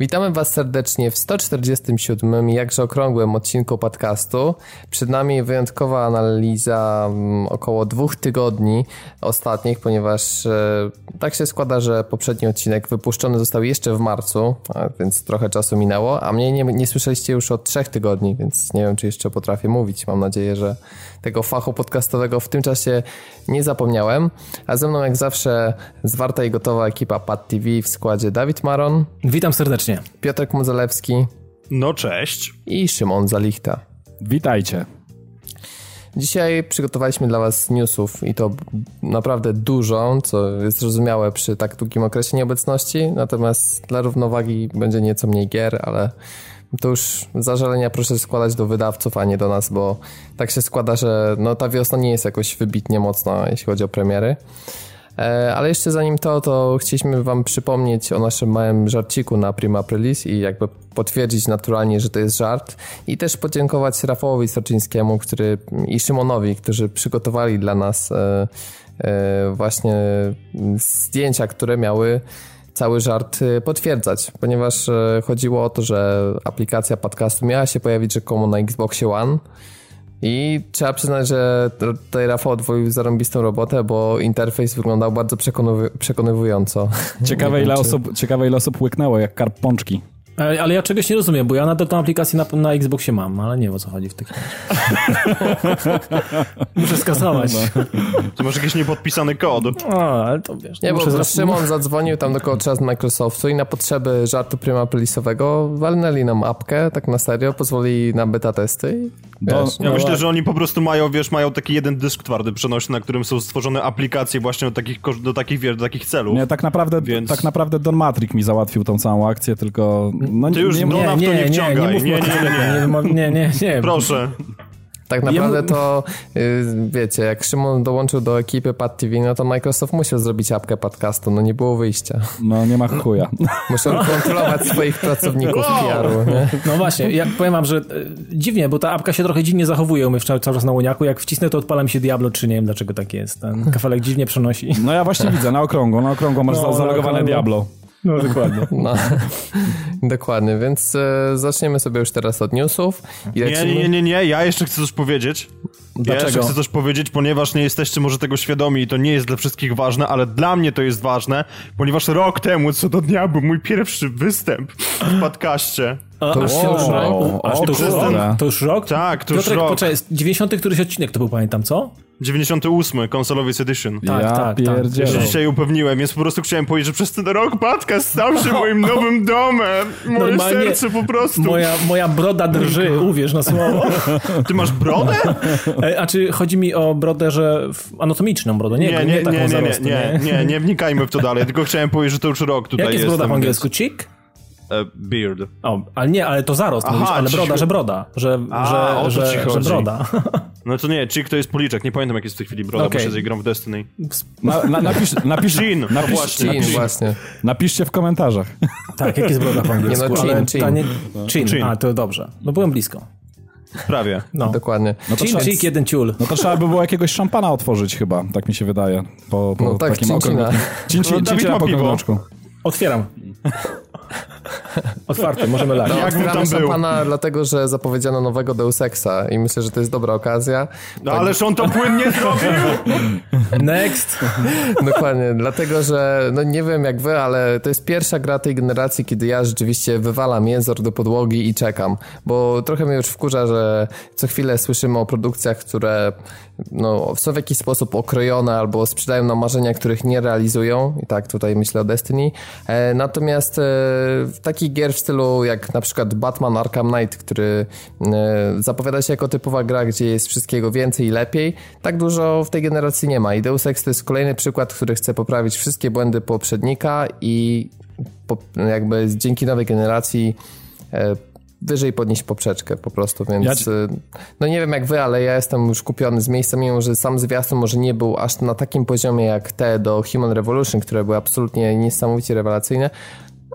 Witamy Was serdecznie w 147, jakże okrągłym odcinku podcastu. Przed nami wyjątkowa analiza mm, około dwóch tygodni ostatnich, ponieważ e, tak się składa, że poprzedni odcinek wypuszczony został jeszcze w marcu, więc trochę czasu minęło, a mnie nie, nie słyszeliście już od trzech tygodni, więc nie wiem, czy jeszcze potrafię mówić. Mam nadzieję, że tego fachu podcastowego w tym czasie nie zapomniałem. A ze mną jak zawsze zwarta i gotowa ekipa Pad TV w składzie Dawid Maron. Witam serdecznie. Piotr Modzelewski. No cześć. I Szymon Zalichta. Witajcie. Dzisiaj przygotowaliśmy dla Was newsów i to naprawdę dużo, co jest zrozumiałe przy tak długim okresie nieobecności. Natomiast dla równowagi będzie nieco mniej gier, ale to już zażalenia proszę składać do wydawców, a nie do nas, bo tak się składa, że no, ta wiosna nie jest jakoś wybitnie mocna, jeśli chodzi o premiery. E, ale jeszcze zanim to, to chcieliśmy wam przypomnieć o naszym małym żarciku na Prima Aprilis i jakby potwierdzić naturalnie, że to jest żart. I też podziękować Rafałowi Soczyńskiemu który, i Szymonowi, którzy przygotowali dla nas e, e, właśnie zdjęcia, które miały cały żart potwierdzać, ponieważ chodziło o to, że aplikacja podcastu miała się pojawić rzekomo na Xboxie One, i trzeba przyznać, że tutaj Rafał odwoił zarąbistą robotę, bo interfejs wyglądał bardzo przekonywująco. Ciekawe, ile, osób, ciekawe ile osób łyknęło, jak karp pączki. Ale, ale, ja czegoś nie rozumiem, bo ja nadal tą aplikację na, na Xboxie mam, ale nie wiem o co chodzi w takim Muszę skasować. No. To masz jakiś niepodpisany kod. O, ale to wiesz. Nie, bo zras... Szymon zadzwonił tam do koło z Microsoftu i na potrzeby żartu prima plisowego walnęli nam apkę, tak na serio, pozwolili na beta testy do, ja no myślę, że oni po prostu mają, wiesz, mają taki jeden dysk twardy przenośny, na którym są stworzone aplikacje właśnie do takich, do takich, wiesz, do takich celów. Nie, tak naprawdę, Więc... tak naprawdę Don Matrix mi załatwił tą całą akcję, tylko... No, Ty już nie, Dona nie, w to nie, nie wciągaj. Nie, nie, nie, nie, nie, nie, nie. Proszę. Tak naprawdę to, y, wiecie, jak Szymon dołączył do ekipy Pad TV, no to Microsoft musiał zrobić apkę podcastu, no nie było wyjścia. No nie ma chuja. Muszą kontrolować swoich pracowników PR-u, nie? No właśnie, ja powiem wam, że e, dziwnie, bo ta apka się trochę dziwnie zachowuje my cały czas na łoniaku, jak wcisnę to odpala mi się Diablo 3, nie wiem dlaczego tak jest, ten kafelek dziwnie przenosi. No ja właśnie widzę, na okrągło, na okrągło masz no, zalogowane Diablo. No dokładnie. No, dokładnie, więc e, zaczniemy sobie już teraz od newsów. Nie, nie, nie, nie, nie, ja jeszcze chcę coś powiedzieć. Dlaczego? Ja jeszcze chcę coś powiedzieć, ponieważ nie jesteście może tego świadomi i to nie jest dla wszystkich ważne, ale dla mnie to jest ważne, ponieważ rok temu, co do dnia, był mój pierwszy występ w podcaście. To, już rok? to, już rok? to już rok? Tak, to już Piotrek, rok. Poczekaj, 90 któryś odcinek to był, pamiętam, co? 98, Consolowiec Edition. Tak, ja tak, tak. Ja się dzisiaj upewniłem, więc po prostu chciałem powiedzieć, że przez ten rok podcast stał się moim nowym domem. Moje Normalnie serce po prostu. Moja, moja broda drży, uwierz na słowo. Ty masz brodę? A czy chodzi mi o brodę, że anatomiczną brodę, nie, nie, nie, nie, taką nie, nie, nie, nie, nie, nie wnikajmy w to dalej, tylko chciałem powiedzieć, że to już rok tutaj jest. Jak jest broda po angielsku? Chick? E, beard. O, ale nie, ale to zarost, Aha, mówisz, ale broda, że broda, że, A, że, że, że, broda. No to nie, chick to jest policzek, nie pamiętam jak jest w tej chwili broda, okay. bo się gram w Destiny. Na, na, napisz, napisz, chin, napisz, no właśnie. Chin, właśnie. Napiszcie w komentarzach. Tak, jak jest broda po angielsku, nie, no, chin, ale chin. Nie, chin. chin. A, to dobrze. No byłem blisko. Prawie. No. Dokładnie. No to chin, trzeba, jeden ciul. No to trzeba by było jakiegoś szampana otworzyć chyba, tak mi się wydaje. Po, po no tak, takim cincina. Cincina, no, cincina po krążku. Otwieram. Otwarty, możemy lać. No, Jak tam szampana dlatego, że zapowiedziano nowego Deus Exa i myślę, że to jest dobra okazja. No tak... ależ on to płynnie zrobił! Next! Dokładnie, dlatego, że no nie wiem jak wy, ale to jest pierwsza gra tej generacji, kiedy ja rzeczywiście wywalam jęzor do podłogi i czekam, bo trochę mnie już wkurza, że co chwilę słyszymy o produkcjach, które no, są w jakiś sposób okrojone albo sprzedają nam marzenia, których nie realizują i tak tutaj myślę o Destiny. E, natomiast e, takich gier w stylu jak na przykład Batman Arkham Knight, który e, zapowiada się jako typowa gra, gdzie jest wszystkiego więcej i lepiej, tak dużo w tej generacji nie ma. I Deus Ex to jest kolejny przykład, który chce poprawić wszystkie błędy poprzednika i po, jakby dzięki nowej generacji e, wyżej podnieść poprzeczkę po prostu, więc ja... Y, no nie wiem jak wy, ale ja jestem już kupiony z miejsca, mimo że sam zwiastun może nie był aż na takim poziomie jak te do Human Revolution, które były absolutnie niesamowicie rewelacyjne,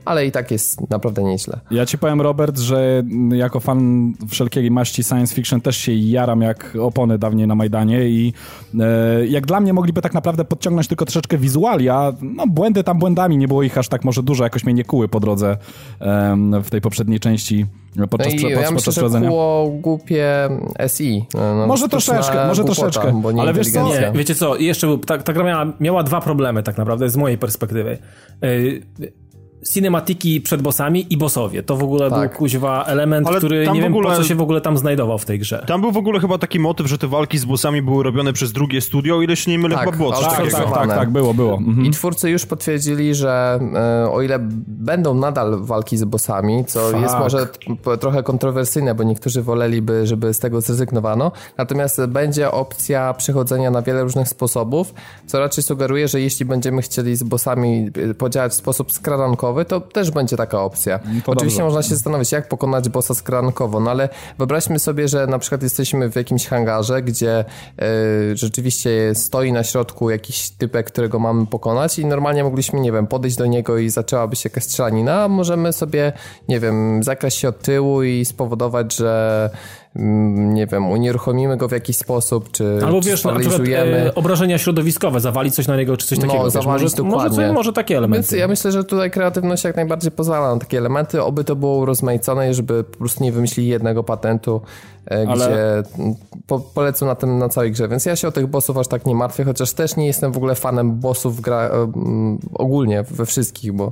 ale i tak jest naprawdę nieźle. Ja ci powiem, Robert, że jako fan wszelkiej maści science fiction też się jaram jak opony dawniej na Majdanie i e, jak dla mnie mogliby tak naprawdę podciągnąć tylko troszeczkę wizualia, no błędy tam błędami, nie było ich aż tak może dużo, jakoś mnie nie kuły po drodze e, w tej poprzedniej części podczas, no i ja myślę, że było głupie SI. No, może troszeczkę, może głupota, troszeczkę. Ale wiesz co, nie, wiecie co, jeszcze ta, ta gra miała, miała dwa problemy tak naprawdę z mojej perspektywy. Yy, cinematiki przed bossami i bossowie. To w ogóle tak. był kuźwa element, Ale który nie wiem ogóle, po co się w ogóle tam znajdował w tej grze. Tam był w ogóle chyba taki motyw, że te walki z bossami były robione przez drugie studio, o ile się nie mylę, tak, chyba było coś tak, takiego. Tak, tak, tak, było, było. Mhm. I twórcy już potwierdzili, że e, o ile będą nadal walki z bossami, co Fuck. jest może trochę kontrowersyjne, bo niektórzy woleliby, żeby z tego zrezygnowano, natomiast będzie opcja przechodzenia na wiele różnych sposobów, co raczej sugeruje, że jeśli będziemy chcieli z bossami e, podziałać w sposób skradankowy, to też będzie taka opcja. No to Oczywiście dobrze. można się zastanowić, jak pokonać bossa skrankowo, no ale wyobraźmy sobie, że na przykład jesteśmy w jakimś hangarze, gdzie y, rzeczywiście stoi na środku jakiś typek, którego mamy pokonać i normalnie mogliśmy, nie wiem, podejść do niego i zaczęłaby się jakaś strzelanina, a możemy sobie, nie wiem, zakraść się od tyłu i spowodować, że nie wiem, unieruchomimy go w jakiś sposób, czy Albo wiesz, na przykład e, obrażenia środowiskowe, zawalić coś na niego, czy coś no, takiego. zawalić wiesz, może, dokładnie. Może, może takie elementy. Więc ja myślę, że tutaj kreatywność jak najbardziej pozwala na takie elementy, oby to było urozmaicone, żeby po prostu nie wymyślili jednego patentu, e, Ale... gdzie po, polecą na tym na całej grze, więc ja się o tych bossów aż tak nie martwię, chociaż też nie jestem w ogóle fanem bossów gra, e, ogólnie we wszystkich, bo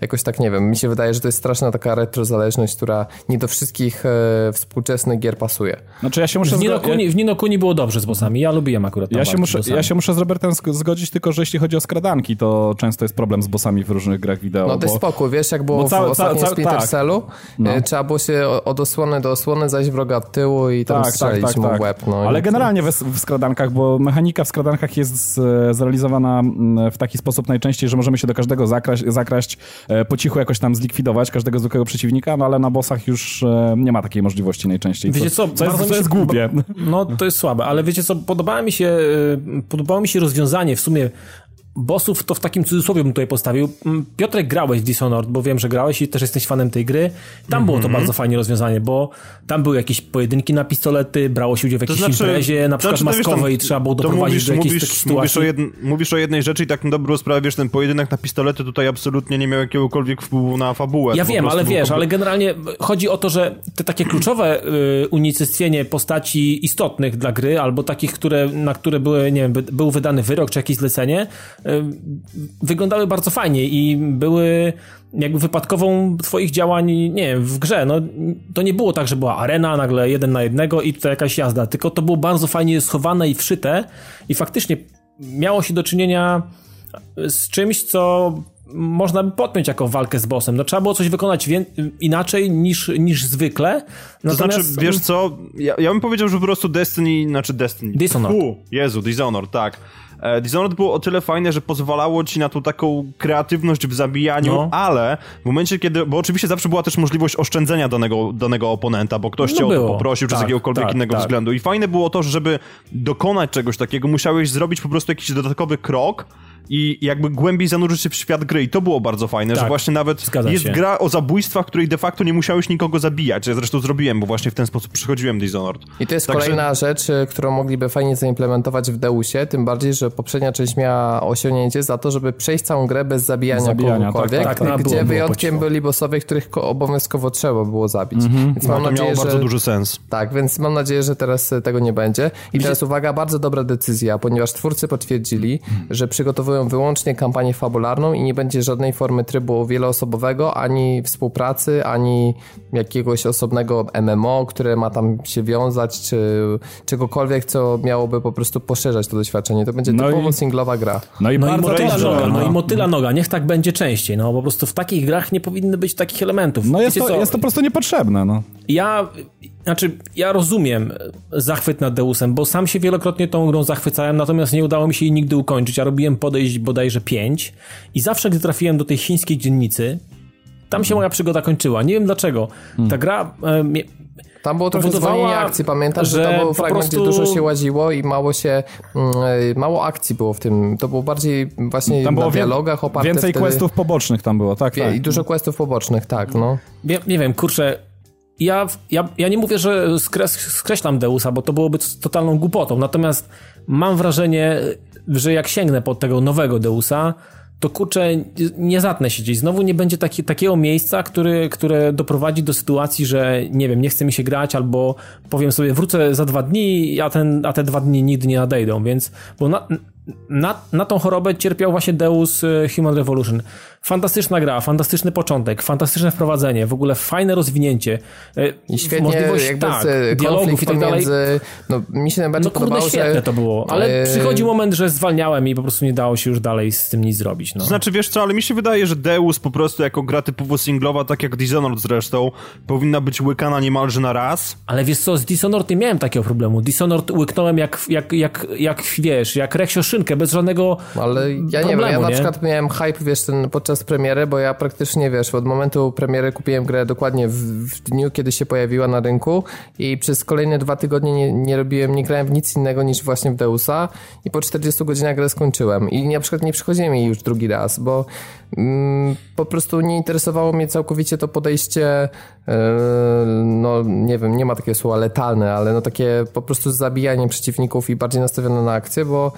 jakoś tak nie wiem, mi się wydaje, że to jest straszna taka retrozależność, która nie do wszystkich e, współczesnych gier pasuje. Znaczy ja się muszę... W Ninokuni, w Ninokuni było dobrze z bossami, ja lubiłem akurat ja się, muszę, ja się muszę z Robertem zgodzić tylko, że jeśli chodzi o skradanki, to często jest problem z bossami w różnych grach wideo. No to jest spokój, wiesz, jak było całe, w ostatnim całe, tak. Cellu, no. E, trzeba było się od osłony do osłony zajść wroga od tyłu i tam tak, tak strzelić tak, tak, mu tak. łeb. No, Ale generalnie w, w skradankach, bo mechanika w skradankach jest zrealizowana mm, w taki sposób najczęściej, że możemy się do każdego zakraść, zakraść e, po cichu jakoś tam zlikwidować każdego zwykłego przeciwnika, no ale na bossach już e, nie ma takiej możliwości najczęściej. Wiecie co, co, jest, co jest głupie. No to jest słabe, ale wiecie co, podobało mi się, e, podobało mi się rozwiązanie w sumie bossów to w takim cudzysłowie bym tutaj postawił. Mm, Piotrek, grałeś w Dishonored, bo wiem, że grałeś i też jesteś fanem tej gry. Tam mm -hmm. było to mhm. bardzo fajnie rozwiązanie, bo tam były jakieś pojedynki na pistolety, brało się udział w jakiejś to znaczy, imprezie, na przykład znaczy, maskowej i trzeba było doprowadzić mówisz, do jakiejś mówisz, sytuacji. Mówisz o, jedn, mówisz o jednej rzeczy i tak na dobrą sprawę, wiesz, ten pojedynek na pistolety tutaj absolutnie nie miał jakiegokolwiek wpływu na fabułę. Ja wiem, ale wiesz, ale generalnie chodzi o to, że te takie kluczowe y, unicestwienie postaci istotnych dla gry, albo takich, które, na które były, nie wiem, był wydany wyrok czy jakieś zlecenie, wyglądały bardzo fajnie i były jakby wypadkową twoich działań, nie wiem, w grze. No, to nie było tak, że była arena, nagle jeden na jednego i tutaj jakaś jazda, tylko to było bardzo fajnie schowane i wszyte i faktycznie miało się do czynienia z czymś, co można by podpiąć jako walkę z bossem. No trzeba było coś wykonać inaczej niż, niż zwykle. Natomiast... To znaczy, wiesz co, ja, ja bym powiedział, że po prostu Destiny, znaczy Destiny. Dishonored. U, Jezu, Dishonored, tak E, Dishonored było o tyle fajne, że pozwalało ci na tą taką kreatywność w zabijaniu, no. ale w momencie, kiedy, bo oczywiście zawsze była też możliwość oszczędzenia danego, danego oponenta, bo ktoś no cię o to poprosił, tak, czy z jakiegokolwiek tak, innego tak. względu. I fajne było to, że żeby dokonać czegoś takiego, musiałeś zrobić po prostu jakiś dodatkowy krok, i jakby głębiej zanurzyć się w świat gry i to było bardzo fajne, tak, że właśnie nawet jest się. gra o zabójstwach, której de facto nie musiałeś nikogo zabijać. Ja zresztą zrobiłem, bo właśnie w ten sposób przychodziłem Dishonored. I to jest Także... kolejna rzecz, y, którą mogliby fajnie zaimplementować w Deusie, tym bardziej, że poprzednia część miała osiągnięcie za to, żeby przejść całą grę bez zabijania, zabijania tak, kogokolwiek, tak, tak, gdzie było, wyjątkiem było byli bossowie, których obowiązkowo trzeba było zabić. Mm-hmm. Więc mam no, to nadzieję, miało że... bardzo duży sens. Tak, więc mam nadzieję, że teraz y, tego nie będzie. I teraz uwaga, bardzo dobra decyzja, ponieważ twórcy potwierdzili, że przygotowują wyłącznie kampanię fabularną i nie będzie żadnej formy trybu wieloosobowego, ani współpracy, ani jakiegoś osobnego MMO, które ma tam się wiązać, czy czegokolwiek, co miałoby po prostu poszerzać to doświadczenie. To będzie no typowo i, singlowa gra. No i, no i motyla noga, no. no i motyla noga. Niech tak będzie częściej. No po prostu w takich grach nie powinny być takich elementów. No jest, to, jest to po prostu niepotrzebne. No. Ja znaczy, ja rozumiem zachwyt nad Deusem, bo sam się wielokrotnie tą grą zachwycałem, natomiast nie udało mi się jej nigdy ukończyć. Ja robiłem podejść bodajże 5 i zawsze, gdy trafiłem do tej chińskiej dzielnicy, tam się moja przygoda kończyła. Nie wiem dlaczego. Ta gra e, Tam było trochę zwolnienie akcji, pamiętam, że, że to był fragment, prostu... gdzie dużo się łaziło i mało się, mm, mało akcji było w tym. To było bardziej właśnie tam na dialogach oparte Więcej wtedy... questów pobocznych tam było, tak, tak. I dużo questów pobocznych, tak, no. Nie, nie wiem, kurczę, ja, ja, ja nie mówię, że skres, skreślam Deusa, bo to byłoby totalną głupotą, natomiast mam wrażenie, że jak sięgnę pod tego nowego Deusa, to kurczę, nie zatnę się gdzieś. Znowu nie będzie taki, takiego miejsca, który, które doprowadzi do sytuacji, że nie wiem, nie chce mi się grać, albo powiem sobie, wrócę za dwa dni, a, ten, a te dwa dni nigdy nie nadejdą, więc bo na, na, na tą chorobę cierpiał właśnie Deus e, Human Revolution. Fantastyczna gra, fantastyczny początek, fantastyczne wprowadzenie, w ogóle fajne rozwinięcie. I świetnie możliwość, jakby tak, dialogów i tak dalej. No, mi się najbardziej no, podobało, świetne że... to było, ale yy... przychodzi moment, że zwalniałem i po prostu nie dało się już dalej z tym nic zrobić. No. To znaczy, wiesz co, ale mi się wydaje, że Deus po prostu jako gra typowo singlowa, tak jak Dishonored zresztą, powinna być łykana niemalże na raz. Ale wiesz co, z Dishonored nie miałem takiego problemu. Dishonored łyknąłem jak, jak, jak, jak wiesz, jak Reksio Bez żadnego Ale ja problemu, nie wiem, ja na przykład miałem hype, wiesz, ten podczas premiery, bo ja praktycznie, wiesz, od momentu premiery kupiłem grę dokładnie w, w dniu, kiedy się pojawiła na rynku i przez kolejne dwa tygodnie nie, nie robiłem, nie grałem w nic innego niż właśnie w Deusa i po 40 godzinach grę skończyłem. I na przykład nie przychodziłem jej już drugi raz, bo mm, po prostu nie interesowało mnie całkowicie to podejście, yy, no nie wiem, nie ma takiego słowa letalne, ale no takie po prostu zabijanie przeciwników i bardziej nastawione na akcję, bo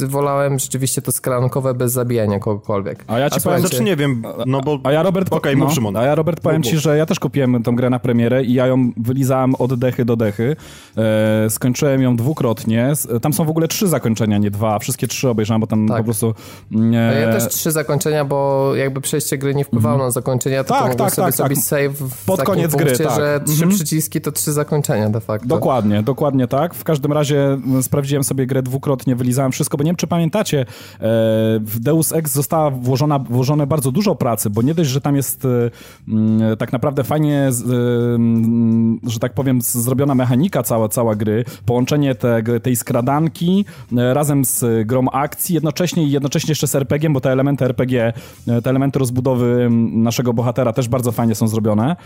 wolałem rzeczywiście to skrankowe bez zabijania kogokolwiek. A ja ci a powiem, znaczy nie wiem, no bo... A ja Robert, okay, no. A ja Robert powiem ci, że ja też kupiłem tą grę na premierę i ja ją wylizałem od dechy do dechy. E, skończyłem ją dwukrotnie. Tam są w ogóle trzy zakończenia, nie dwa. Wszystkie trzy obejrzałem, bo tam tak. po prostu... E... Ja też trzy zakończenia, bo jakby przejście gry nie wpływało mm. na zakończenia, to, tak, to tak, sobie tak, zrobić tak. save w Pod koniec punkcie, gry, tak. że trzy mm -hmm. przyciski to trzy zakończenia de facto. Dokładnie, dokładnie tak. W każdym razie sprawdziłem sobie grę dwukrotnie, wylizałem wszystko, bo nie wiem, czy pamiętacie, e, w Deus Ex została włożona, włożone bardzo dużo pracy, bo nie dość, że tam jest e, mm, tak naprawdę fajnie, e, mm, że tak powiem, zrobiona mechanika cała, cała gry, połączenie te, tej skradanki razem z grą akcji, jednocześnie jednocześnie jeszcze z RPG, bo te elementy RPG, te elementy rozbudowy naszego bohatera też bardzo fajnie są zrobione,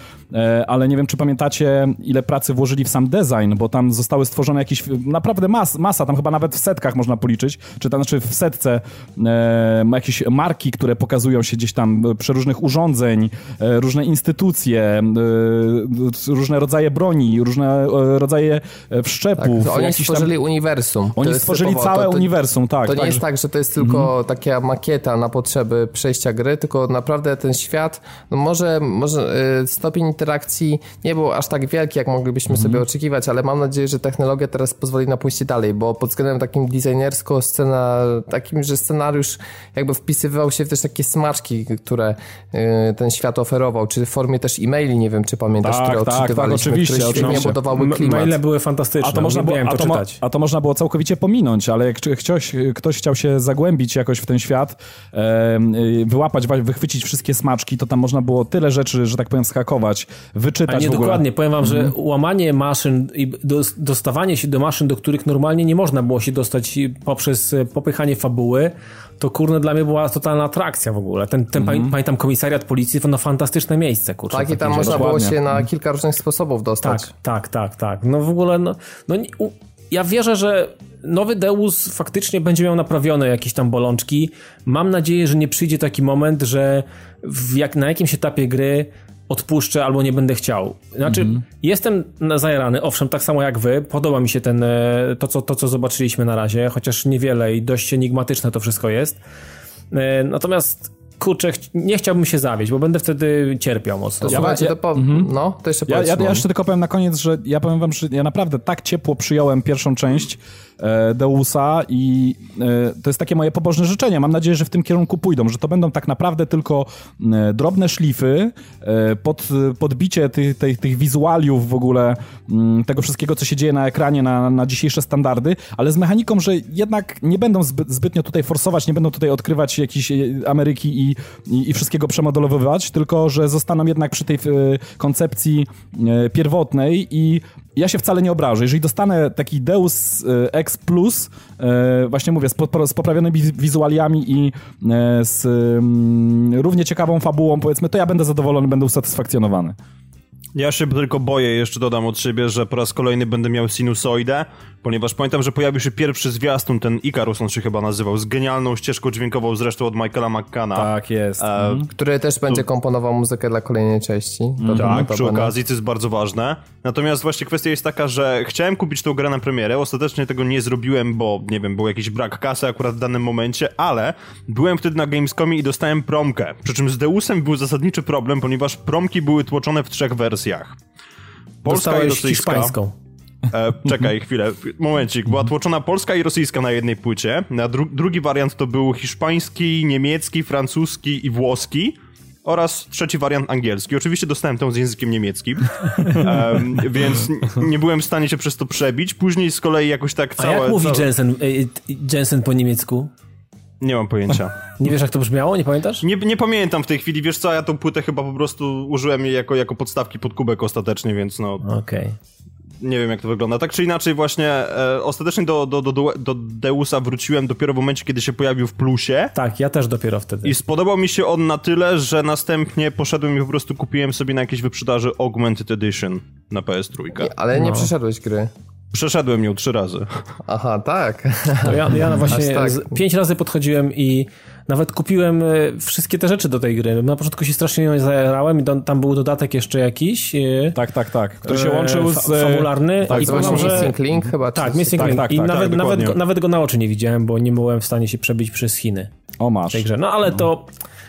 ale nie wiem, czy pamiętacie, ile pracy włożyli w sam design, bo tam zostały stworzone jakieś, naprawdę mas, masa, tam chyba nawet w setkach można policzyć, czy tam znaczy w setce e, jakieś marki, które pokazują się gdzieś tam, e, przeróżnych urządzeń, e, różne instytucje, e, różne rodzaje broni, różne e, rodzaje e, wszczepów. Tak, oni stworzyli tam... uniwersum. Oni stworzyli typowo, całe to, to, uniwersum, tak. To nie tak, jest że... tak, że to jest tylko mhm. taka makieta na potrzeby przejścia gry, tylko naprawdę ten świat, no może, może stopień interakcji nie był aż tak wielki, jak moglibyśmy mhm. sobie oczekiwać, ale mam nadzieję, że technologia teraz pozwoli na pójście dalej, bo pod względem takim designersko scena takim, że scenariusz jakby wpisywał się w też takie smaczki, które y, ten świat oferował, czy w formie też e-maili, nie wiem, czy pamiętasz, tak, które tak, odczytywaliśmy, tak, oczywiście, które świetnie budowały klimat. Maile były fantastyczne, a to, można było, a, to mo, a to można było całkowicie pominąć, ale jak ktoś, ktoś chciał się zagłębić jakoś w ten świat, e, wyłapać, wychwycić wszystkie smaczki, to tam można było tyle rzeczy, że tak powiem, skakować, wyczytać a nie, w ogóle. dokładnie, powiem wam, że mm. łamanie maszyn i dostawanie się do maszyn, do których normalnie nie można było się dostać poprzez popychanie fabuły, to kurne dla mnie była totalna atrakcja w ogóle. Ten, ten mm -hmm. pamiętam komisariat policji, to no fantastyczne miejsce, kurczę. Tak, i tam można było się na mhm. kilka różnych sposobów dostać. Tak, tak, tak, tak. No w ogóle, no, no ja wierzę, że nowy Deus faktycznie będzie miał naprawione jakieś tam bolączki. Mam nadzieję, że nie przyjdzie taki moment, że w jak, na jakimś etapie gry odpuszczę albo nie będę chciał. Znaczy, mm -hmm. jestem zajarany, owszem, tak samo jak wy. Podoba mi się ten, e, to co, to, co zobaczyliśmy na razie, chociaż niewiele i dość enigmatyczne to wszystko jest. E, natomiast kurczę, nie chciałbym się zawieść, bo będę wtedy cierpiał mocno. To ja, słuchajcie, to po... mhm. no, to jeszcze ja, ja, ja, jeszcze tylko powiem na koniec, że ja powiem wam, że ja naprawdę tak ciepło przyjąłem pierwszą część Deusa i e, to jest takie moje pobożne życzenie. Mam nadzieję, że w tym kierunku pójdą, że to będą tak naprawdę tylko e, drobne szlify e, pod podbicie tych, tych, tych wizualiów w ogóle, mm, tego wszystkiego, co się dzieje na ekranie na, na dzisiejsze standardy, ale z mechaniką, że jednak nie będą zbyt, zbytnio tutaj forsować, nie będą tutaj odkrywać jakiejś e, Ameryki i, i, i wszystkiego przemodelowywać, tylko że zostaną jednak przy tej e, koncepcji pierwotnej i ja się wcale nie obrażę. Jeżeli dostanę taki Deus e, Ex Plus, e, właśnie mówię, z, poprawionymi wizualiami i e, z mm, równie ciekawą fabułą, powiedzmy, to ja będę zadowolony, będę usatysfakcjonowany. Ja się tylko boję, jeszcze dodam od siebie, że po raz kolejny będę miał sinusoidę, ponieważ pamiętam, że pojawił się pierwszy zwiastun, ten Icarus on się chyba nazywał, z genialną ścieżką dźwiękową zresztą od Michaela McCanna. Tak jest. E, mhm. Który też będzie komponował muzykę dla kolejnej części. To tak, przy okazji, co jest bardzo ważne. Natomiast właśnie kwestia jest taka, że chciałem kupić tą grę na premierę, ostatecznie tego nie zrobiłem, bo nie wiem, był jakiś brak kasy akurat w danym momencie, ale byłem wtedy na Gamescomie i dostałem promkę. Przy czym z Deusem był zasadniczy problem, ponieważ promki były tłoczone w trzech wersjach. Polska Dostałeś i rosyjska. hiszpańską. E, czekaj chwilę, momencik. Była tłoczona polska i rosyjska na jednej płycie. A dru drugi wariant to był hiszpański, niemiecki, francuski i włoski oraz trzeci wariant angielski. Oczywiście dostałem tę z językiem niemieckim, um, więc nie byłem w stanie się przez to przebić. Później z kolei jakoś tak całe... A jak mówi całe... Jensen, e, Jensen po niemiecku? Nie mam pojęcia. Nie wiesz, jak to brzmiało? Nie pamiętasz? Nie, nie pamiętam w tej chwili. Wiesz co, ja tą płytę chyba po prostu użyłem jej jako, jako podstawki pod kubek ostatecznie, więc no... Okej. Okay nie wiem jak to wygląda. Tak czy inaczej właśnie e, ostatecznie do, do, do, do Deusa wróciłem dopiero w momencie, kiedy się pojawił w plusie. Tak, ja też dopiero wtedy. I spodobał mi się on na tyle, że następnie poszedłem i po prostu kupiłem sobie na jakiejś wyprzedaży Augmented Edition na PS3. Nie, ale nie no. przeszedłeś gry. Przeszedłem ją trzy razy. Aha, tak. No ja, ja właśnie tak. pięć razy podchodziłem i nawet kupiłem e, wszystkie te rzeczy do tej gry. Na początku się strasznie nią zajarałem i tam był dodatek jeszcze jakiś. E, tak, tak, tak. Który się łączył z... Fabularny. Tak, i pamiętam, że... Missing Link chyba. Tak, Missing tak, Link. Tak, I tak, nawet, tak, nawet, go, nawet go na oczy nie widziałem, bo nie byłem w stanie się przebić przez Chiny. O, masz. tej grze. No ale no. to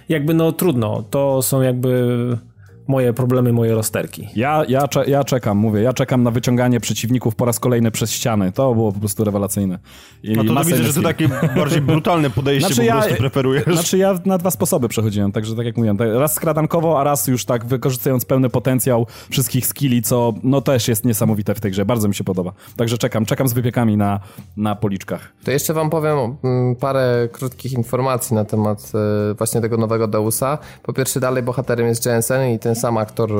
jakby no trudno. To są jakby moje problemy, moje rozterki. Ja, ja, ja czekam, mówię, ja czekam na wyciąganie przeciwników po raz kolejny przez ściany. To było po prostu rewelacyjne. I no to, to widzę, że to takie bardziej brutalne podejście znaczy po ja, prostu preferujesz. Znaczy ja na dwa sposoby przechodziłem, także tak jak mówiłem, tak raz skradankowo, a raz już tak wykorzystując pełny potencjał wszystkich skilli, co no też jest niesamowite w tej grze. Bardzo mi się podoba. Także czekam, czekam z wypiekami na, na policzkach. To jeszcze wam powiem mm, parę krótkich informacji na temat e, właśnie tego nowego Deusa. Po pierwsze dalej bohaterem jest Jensen i ten sam aktor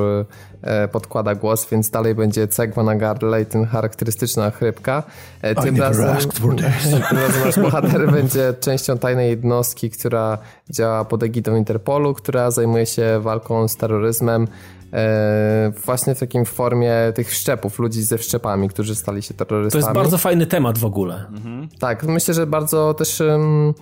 e, podkłada głos, więc dalej będzie cegła na gardle i ten charakterystyczna chrypka. E, tym razem, tym razem nasz bohater będzie częścią tajnej jednostki, która działa pod egidą Interpolu, która zajmuje się walką z terroryzmem e, właśnie w takim formie tych wszczepów, ludzi ze wszczepami, którzy stali się terrorystami. To jest bardzo fajny temat w ogóle. Mhm. Tak, myślę, że bardzo też... Um,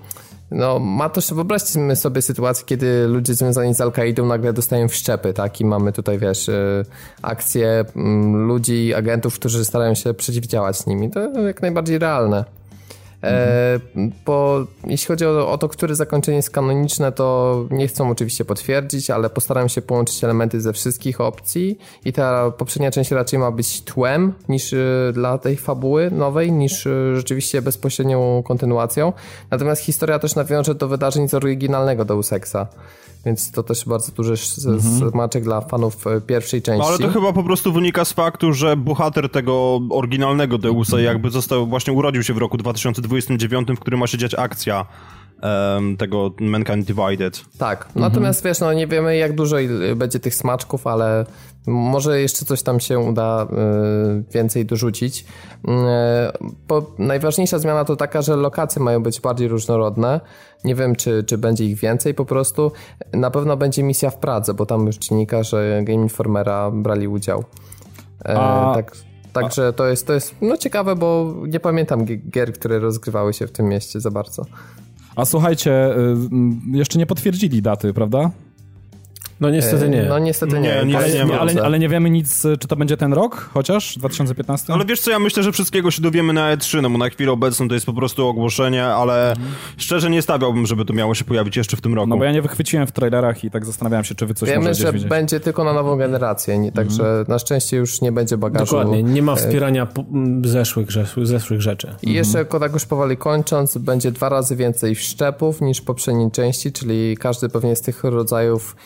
no, ma to, wyobraźmy sobie sytuację, kiedy ludzie związani z Al-Kaidą nagle dostają wszczepy, tak? I mamy tutaj, wiesz, y, akcje mm, ludzi, agentów, którzy starają się przeciwdziałać nimi. To jak najbardziej realne. E, bo jeśli chodzi o, o, to, które zakończenie jest kanoniczne, to nie chcą oczywiście potwierdzić, ale postaram się połączyć elementy ze wszystkich opcji i ta poprzednia część raczej ma być tłem niż y, dla tej fabuły nowej, niż y, rzeczywiście bezpośrednią kontynuacją. Natomiast historia też nawiąże do wydarzeń z oryginalnego Deus Exa. Więc to też bardzo duży mhm. smaczek dla fanów e, pierwszej części. No, ale to chyba po prostu wynika z faktu, że bohater tego oryginalnego Deusa jakby został, właśnie urodził się w roku 2029, w którym ma się dziać akcja um, tego Mankind Divided. Tak, mhm. natomiast wiesz, no nie wiemy jak dużo będzie tych smaczków, ale może jeszcze coś tam się uda y, więcej dorzucić. Y, bo najważniejsza zmiana to taka, że lokacje mają być bardziej różnorodne. Nie wiem, czy, czy będzie ich więcej po prostu. Na pewno będzie misja w Pradze, bo tam już dziennikarze Game Informera brali udział. E, A... Tak, także to jest, to jest no ciekawe, bo nie pamiętam gier, które rozgrywały się w tym mieście za bardzo. A słuchajcie, y, jeszcze nie potwierdzili daty, prawda? No niestety nie. No niestety nie. nie, nie, ale, nie ale, ale, nie wiemy nic, czy to będzie ten rok chociaż, 2015? Ale wiesz co, ja myślę, że wszystkiego się dowiemy na E3, no bo na chwilę obecną to jest po prostu ogłoszenie, ale mhm. szczerze nie stawiałbym, żeby to miało się pojawić jeszcze w tym roku. No bo ja nie wychwyciłem w trailerach i tak zastanawiałem się, czy wy coś Wiemy, że widzieć. będzie tylko na nową generację, nie, także mhm. na szczęście już nie będzie bagażu. Dokładnie, nie ma e, wspierania zeszłych, zeszłych rzeczy. I jeszcze, mhm. tak już powoli kończąc, będzie dwa razy więcej wszczepów niż w poprzedniej części, czyli każdy pewnie z tych rodzajów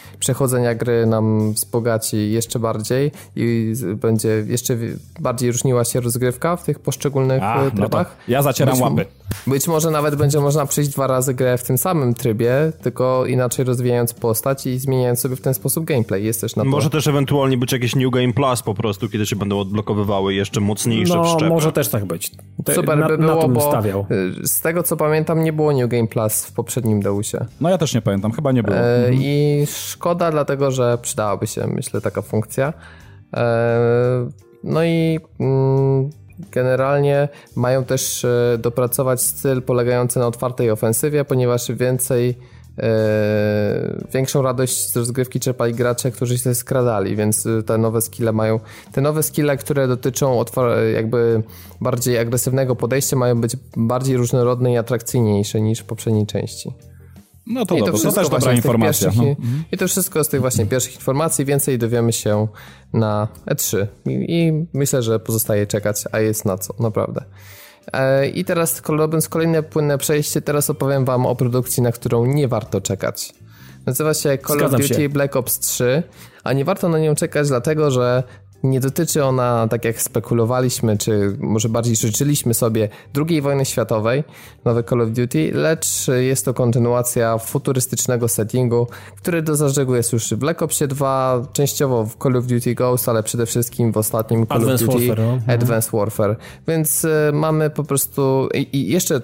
przechodzenia gry na nam wzbogaci jeszcze bardziej i będzie jeszcze bardziej różniła się rozgrywka w tych poszczególnych A, e, trybach. No ja zacieram być, łapy. Być może nawet będzie można przejść dwa razy grę w tym samym trybie, tylko inaczej rozwijając postać i zmieniając sobie w ten sposób gameplay. Jest też na to. Może też ewentualnie być jakiś New Game Plus po prostu, kiedy się będą odblokowywały jeszcze mocniejsze no, wszczepy. może też tak być. Te, Super na, by było, bo stawiał. E, z tego co pamiętam nie było New Game Plus w poprzednim Deusie. No ja też nie pamiętam, chyba nie było. E, mhm. I szkoda dlatego, że przydałaby się, myślę, taka funkcja. No i mm, generalnie mają też dopracować styl polegający na otwartej ofensywie, ponieważ więcej większą radość z rozgrywki czerpali gracze, którzy się skradali, więc te nowe skille mają, te nowe skille, które dotyczą jakby bardziej agresywnego podejścia mają być bardziej różnorodne i atrakcyjniejsze niż w poprzedniej części. No to, I to, to też dobra informacja. No. I, to wszystko z tych właśnie pierwszych informacji. Więcej dowiemy się na E3. I, I, myślę, że pozostaje czekać, a jest na co, naprawdę. E, I teraz robiąc kolejne płynne przejście, teraz opowiem wam o produkcji, na którą nie warto czekać. Nazywa się Call Zgadzam of Duty się. Black Ops 3, a nie warto na nią czekać dlatego, że nie dotyczy ona, tak jak spekulowaliśmy, czy może bardziej życzyliśmy sobie II wojny światowej, nowe Call of Duty, lecz jest to kontynuacja futurystycznego settingu, który do zażegu jest już w Black Opsie 2, częściowo w Call of Duty Ghost, ale przede wszystkim w ostatnim Call Advanced of Duty Warfare, no. Advanced Warfare. Więc y, mamy po prostu i, jeszcze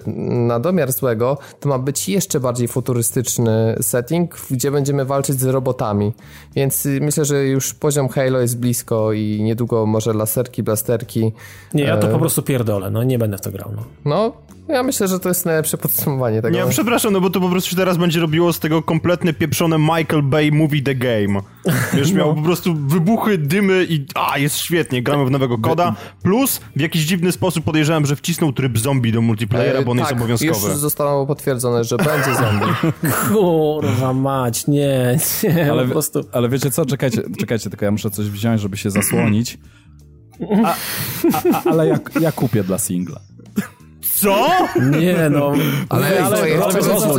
na domiar złego, to ma być jeszcze bardziej futurystyczny setting, gdzie będziemy walczyć z robotami. Więc y, myślę, że już poziom Halo jest blisko i niedługo może laserki, blasterki. Nie, ja to e, po prostu pierdolę, no nie będę w to grał. No, no ja myślę, że to jest najlepsze podsumowanie tego. Nie, przepraszam, no bo to po prostu się teraz będzie robiło z tego kompletne pieprzone Michael Bay Movie The Game. Już miał no. po prostu wybuchy, dymy i a, jest świetnie, gramy w nowego koda. Plus w jakiś dziwny sposób podejrzewam, że wcisnął tryb zombie do multiplayera, bo on tak, jest obowiązkowy. już zostało potwierdzone, że będzie zombie. Kurwa mać, nie, nie, ale, po prostu. Ale wiecie co, czekajcie, czekajcie, tylko ja muszę coś wziąć, żeby się zasłonić. A, a, a, ale ja, ja kupię dla singla. Co? Nie no. Ale, ale, ale,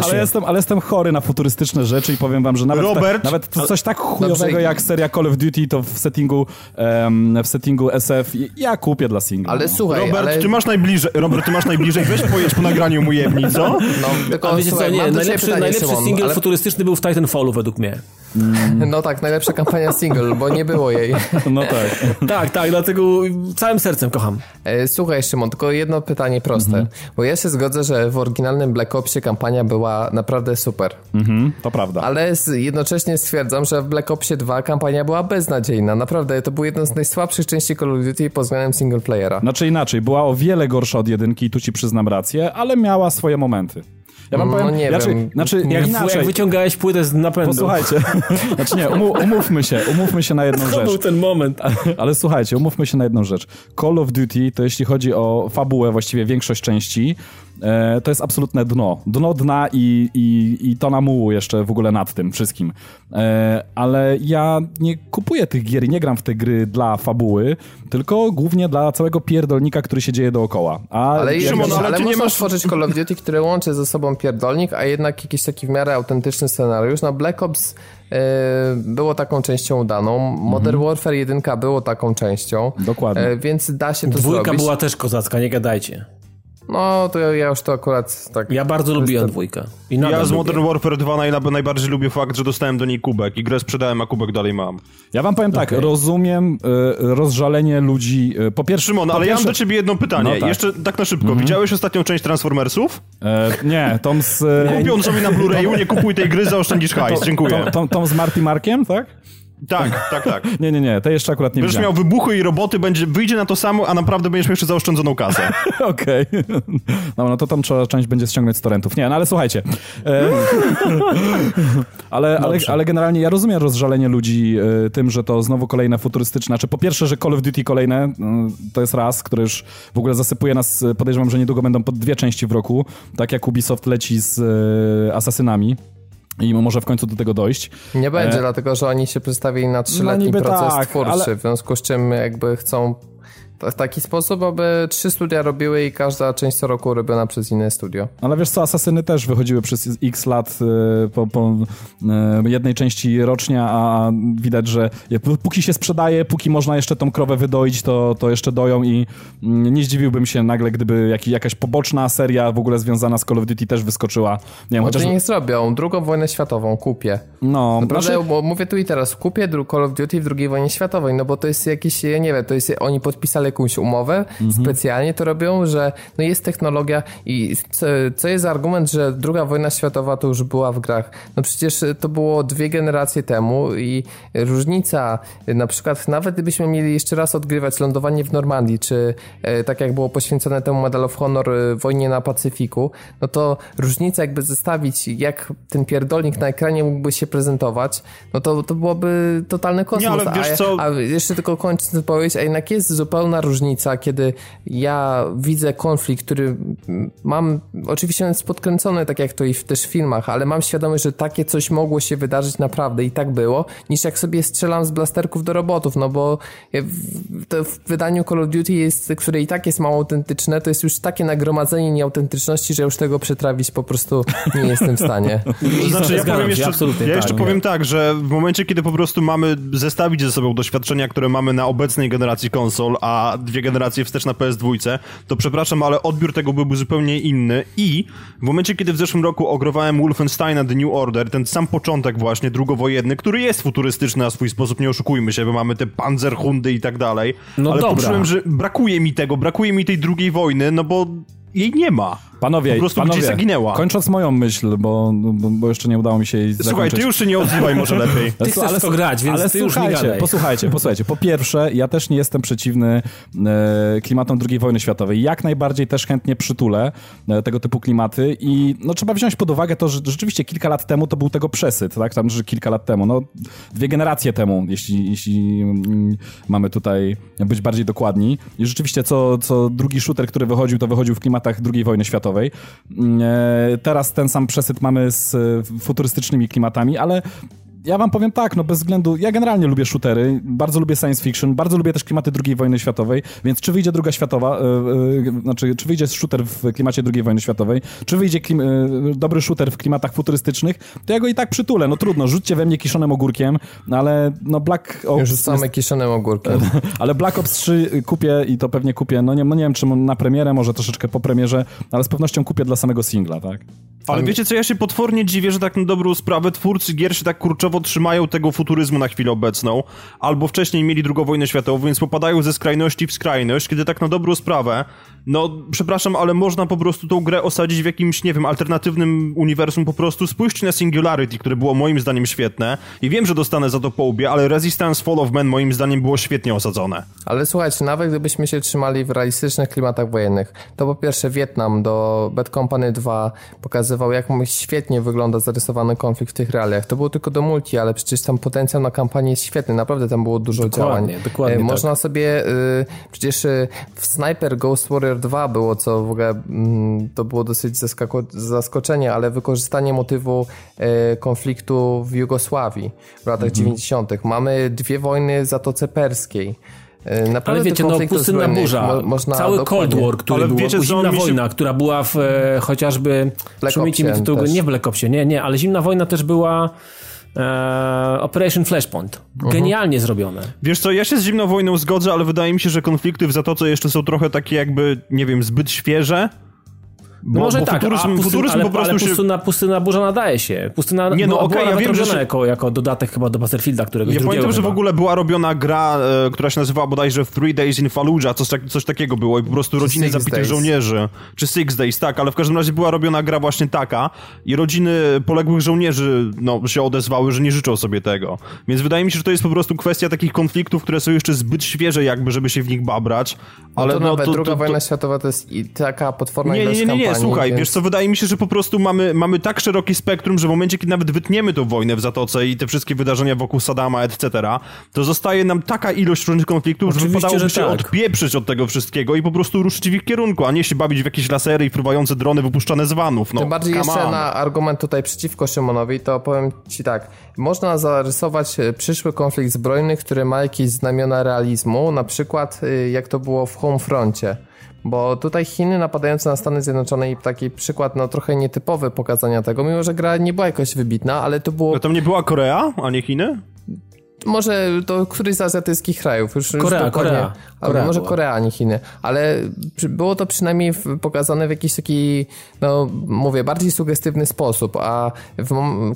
ale, jestem, ale jestem chory na futurystyczne rzeczy i powiem wam, że nawet, Robert, ta, nawet coś tak chujowego jak seria Call of Duty to w settingu um, w settingu SF ja kupię dla singla. Ale słuchaj, Robert, ale... ty masz najbliżej, Robert, ty masz najbliżej, weź pojedź po nagraniu mu jebni, co? No, tylko wiecie słuchaj, co, nie, najlepszy, najlepszy single ale... futurystyczny był w Titanfallu według mnie. Mm. No tak, najlepsza kampania single, bo nie było jej. No tak. tak, tak, dlatego całym sercem kocham. E, słuchaj Szymon, tylko jedno pytanie proste. Mhm. Bo ja się zgodzę, że w oryginalnym Black Opsie kampania była naprawdę super. Mhm, to prawda. Ale jednocześnie stwierdzam, że w Black Opsie 2 kampania była beznadziejna. Naprawdę, to był jeden z najsłabszych części Call of Duty pod względem single playera. Znaczy inaczej, była o wiele gorsza od jedynki i tu ci przyznam rację, ale miała swoje momenty. Ja wam no, powiem, nie znaczy, wiem. Znaczy, jak, inaczej. jak wyciągałeś płytę z napędu. Posłuchajcie, znaczy nie, umówmy się, umówmy się na jedną to rzecz. To był ten moment. Ale, ale, słuchajcie, umówmy się na jedną rzecz. Call of Duty to jeśli chodzi o fabułę, właściwie większość części, E, to jest absolutne dno. Dno dna i, i, i to na mułu jeszcze w ogóle nad tym wszystkim. E, ale ja nie kupuję tych gier i nie gram w te gry dla fabuły, tylko głównie dla całego pierdolnika, który się dzieje dookoła. A ale, Szymon, ale, nie masz tworzyć Call of Duty, które łączy ze sobą pierdolnik, a jednak jakiś taki w miarę autentyczny scenariusz. No Black Ops e, było taką częścią udaną. Modern mhm. Warfare 1 było taką częścią. Dokładnie. Więc da się to Dwójka zrobić. Dwójka była też kozacka, nie gadajcie. No, to ja już to akurat tak... Ja bardzo lubiłem dwójkę. I ja z Modern lubię. Warfare 2 naj, najbardziej lubię fakt, że dostałem do niej kubek i grę sprzedałem, a kubek dalej mam. Ja wam powiem tak, okay. rozumiem y, rozżalenie ludzi... Y, po pierwsze... Szymon, po ale pierwsze... ja mam do ciebie jedno pytanie. No tak. Jeszcze tak na szybko. Mm -hmm. Widziałeś ostatnią część Transformersów? E, nie, Tom z... Kupią sobie na Blu-rayu, nie kupuj tej gry, zaoszczędzisz hajs. Dziękuję. Tom, Tom, Tom z Marty Markiem, tak? Tak, tak, tak. nie, nie, nie, to jeszcze akurat nie Będziesz miał wybuchy i roboty, będzie, wyjdzie na to samo, a naprawdę będziesz miał jeszcze zaoszczędzoną kasę. Okej. No, no to tam trzeba część będzie ściągnąć z torrentów. Nie, no ale słuchajcie. E... ale, ale, ale generalnie ja rozumiem rozżalenie ludzi e, tym, że to znowu kolejne futurystyczne. Znaczy po pierwsze, że Call of Duty kolejne, e, to jest raz, który już w ogóle zasypuje nas, podejrzewam, że niedługo będą po dwie części w roku, tak jak Ubisoft leci z e, Asasynami. I może w końcu do tego dojść. Nie będzie, e... dlatego że oni się przedstawili na trzyletni no proces tak, twórczy, ale... w związku z czym jakby chcą w taki sposób, aby trzy studia robiły i każda część co roku robiona przez inne studio. Ale wiesz co, Asasyny też wychodziły przez x lat y, po, po y, jednej części rocznie, a widać, że póki się sprzedaje, póki można jeszcze tą krowę wydoić, to, to jeszcze doją i mm, nie zdziwiłbym się nagle, gdyby jak, jakaś poboczna seria w ogóle związana z Call of Duty też wyskoczyła. Nie wiem, chociaż... nie zrobią. Drugą wojnę światową kupię. No. Naprawdę, znaczy... mówię tu i teraz, kupię Call of Duty w drugiej wojnie światowej, no bo to jest jakiś, ja nie wiem, to jest, oni podpisali jakąś umowę, mhm. specjalnie to robią, że no jest technologia i co, co jest argument, że druga wojna światowa to już była w grach. No przecież to było dwie generacje temu i różnica, na przykład nawet gdybyśmy mieli jeszcze raz odgrywać lądowanie w Normandii, czy e, tak jak było poświęcone temu Medal of Honor e, wojnie na Pacyfiku, no to różnica jakby zestawić, jak ten pierdolnik na ekranie mógłby się prezentować, no to, to byłoby totalny kosmos. Nie, ale wiesz co... a, a jeszcze tylko kończąc wypowiedź, a jednak jest zupełna różnica, kiedy ja widzę konflikt, który mam, oczywiście on jest podkręcony, tak jak to i w, też w filmach, ale mam świadomość, że takie coś mogło się wydarzyć naprawdę i tak było, niż jak sobie strzelam z blasterków do robotów, no bo w, w wydaniu Call of Duty jest, które i tak jest mało autentyczne, to jest już takie nagromadzenie nieautentyczności, że już tego przetrawić po prostu nie jestem w stanie. To znaczy, ja powiem jeszcze, ja jeszcze tak, powiem tak, że w momencie, kiedy po prostu mamy zestawić ze sobą doświadczenia, które mamy na obecnej generacji konsol, a dwie generacje wstecz na PS2, to przepraszam, ale odbiór tego byłby zupełnie inny i w momencie, kiedy w zeszłym roku ogrowałem Wolfensteina The New Order, ten sam początek właśnie, drugowojenny, który jest futurystyczny na swój sposób, nie oszukujmy się, bo mamy te panzerhundy i tak dalej, no ale dobra. poczułem, że brakuje mi tego, brakuje mi tej drugiej wojny, no bo jej nie ma. Panowie, po prostu panowie, zaginęła. Kończąc moją myśl, bo, bo, bo, jeszcze nie udało mi się jej Słuchaj, zakończyć. ty już się nie odzywaj może lepiej. Ty chcesz ale, to grać, więc ale ty już nie gadaj. Posłuchajcie, posłuchajcie. Po pierwsze, ja też nie jestem przeciwny e, klimatom II wojny światowej. Jak najbardziej też chętnie przytulę e, tego typu klimaty i no, trzeba wziąć pod uwagę to, że rzeczywiście kilka lat temu to był tego przesyt, tak? Tam, że kilka lat temu, no dwie generacje temu, jeśli, jeśli mm, mamy tutaj być bardziej dokładni. I rzeczywiście co, co drugi shooter, który wychodził, to wychodził w klimatach II wojny światowej. Mm, e, teraz ten sam przesyt mamy z e, futurystycznymi klimatami, ale ja wam powiem tak, no bez względu, ja generalnie lubię shootery, bardzo lubię science fiction, bardzo lubię też klimaty II wojny światowej, więc czy wyjdzie druga światowa, yy, yy, znaczy czy wyjdzie shooter w klimacie II wojny światowej, czy wyjdzie klim, yy, dobry shooter w klimatach futurystycznych, to ja go i tak przytulę, no trudno, rzućcie we mnie kiszonym ogórkiem, no ale no Black Ops... Już same jest... kiszonym ogórkiem. ale Black Ops 3 kupię i to pewnie kupię, no nie, no nie wiem czy na premierę, może troszeczkę po premierze, ale z pewnością kupię dla samego singla, tak? Ale wiecie co, ja się potwornie dziwię, że tak na dobrą sprawę twórcy gier się tak kurczowo trzymają tego futuryzmu na chwilę obecną, albo wcześniej mieli drugą wojnę światową, więc popadają ze skrajności w skrajność, kiedy tak na dobrą sprawę no, przepraszam, ale można po prostu tą grę osadzić w jakimś, nie wiem, alternatywnym uniwersum po prostu. Spójrzcie na Singularity, które było moim zdaniem świetne i wiem, że dostanę za to po łbie, ale Resistance Fall of Man moim zdaniem było świetnie osadzone. Ale słuchajcie, nawet gdybyśmy się trzymali w realistycznych klimatach wojennych, to po pierwsze Wietnam do Bad Company 2 pokazywał, jak świetnie wygląda zarysowany konflikt w tych realiach. To było tylko do multi, ale przecież tam potencjał na kampanię jest świetny, naprawdę tam było dużo dokładnie, działań. Dokładnie, e, Można tak. sobie, y, przecież y, w Sniper Ghost Warrior 2 było, co w ogóle mm, to było dosyć zaskoczenie, ale wykorzystanie motywu e, konfliktu w Jugosławii w latach mhm. 90. Mamy dwie wojny w Zatoce Perskiej. E, naprawdę ale wiecie, no pustynna burza, mo można cały Cold War, który ale był, wiecie, zimna wojna, się... która była w e, chociażby, przypomnijcie mi tytuł, nie w Black Opsie, nie, nie, ale zimna wojna też była e, Operation Flashpoint. Genialnie uh -huh. zrobione. Wiesz co, ja się z zimną wojną zgodzę, ale wydaje mi się, że konflikty w Zatoce jeszcze są trochę takie jakby, nie wiem, zbyt świeże no może bo tak, futuryzm, pustyn, futuryzm ale, po prostu ale pustyna, się... pustyna burza nadaje się. Pustyna nie, no, okay, ja wiem, że jako, jako dodatek chyba do Battlefielda, którego Ja pamiętam, że w ogóle była robiona gra, e, która się nazywała bodajże Three Days in Fallujah, coś, tak, coś takiego było i po prostu rodziny zabitych days. żołnierzy. Czy Six Days, tak, ale w każdym razie była robiona gra właśnie taka i rodziny poległych żołnierzy no, się odezwały, że nie życzą sobie tego. Więc wydaje mi się, że to jest po prostu kwestia takich konfliktów, które są jeszcze zbyt świeże jakby, żeby się w nich babrać. Ale no to no, nawet to, druga to, wojna światowa to jest taka potworna nie, ilość nie, nie, nie, nie, słuchaj, więc... wiesz co, wydaje mi się, że po prostu mamy, mamy tak szeroki spektrum, że w momencie, kiedy nawet wytniemy tą wojnę w Zatoce i te wszystkie wydarzenia wokół Sadama, etc., to zostaje nam taka ilość różnych konfliktów, Oczywiście, że wypadałoby że się tak. odpieprzyć od tego wszystkiego i po prostu ruszyć w ich kierunku, a nie się bawić w jakieś lasery i fruwające drony wypuszczane z vanów. No, Tym bardziej jeszcze on. na argument tutaj przeciwko Szymonowi, to powiem ci tak, można zarysować e, przyszły konflikt zbrojny, który ma jakieś znamiona realizmu, na przykład e, jak to było w Homefroncie. Bo tutaj Chiny napadające na Stany Zjednoczone i taki przykład no trochę nietypowy pokazania tego, mimo że gra nie była jakoś wybitna, ale to było... No tam nie była Korea, a nie Chiny? Może to któryś z azjatyckich krajów. Już, Korea, już Korea. Korea może była. Korea, nie Chiny. Ale było to przynajmniej pokazane w jakiś taki, no mówię, bardziej sugestywny sposób, a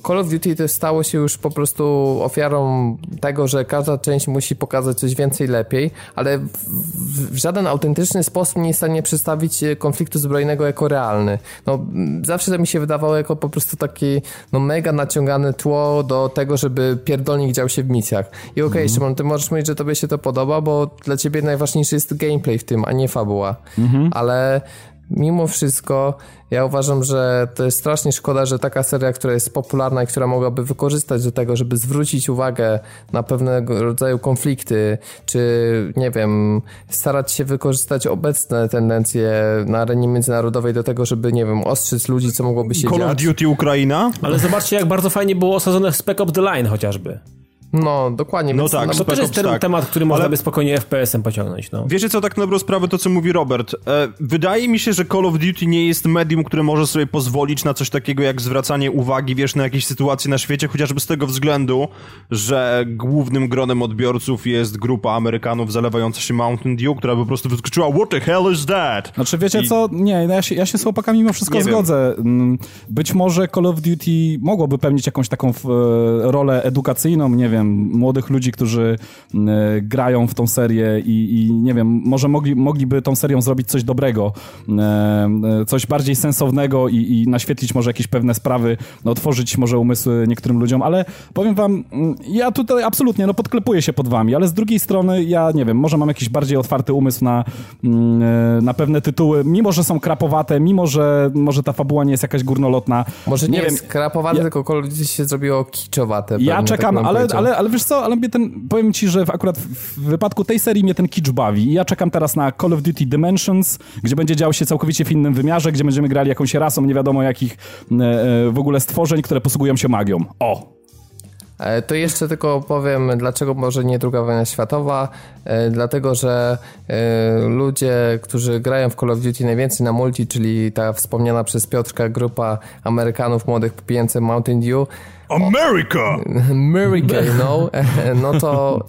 Call of Duty to stało się już po prostu ofiarą tego, że każda część musi pokazać coś więcej lepiej, ale w, w żaden autentyczny sposób nie jest w stanie przedstawić konfliktu zbrojnego jako realny. No, zawsze to mi się wydawało jako po prostu taki no, mega naciągane tło do tego, żeby pierdolnik dział się w misjach. I okej, okay, mhm. Szymon, ty możesz mówić, że tobie się to podoba, bo dla ciebie najważniejszy jest gameplay w tym, a nie fabuła. Mhm. Ale mimo wszystko ja uważam, że to jest strasznie szkoda, że taka seria, która jest popularna i która mogłaby wykorzystać do tego, żeby zwrócić uwagę na pewnego rodzaju konflikty, czy nie wiem, starać się wykorzystać obecne tendencje na arenie międzynarodowej do tego, żeby nie wiem, ostrzyc ludzi, co mogłoby się Call dziać. Call of Duty Ukraina? Ale zobaczcie, jak bardzo fajnie było osadzone w Spec Ops The Line chociażby. No, dokładnie. No tak, to też jest ten tak. temat, który można Ale... by spokojnie FPS-em pociągnąć. No. Wiecie co, tak na dobrą sprawę to, co mówi Robert. E, wydaje mi się, że Call of Duty nie jest medium, które może sobie pozwolić na coś takiego jak zwracanie uwagi, wiesz, na jakieś sytuacje na świecie, chociażby z tego względu, że głównym gronem odbiorców jest grupa Amerykanów zalewająca się Mountain Dew, która po prostu wyskoczyła What the hell is that? Znaczy wiecie I... co, nie, no ja się, ja się z chłopakami mimo wszystko nie zgodzę. Wiem. Mm, być może Call of Duty mogłoby pełnić jakąś taką e, rolę edukacyjną, nie wiem, młodych ludzi którzy mm, e, grają w tą serię i, i nie wiem, może mogli, mogliby tą serią zrobić coś dobrego, e, e, coś bardziej sensownego i, i naświetlić może jakieś pewne sprawy, no, otworzyć może umysły niektórym ludziom, ale powiem wam, mm, ja tutaj absolutnie, no podklepuję się pod wami, ale z drugiej strony ja nie wiem, może mam jakiś bardziej otwarty umysł na, mm, na pewne tytuły, mimo że są krapowate, mimo że może ta fabuła nie jest jakaś górnolotna. Może nie, nie jest wiem, krapowate, ja, tylko się zrobiło kiczowate. Ja czekam, tak ale, ale, ale wiesz co, ale mnie ten, powiem ci, że w, akurat w wypadku tej serii mnie ten kicz bawi. Ja czekam teraz na Call of Duty Dimensions, gdzie będzie działo się całkowicie w innym wymiarze, gdzie będziemy grali jakąś rasą nie wiadomo jakich e, e, w ogóle stworzeń, które posługują się magią. O! E, to jeszcze tylko powiem, dlaczego może nie druga wojna światowa. Dlatego, że ludzie, którzy grają w Call of Duty najwięcej na multi, czyli ta wspomniana przez Piotrka grupa Amerykanów młodych popijających Mountain Dew, America! America, no, no to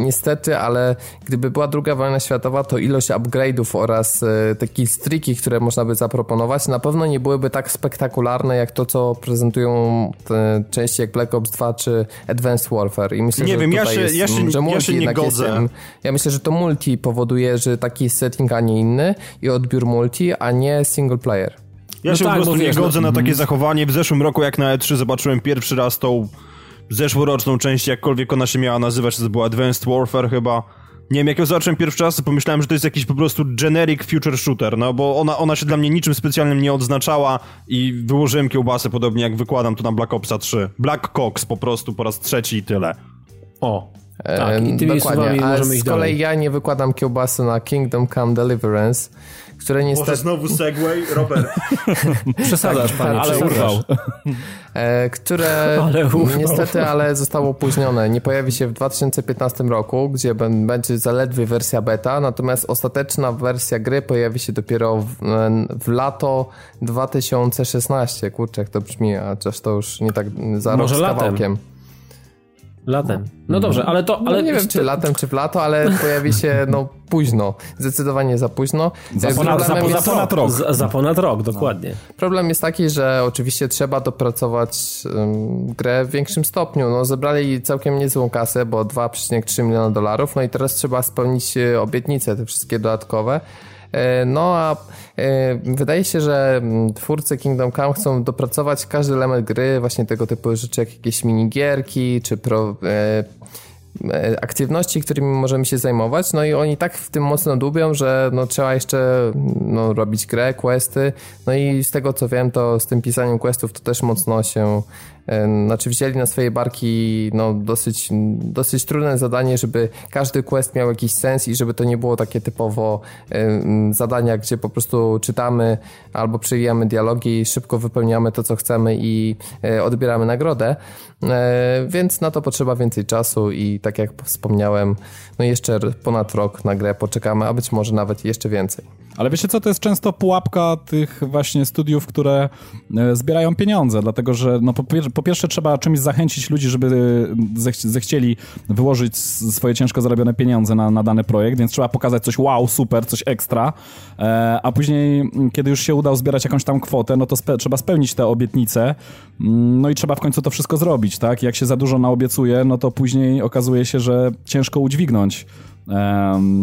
niestety, ale gdyby była druga wojna światowa, to ilość upgrade'ów oraz e, te killstreaki, które można by zaproponować, na pewno nie byłyby tak spektakularne, jak to, co prezentują te części jak Black Ops 2 czy Advanced Warfare. I myślę, nie że wiem, ja się, jest, ja się, że ja się nie godzę. Jest, ja myślę, że to multi powoduje, że taki setting, a nie inny i odbiór multi, a nie single player. Ja no się tak, po prostu nie wiesz, godzę no, na takie mm. zachowanie. W zeszłym roku, jak na E3 zobaczyłem pierwszy raz tą zeszłoroczną część, jakkolwiek ona się miała nazywać, to była Advanced Warfare chyba. Nie wiem, jak ją zobaczyłem pierwszy raz, to pomyślałem, że to jest jakiś po prostu generic future shooter, no bo ona, ona się dla mnie niczym specjalnym nie odznaczała i wyłożyłem kiełbasę podobnie jak wykładam to na Black Opsa 3. Black Cox po prostu po raz trzeci i tyle. O, tak, i tymi Dokładnie. A z kolei dalej. ja nie wykładam kiełbasy na Kingdom Come Deliverance, które niestety... Może znowu segway? Robert. Przesadzasz, tak, panie, ale urwał. E, które ale niestety, ale zostało opóźnione. Nie pojawi się w 2015 roku, gdzie będzie zaledwie wersja beta, natomiast ostateczna wersja gry pojawi się dopiero w, w lato 2016. Kurczę, jak to brzmi, a chociaż to już nie tak za Może rok z kawałkiem. Latem. Latem. No dobrze, ale to... No ale no nie wiem, czy latem, czy w lato, ale pojawi się no późno. Zdecydowanie za późno. Za, ponad, za, jest, za ponad rok. Za, za, ponad rok, dokładnie. No. Problem jest taki, że oczywiście trzeba dopracować um, grę w większym stopniu. No, zebrali całkiem niezłą kasę, bo 2,3 miliona dolarów, no i teraz trzeba spełnić e, obietnice, te wszystkie dodatkowe. E, no a e, wydaje się, że mm, twórcy Kingdom Come chcą dopracować każdy element gry, właśnie tego typu rzeczy jak jakieś minigierki, czy pro, e, aktywności, którymi możemy się zajmować, no i oni tak w tym mocno dubią, że no, trzeba jeszcze no, robić grę, questy, no i z tego co wiem, to z tym pisaniem questów to też mocno się znaczy wzięli na swoje barki no, dosyć, dosyć trudne zadanie, żeby każdy quest miał jakiś sens i żeby to nie było takie typowo zadania, gdzie po prostu czytamy albo przewijamy dialogi, szybko wypełniamy to, co chcemy i e, odbieramy nagrodę. E, więc na to potrzeba więcej czasu i tak jak wspomniałem, no jeszcze ponad rok na grę poczekamy, a być może nawet jeszcze więcej. Ale wiecie co, to jest często pułapka tych właśnie studiów, które e, zbierają pieniądze, dlatego że no po, pierwsze trzeba czymś zachęcić ludzi, żeby zech zechcieli wyłożyć swoje ciężko zarobione pieniądze na, na dany projekt, więc trzeba pokazać coś wow, super, coś ekstra, e, a później, kiedy już się uda zbierać jakąś tam kwotę, no to spe trzeba spełnić te obietnice, mm, no i trzeba w końcu to wszystko zrobić, tak? Jak się za dużo naobiecuje, no to później okazuje się, że ciężko udźwignąć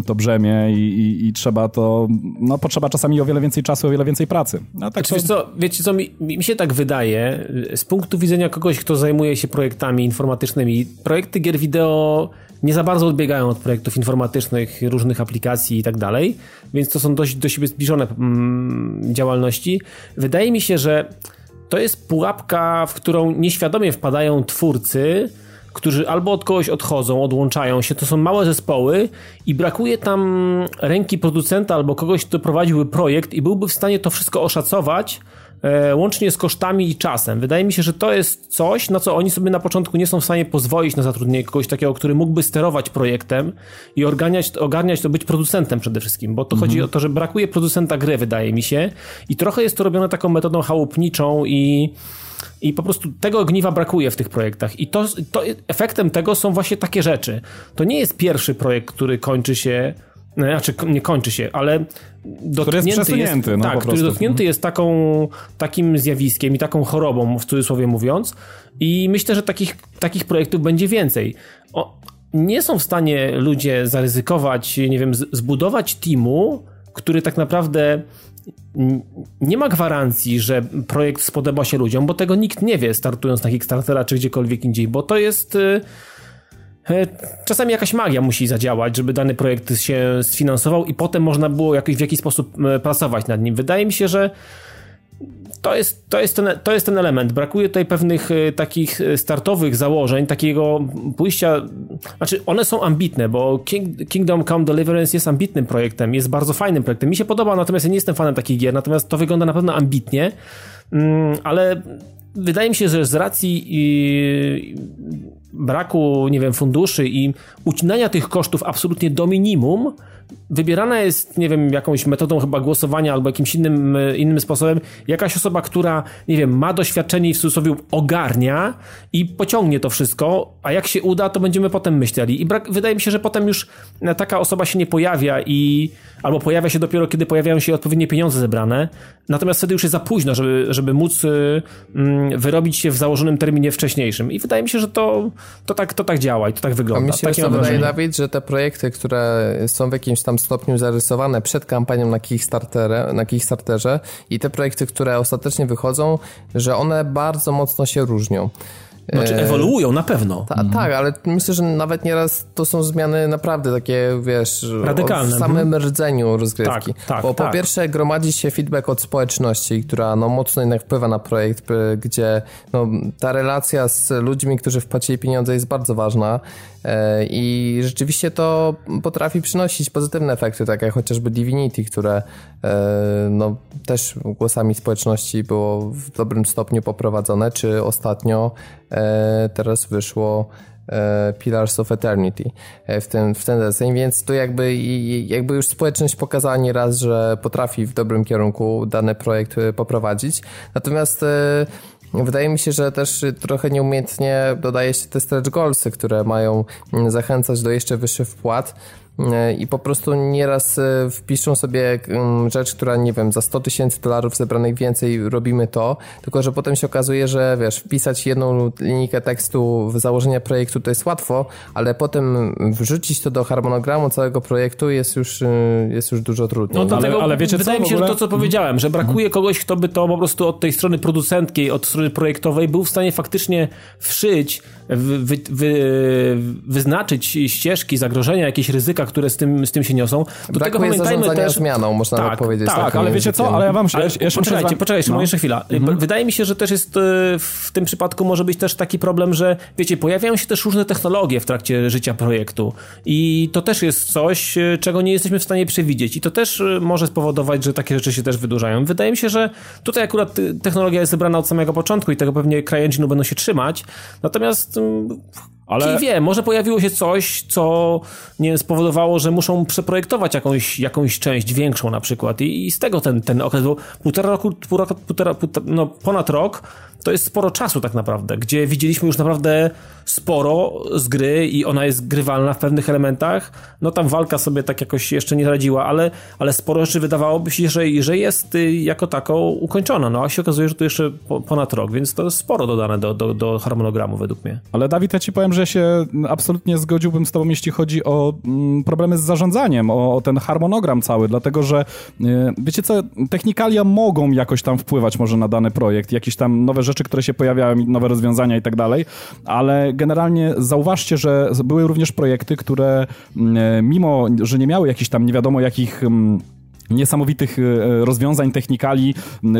to brzemię i, i, i, trzeba to, no potrzeba czasami o wiele więcej czasu, o wiele więcej pracy. No, tak to... co, wiecie co, mi, mi się tak wydaje, z punktu widzenia kogoś, kto zajmuje się projektami informatycznymi, projekty gier wideo nie za bardzo odbiegają od projektów informatycznych, różnych aplikacji i tak dalej, więc to są dość do siebie zbliżone mm, działalności. Wydaje mi się, że to jest pułapka, w którą nieświadomie wpadają twórcy, którzy albo od kogoś odchodzą, odłączają się, to są małe zespoły i brakuje tam ręki producenta albo kogoś, kto prowadziłby projekt i byłby w stanie to wszystko oszacować, e, łącznie z kosztami i czasem. Wydaje mi się, że to jest coś, na co oni sobie na początku nie są w stanie pozwolić na zatrudnienie kogoś takiego, który mógłby sterować projektem i ogarniać, ogarniać to, być producentem przede wszystkim, bo to chodzi o to, że brakuje producenta gry, wydaje mi się, i trochę jest to robione taką metodą chałupniczą i i po prostu tego ogniwa brakuje w tych projektach. I to, to efektem tego są właśnie takie rzeczy. To nie jest pierwszy projekt, który kończy się no, znaczy nie kończy się, ale dotknięty który jest, jest no, tak, który dotknięty mhm. jest taką, takim zjawiskiem i taką chorobą, w cudzysłowie mówiąc. I myślę, że takich, takich projektów będzie więcej. O, nie są w stanie ludzie zaryzykować, nie wiem, zbudować teamu, który tak naprawdę nie ma gwarancji, że projekt spodoba się ludziom, bo tego nikt nie wie, startując na Kickstartera czy gdziekolwiek indziej, bo to jest. Y, y, czasami jakaś magia musi zadziałać, żeby dany projekt się sfinansował i potem można było jakoś, w jakiś sposób y, pracować nad nim. Wydaje mi się, że to jest, to, jest ten, to jest ten element. Brakuje tutaj pewnych y, takich y, startowych założeń, takiego pójścia. Znaczy, one są ambitne, bo King, Kingdom Come Deliverance jest ambitnym projektem, jest bardzo fajnym projektem. Mi się podoba, natomiast ja nie jestem fanem takich gier, natomiast to wygląda na pewno ambitnie, mm, ale wydaje mi się, że z racji braku, nie wiem, funduszy i ucinania tych kosztów absolutnie do minimum, wybierana jest, nie wiem, jakąś metodą chyba głosowania albo jakimś innym, e, innym sposobem, jakaś osoba, która, nie wiem, ma doświadczenie i w cudzysłowie ogarnia i pociągnie to wszystko, a jak się uda, to będziemy potem myśleli. I brak, wydaje mi się, że potem już taka osoba się nie pojawia i albo pojawia się dopiero, kiedy pojawiają się odpowiednie pieniądze zebrane, natomiast wtedy już jest za późno, żeby, żeby móc y, y, wyrobić się w założonym terminie wcześniejszym. I wydaje mi się, że to, to, tak, to tak działa i to tak wygląda. A mi się Takie wydaje, Dawid, że te projekty, które są w jakimś tam stopniu zarysowane przed kampanią na na Kickstarterze i te projekty, które ostatecznie wychodzą, że one bardzo mocno się różnią. Znaczy ewoluują na pewno. Ta, mhm. Tak, ale myślę, że nawet nieraz to są zmiany naprawdę takie, wiesz, radykalne. W samym mhm. rdzeniu rozgrywki. Tak, tak, Bo po tak. pierwsze gromadzi się feedback od społeczności, która no, mocno jednak wpływa na projekt, gdzie no, ta relacja z ludźmi, którzy wpłacili pieniądze jest bardzo ważna e, i rzeczywiście to potrafi przynosić pozytywne efekty, tak jak chociażby Divinity, które e, no, też głosami społeczności było w dobrym stopniu poprowadzone, czy ostatnio E, teraz wyszło e, Pillars of Eternity e, w ten, w ten deseń, więc to jakby, jakby już społeczność pokazała nieraz, że potrafi w dobrym kierunku dany projekt poprowadzić. Natomiast Wydaje mi się, że też trochę nieumiejętnie dodaje się te stretch goalsy, które mają zachęcać do jeszcze wyższych wpłat. E, i po prostu nieraz e, wpiszą sobie mm, rzecz, która nie wiem, za 100 tysięcy dolarów zebranych więcej robimy to, tylko że potem się okazuje, że wiesz, wpisać jedną linijkę tekstu w założenia projektu to jest łatwo, ale potem wrzucić to do harmonogramu całego projektu jest już, y, jest już dużo trudniej. No dlatego ale, ale wiecie wydaje co, mi się, że to co powiedziałem, że brakuje mhm. kogoś, kto by to po prostu od tej strony producentkiej, od strony projektowej był w stanie faktycznie wszyć, wy, wy, wyznaczyć ścieżki, zagrożenia, jakieś ryzyka które z tym, z tym się niosą. Do Brakuje tego pamiętajmy też... zmianą, można tak, powiedzieć. Tak, tak ale wiecie co, ale ja wam ale, jeszcze Poczekajcie, poczekajcie, no. jeszcze chwila. Mhm. Wydaje mi się, że też jest e, w tym przypadku może być też taki problem, że wiecie, pojawiają się też różne technologie w trakcie życia projektu i to też jest coś, e, czego nie jesteśmy w stanie przewidzieć i to też e, może spowodować, że takie rzeczy się też wydłużają. Wydaje mi się, że tutaj akurat technologia jest zebrana od samego początku i tego pewnie CryEngine będą się trzymać, natomiast Ale... I wiem, może pojawiło się coś, co nie wiem, spowodowało, że muszą przeprojektować jakąś, jakąś część większą na przykład. I, i z tego ten, ten okres był półtora roku, półtora, półtora, półtora, no ponad rok to jest sporo czasu tak naprawdę, gdzie widzieliśmy już naprawdę sporo z gry i ona jest grywalna w pewnych elementach. No tam walka sobie tak jakoś jeszcze nie radziła, ale, ale sporo rzeczy wydawałoby się, że, że jest y, jako taką ukończona. No a się okazuje, że to jeszcze ponad rok, więc to jest sporo dodane do, do, do harmonogramu według mnie. Ale Dawid, ja ci powiem, że się absolutnie zgodziłbym z tobą, jeśli chodzi o mm, problemy z zarządzaniem, o, o ten harmonogram cały, dlatego że y, wiecie co, technikalia mogą jakoś tam wpływać może na dany projekt, jakieś tam nowe rzeczy rzeczy, które się pojawiają, nowe rozwiązania i tak dalej, ale generalnie zauważcie, że były również projekty, które mm, mimo, że nie miały jakichś tam nie wiadomo jakich mm, niesamowitych e, rozwiązań, technikali,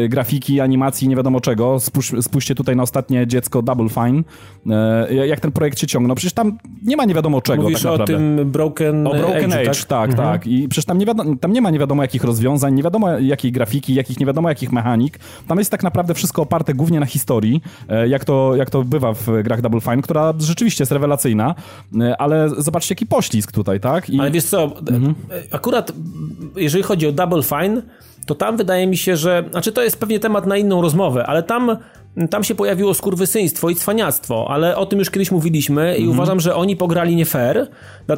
grafiki, animacji, nie wiadomo czego. Spójrz, spójrzcie tutaj na ostatnie dziecko Double Fine. E, jak ten projekt się ciągnął. Przecież tam nie ma nie wiadomo czego Mówisz tak naprawdę. o tym Broken, o Broken Age. Age, tak, tak. Mhm. tak. I przecież tam nie, wiadomo, tam nie ma nie wiadomo jakich rozwiązań, nie wiadomo jakiej grafiki, jakich nie wiadomo jakich mechanik. Tam jest tak naprawdę wszystko oparte głównie na historii, e, jak to, jak to bywa w grach Double Fine, która rzeczywiście jest rewelacyjna, ale zobaczcie jaki poślizg tutaj, tak? I... Ale wiesz co, mhm. akurat jeżeli chodzi o Double Fine, to tam wydaje mi się, że. Znaczy, to jest pewnie temat na inną rozmowę, ale tam tam się pojawiło skurwysyństwo i cwaniactwo, ale o tym już kiedyś mówiliśmy i mhm. uważam, że oni pograli nie fair,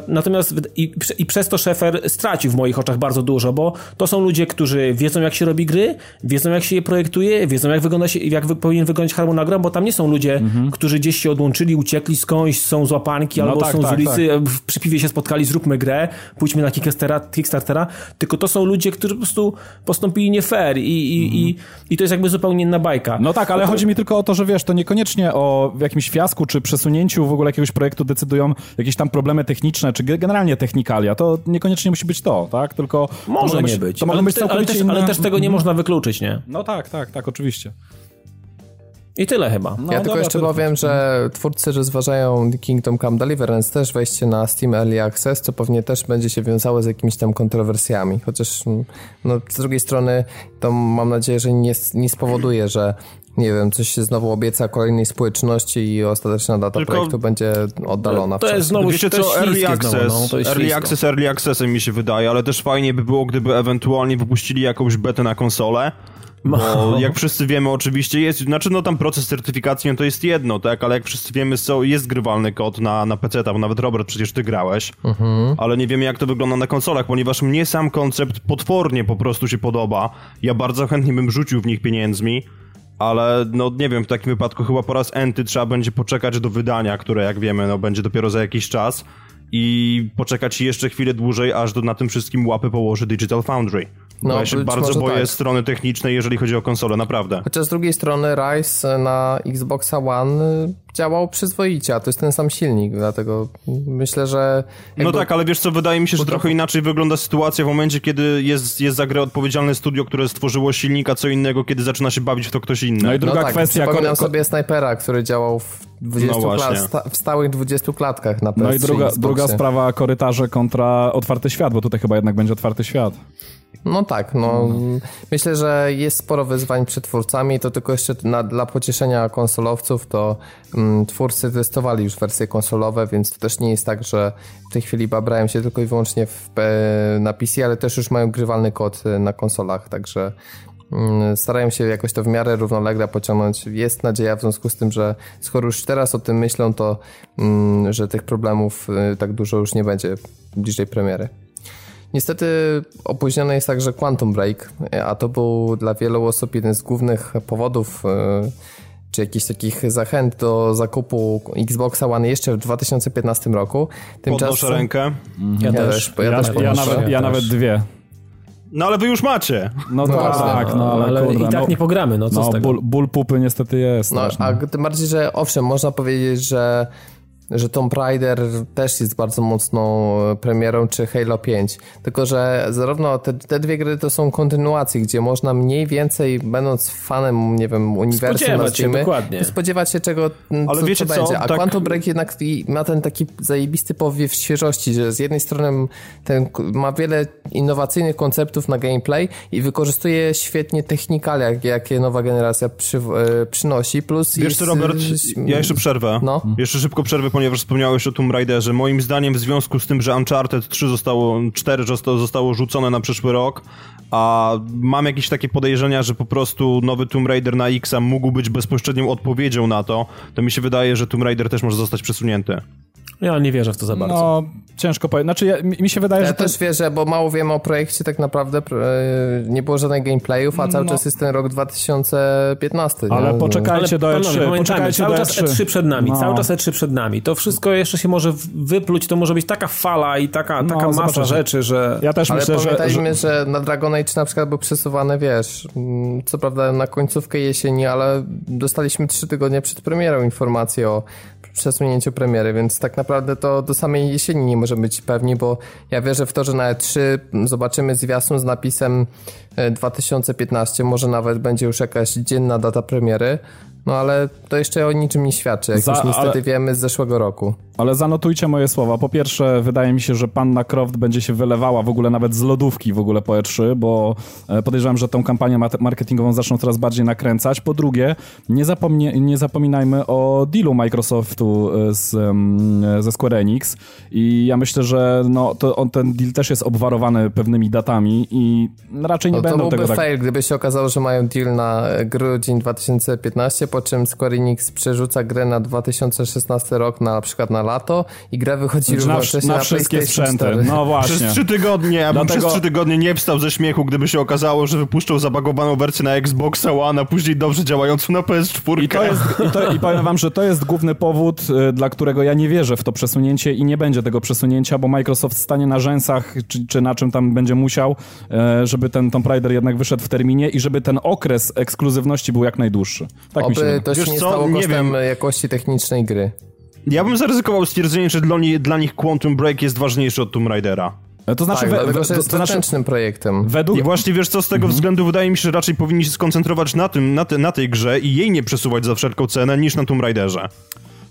natomiast i, i, przez to Szefer stracił w moich oczach bardzo dużo, bo to są ludzie, którzy wiedzą jak się robi gry, wiedzą jak się je projektuje, wiedzą jak wygląda się, jak wy, powinien wyglądać harmonogram, bo tam nie są ludzie, mhm. którzy gdzieś się odłączyli, uciekli skądś, są złapanki no albo tak, są tak, z ulicy, tak. przy piwie się spotkali, zróbmy grę, pójdźmy na Kickstartera, Kickstartera, tylko to są ludzie, którzy po prostu postąpili nie fair i, i, mhm. i, i to jest jakby zupełnie inna bajka. No tak, ale to... chodzi mi tylko o to, że wiesz, to niekoniecznie o jakimś fiasku czy przesunięciu w ogóle jakiegoś projektu decydują jakieś tam problemy techniczne, czy generalnie technikalia. To niekoniecznie musi być to, tak? Tylko może nie być. To może być ale, też, inne... ale też tego nie można wykluczyć, nie? No tak, tak, tak, oczywiście. I tyle chyba. No, ja tylko jeszcze powiem, że twórcy rozważają Kingdom Come Deliverance też wejście na Steam Early Access, co pewnie też będzie się wiązało z jakimiś tam kontrowersjami. Chociaż mm, no, z drugiej strony to mam nadzieję, że nie, nie spowoduje, że nie wiem, coś się znowu obieca kolejnej społeczności i ostateczna data Tylko projektu będzie oddalona. To jest znowu, Wiecie co, early access, znowu, no, early access, early accessem mi się wydaje, ale też fajnie by było, gdyby ewentualnie wypuścili jakąś betę na konsolę, bo no. jak wszyscy wiemy, oczywiście jest, znaczy no tam proces certyfikacji no to jest jedno, tak, ale jak wszyscy wiemy, so, jest grywalny kod na, na PC, bo nawet Robert przecież ty grałeś, mhm. ale nie wiemy jak to wygląda na konsolach, ponieważ mnie sam koncept potwornie po prostu się podoba. Ja bardzo chętnie bym rzucił w nich pieniędzmi, ale no nie wiem, w takim wypadku chyba po raz enty trzeba będzie poczekać do wydania, które jak wiemy, no będzie dopiero za jakiś czas i poczekać jeszcze chwilę dłużej, aż do, na tym wszystkim łapy położy Digital Foundry. No, ja się bardzo boję tak. strony technicznej, jeżeli chodzi o konsolę, naprawdę. Chociaż z drugiej strony Rise na Xboxa One działał przyzwoicie, a to jest ten sam silnik, dlatego myślę, że... Jakby... No tak, ale wiesz co, wydaje mi się, że trochę inaczej wygląda sytuacja w momencie, kiedy jest, jest za grę odpowiedzialne studio, które stworzyło silnika, co innego, kiedy zaczyna się bawić w to ktoś inny. No i druga no tak, kwestia... Przypominam sobie Snipera, który działał w 20 no sta, w stałych 20 klatkach na PS3 No i druga, druga sprawa, korytarze kontra otwarty świat, bo tutaj chyba jednak będzie otwarty świat. No tak, no myślę, że jest sporo wyzwań przed twórcami, to tylko jeszcze na, dla pocieszenia konsolowców to mm, twórcy testowali już wersje konsolowe, więc to też nie jest tak, że w tej chwili babrają się tylko i wyłącznie w, na PC, ale też już mają grywalny kod y, na konsolach, także mm, starają się jakoś to w miarę równolegle pociągnąć. Jest nadzieja w związku z tym, że skoro już teraz o tym myślą, to mm, że tych problemów y, tak dużo już nie będzie bliżej premiery. Niestety opóźniony jest także Quantum Break, a to był dla wielu osób jeden z głównych powodów e, czy jakichś takich zachęt do zakupu Xboxa One jeszcze w 2015 roku. Tymczasem... Podnoszę rękę. Ja, ja też, ja, ja, też ja, nawet, ja nawet dwie. No ale wy już macie. No, no tak, no, ale, ale kurde, i tak no, nie pogramy, no co no, z tego? Ból, ból pupy niestety jest. No, a tym bardziej, że owszem, można powiedzieć, że że Tomb Raider też jest bardzo mocną e, premierą, czy Halo 5. Tylko, że zarówno te, te dwie gry to są kontynuacje, gdzie można mniej więcej, będąc fanem, nie wiem, uniwersum, spodziewać się, dokładnie. spodziewać się czego, Ale co, wiecie co, będzie. A tak... Quantum Break jednak ma ten taki zajebisty powiew świeżości, że z jednej strony ten, ma wiele innowacyjnych konceptów na gameplay i wykorzystuje świetnie technikalia, jakie nowa generacja przy, e, przynosi, plus Wiesz co, Robert, ja jeszcze przerwę. No. Jeszcze szybko przerwę ponieważ wspomniałeś o Tomb Raiderze. Moim zdaniem w związku z tym, że Uncharted 3 zostało, 4 zostało, rzucone na przyszły rok, a mam jakieś takie podejrzenia, że po prostu nowy Tomb Raider na X mógł być bezpośrednią odpowiedzią na to, to mi się wydaje, że Tomb Raider też może zostać przesunięty. Ja nie wierzę w to za bardzo. No, ciężko powiedzieć. Znaczy, ja, mi się wydaje, ja że... Ja też wierzę, bo mało wiem o projekcie tak naprawdę. E, nie było żadnych gameplayów, a cały no. czas jest ten rok 2015. Ale nie? poczekajcie Ale, do E3. Poczekajcie cały do czas E3 e przed nami. No. Cały czas E3 przed nami. To wszystko jeszcze się może wypluć. To może być taka fala i taka, no, taka masa rzeczy, że... Ja też Ale myślę, pamiętajmy, że... że na Dragon Age na przykład był przesuwany, wiesz, mm, co prawda na końcówkę jesieni, ale dostaliśmy trzy tygodnie przed premierą informację o przesunięciu premiery, więc tak naprawdę to do samej jesieni nie możemy być pewni, bo ja wierzę w to, że na E3 zobaczymy zwiastun z napisem 2015, e, może nawet będzie już jakaś dzienna data premiery, no ale to jeszcze o niczym nie świadczy, jak Za, już niestety ale... wiemy z zeszłego roku. Ale zanotujcie moje słowa. Po pierwsze, wydaje mi się, że panna Croft będzie się wylewała w ogóle nawet z lodówki w ogóle po E3, bo e, podejrzewam, że tą kampanię marketingową zaczną coraz bardziej nakręcać. Po drugie, nie, zapomnie, nie zapominajmy o dealu Microsoftu e, z, ze Square Enix i ja myślę, że no, to on, ten deal też jest obwarowany pewnymi datami i raczej nie no, będą tego tak... To byłby fail, gdyby się okazało, że mają deal na grudzień 2015, po czym Square Enix przerzuca grę na 2016 rok na, na przykład na lato i gra wychodzi znaczy, równocześnie na, na, na wszystkie sprzęty. 4. No właśnie. Przez trzy tygodnie, ja bym Dlatego... przez trzy tygodnie nie wstał ze śmiechu, gdyby się okazało, że wypuszczą zabagowaną wersję na Xbox One, a później dobrze działającą na PS4. I, to jest, i, to, I powiem wam, że to jest główny powód, y, dla którego ja nie wierzę w to przesunięcie i nie będzie tego przesunięcia, bo Microsoft stanie na rzęsach, czy, czy na czym tam będzie musiał, e, żeby ten Tomb Raider jednak wyszedł w terminie i żeby ten okres ekskluzywności był jak najdłuższy. Tak Oby mi się to się nie co? stało kosztem nie jakości technicznej gry. Ja bym zaryzykował stwierdzenie, że dla, dla nich Quantum Break jest ważniejszy od Tomb Raidera. To znaczy, tak, we, dlatego, że jest to, znaczy, projektem. Według... I właśnie wiesz co, z tego mhm. względu wydaje mi się, że raczej powinni się skoncentrować na tym, na, te, na tej grze i jej nie przesuwać za wszelką cenę, niż na Tomb Raiderze.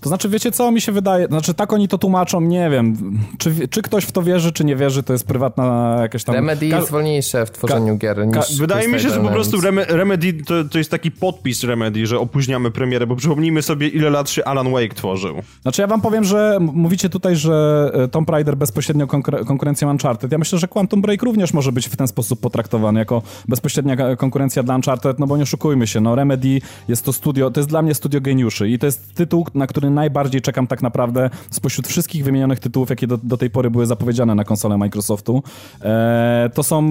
To znaczy, wiecie co, mi się wydaje, znaczy tak oni to tłumaczą, nie wiem, czy, czy ktoś w to wierzy, czy nie wierzy, to jest prywatna jakaś tam... Remedy jest wolniejsze w tworzeniu gier niż... Wydaje mi się, że po prostu Remedy to, to jest taki podpis Remedy, że opóźniamy premierę, bo przypomnijmy sobie, ile lat się Alan Wake tworzył. Znaczy ja wam powiem, że mówicie tutaj, że e, Tomb Raider bezpośrednio konkur konkurencją Uncharted. Ja myślę, że Quantum Break również może być w ten sposób potraktowany, jako bezpośrednia konkurencja dla Uncharted, no bo nie oszukujmy się, no Remedy jest to studio, to jest dla mnie studio geniuszy i to jest tytuł, na który najbardziej czekam tak naprawdę spośród wszystkich wymienionych tytułów, jakie do, do tej pory były zapowiedziane na konsolę Microsoftu. E, to są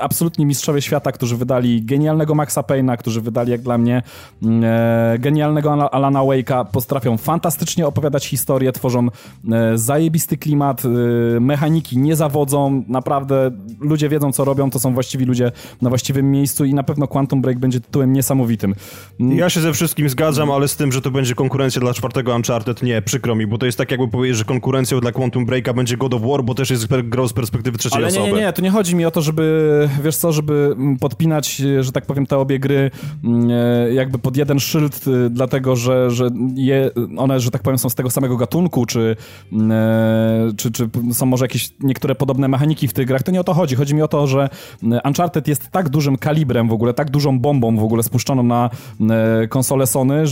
absolutni mistrzowie świata, którzy wydali genialnego Maxa Payne'a, którzy wydali jak dla mnie mm, e, genialnego Alana Wake'a, potrafią fantastycznie opowiadać historię, tworzą e, zajebisty klimat, e, mechaniki nie zawodzą, naprawdę ludzie wiedzą co robią, to są właściwi ludzie na właściwym miejscu i na pewno Quantum Break będzie tytułem niesamowitym. Ja się ze wszystkim zgadzam, ale z tym, że to będzie konkurencja dla czwartego tego Uncharted, nie, przykro mi, bo to jest tak jakby powiedzieć, że konkurencją dla Quantum Breaka będzie God of War, bo też jest grą z perspektywy trzeciej Ale osoby. Ale nie, nie, nie, to nie chodzi mi o to, żeby, wiesz co, żeby podpinać, że tak powiem, te obie gry mm, e, jakby pod jeden szyld, e, dlatego, że, że je, one, że tak powiem, są z tego samego gatunku, czy, mm, e, czy, czy są może jakieś niektóre podobne mechaniki w tych grach. To nie o to chodzi. Chodzi mi o to, że mm, Uncharted jest tak dużym kalibrem w ogóle, tak dużą bombą w ogóle spuszczoną na konsolę Sony,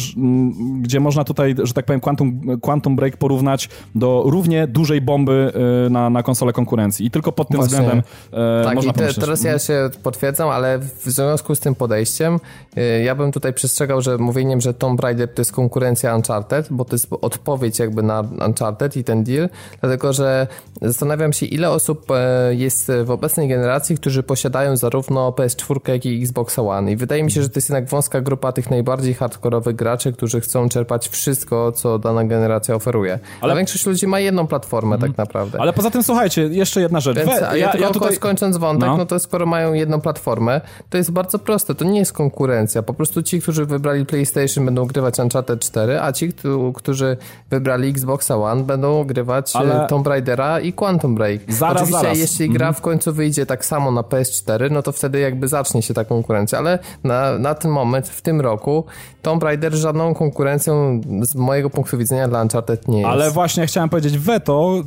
gdzie można tutaj, że tak powiem, Quantum, Quantum Break porównać do równie dużej bomby y, na, na konsolę konkurencji. I tylko pod tym Właśnie. względem e, tak, można i te, teraz ja się potwierdzam, ale w związku z tym podejściem y, ja bym tutaj przestrzegał, że mówieniem, że Tomb Raider to jest konkurencja Uncharted, bo to jest odpowiedź jakby na Uncharted i ten deal, dlatego że zastanawiam się, ile osób e, jest w obecnej generacji, którzy posiadają zarówno PS4, jak i Xbox One. I wydaje mi się, że to jest jednak wąska grupa tych najbardziej hardkorowych graczy, którzy chcą czerpać wszystko co dana generacja oferuje. Ale A większość ludzi ma jedną platformę tak naprawdę. Ale poza tym słuchajcie, jeszcze jedna rzecz. Więc, We, ja, ja, tutaj... skończąc wątek, no. no to skoro mają jedną platformę, to jest bardzo proste, to nie jest konkurencja. Po prostu ci, którzy wybrali PlayStation będą grywać Uncharted 4, a ci, którzy wybrali Xbox One będą grywać Ale... Tomb Raidera i Quantum Break. Zaraz, Oczywiście zaraz. jeśli gra mhm. w końcu wyjdzie tak samo na PS4, no to wtedy jakby zacznie się ta konkurencja, ale na, na ten moment, w tym roku Tomb Raider żadną konkurencją z mojej mojego punktu widzenia dla Uncharted nie jest. Ale właśnie chciałem powiedzieć weto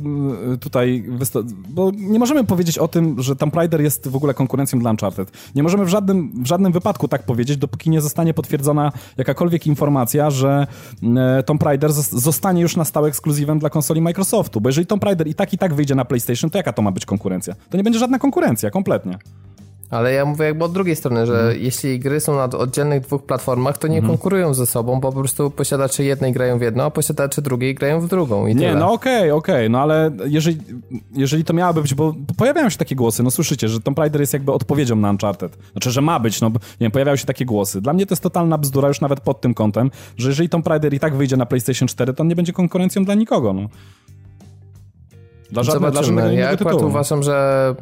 y, tutaj, bo nie możemy powiedzieć o tym, że Tomb Raider jest w ogóle konkurencją dla Uncharted. Nie możemy w żadnym, w żadnym wypadku tak powiedzieć, dopóki nie zostanie potwierdzona jakakolwiek informacja, że y, Tomb Raider zostanie już na stałe ekskluzywem dla konsoli Microsoftu, bo jeżeli Tomb Raider i tak i tak wyjdzie na PlayStation, to jaka to ma być konkurencja? To nie będzie żadna konkurencja, kompletnie. Ale ja mówię jakby od drugiej strony, że mm. jeśli gry są na oddzielnych dwóch platformach, to nie mm. konkurują ze sobą, bo po prostu posiadacze jednej grają w jedno, a posiadacze drugiej grają w drugą Nie, tyle. no okej, okay, okej, okay. no ale jeżeli, jeżeli to miałoby być, bo pojawiają się takie głosy, no słyszycie, że Tomb Raider jest jakby odpowiedzią na Uncharted. Znaczy, że ma być, no nie wiem, pojawiają się takie głosy. Dla mnie to jest totalna bzdura już nawet pod tym kątem, że jeżeli Tomb Raider i tak wyjdzie na PlayStation 4, to on nie będzie konkurencją dla nikogo, no. Dla żadnego, dla ja akurat tytułu. uważam, że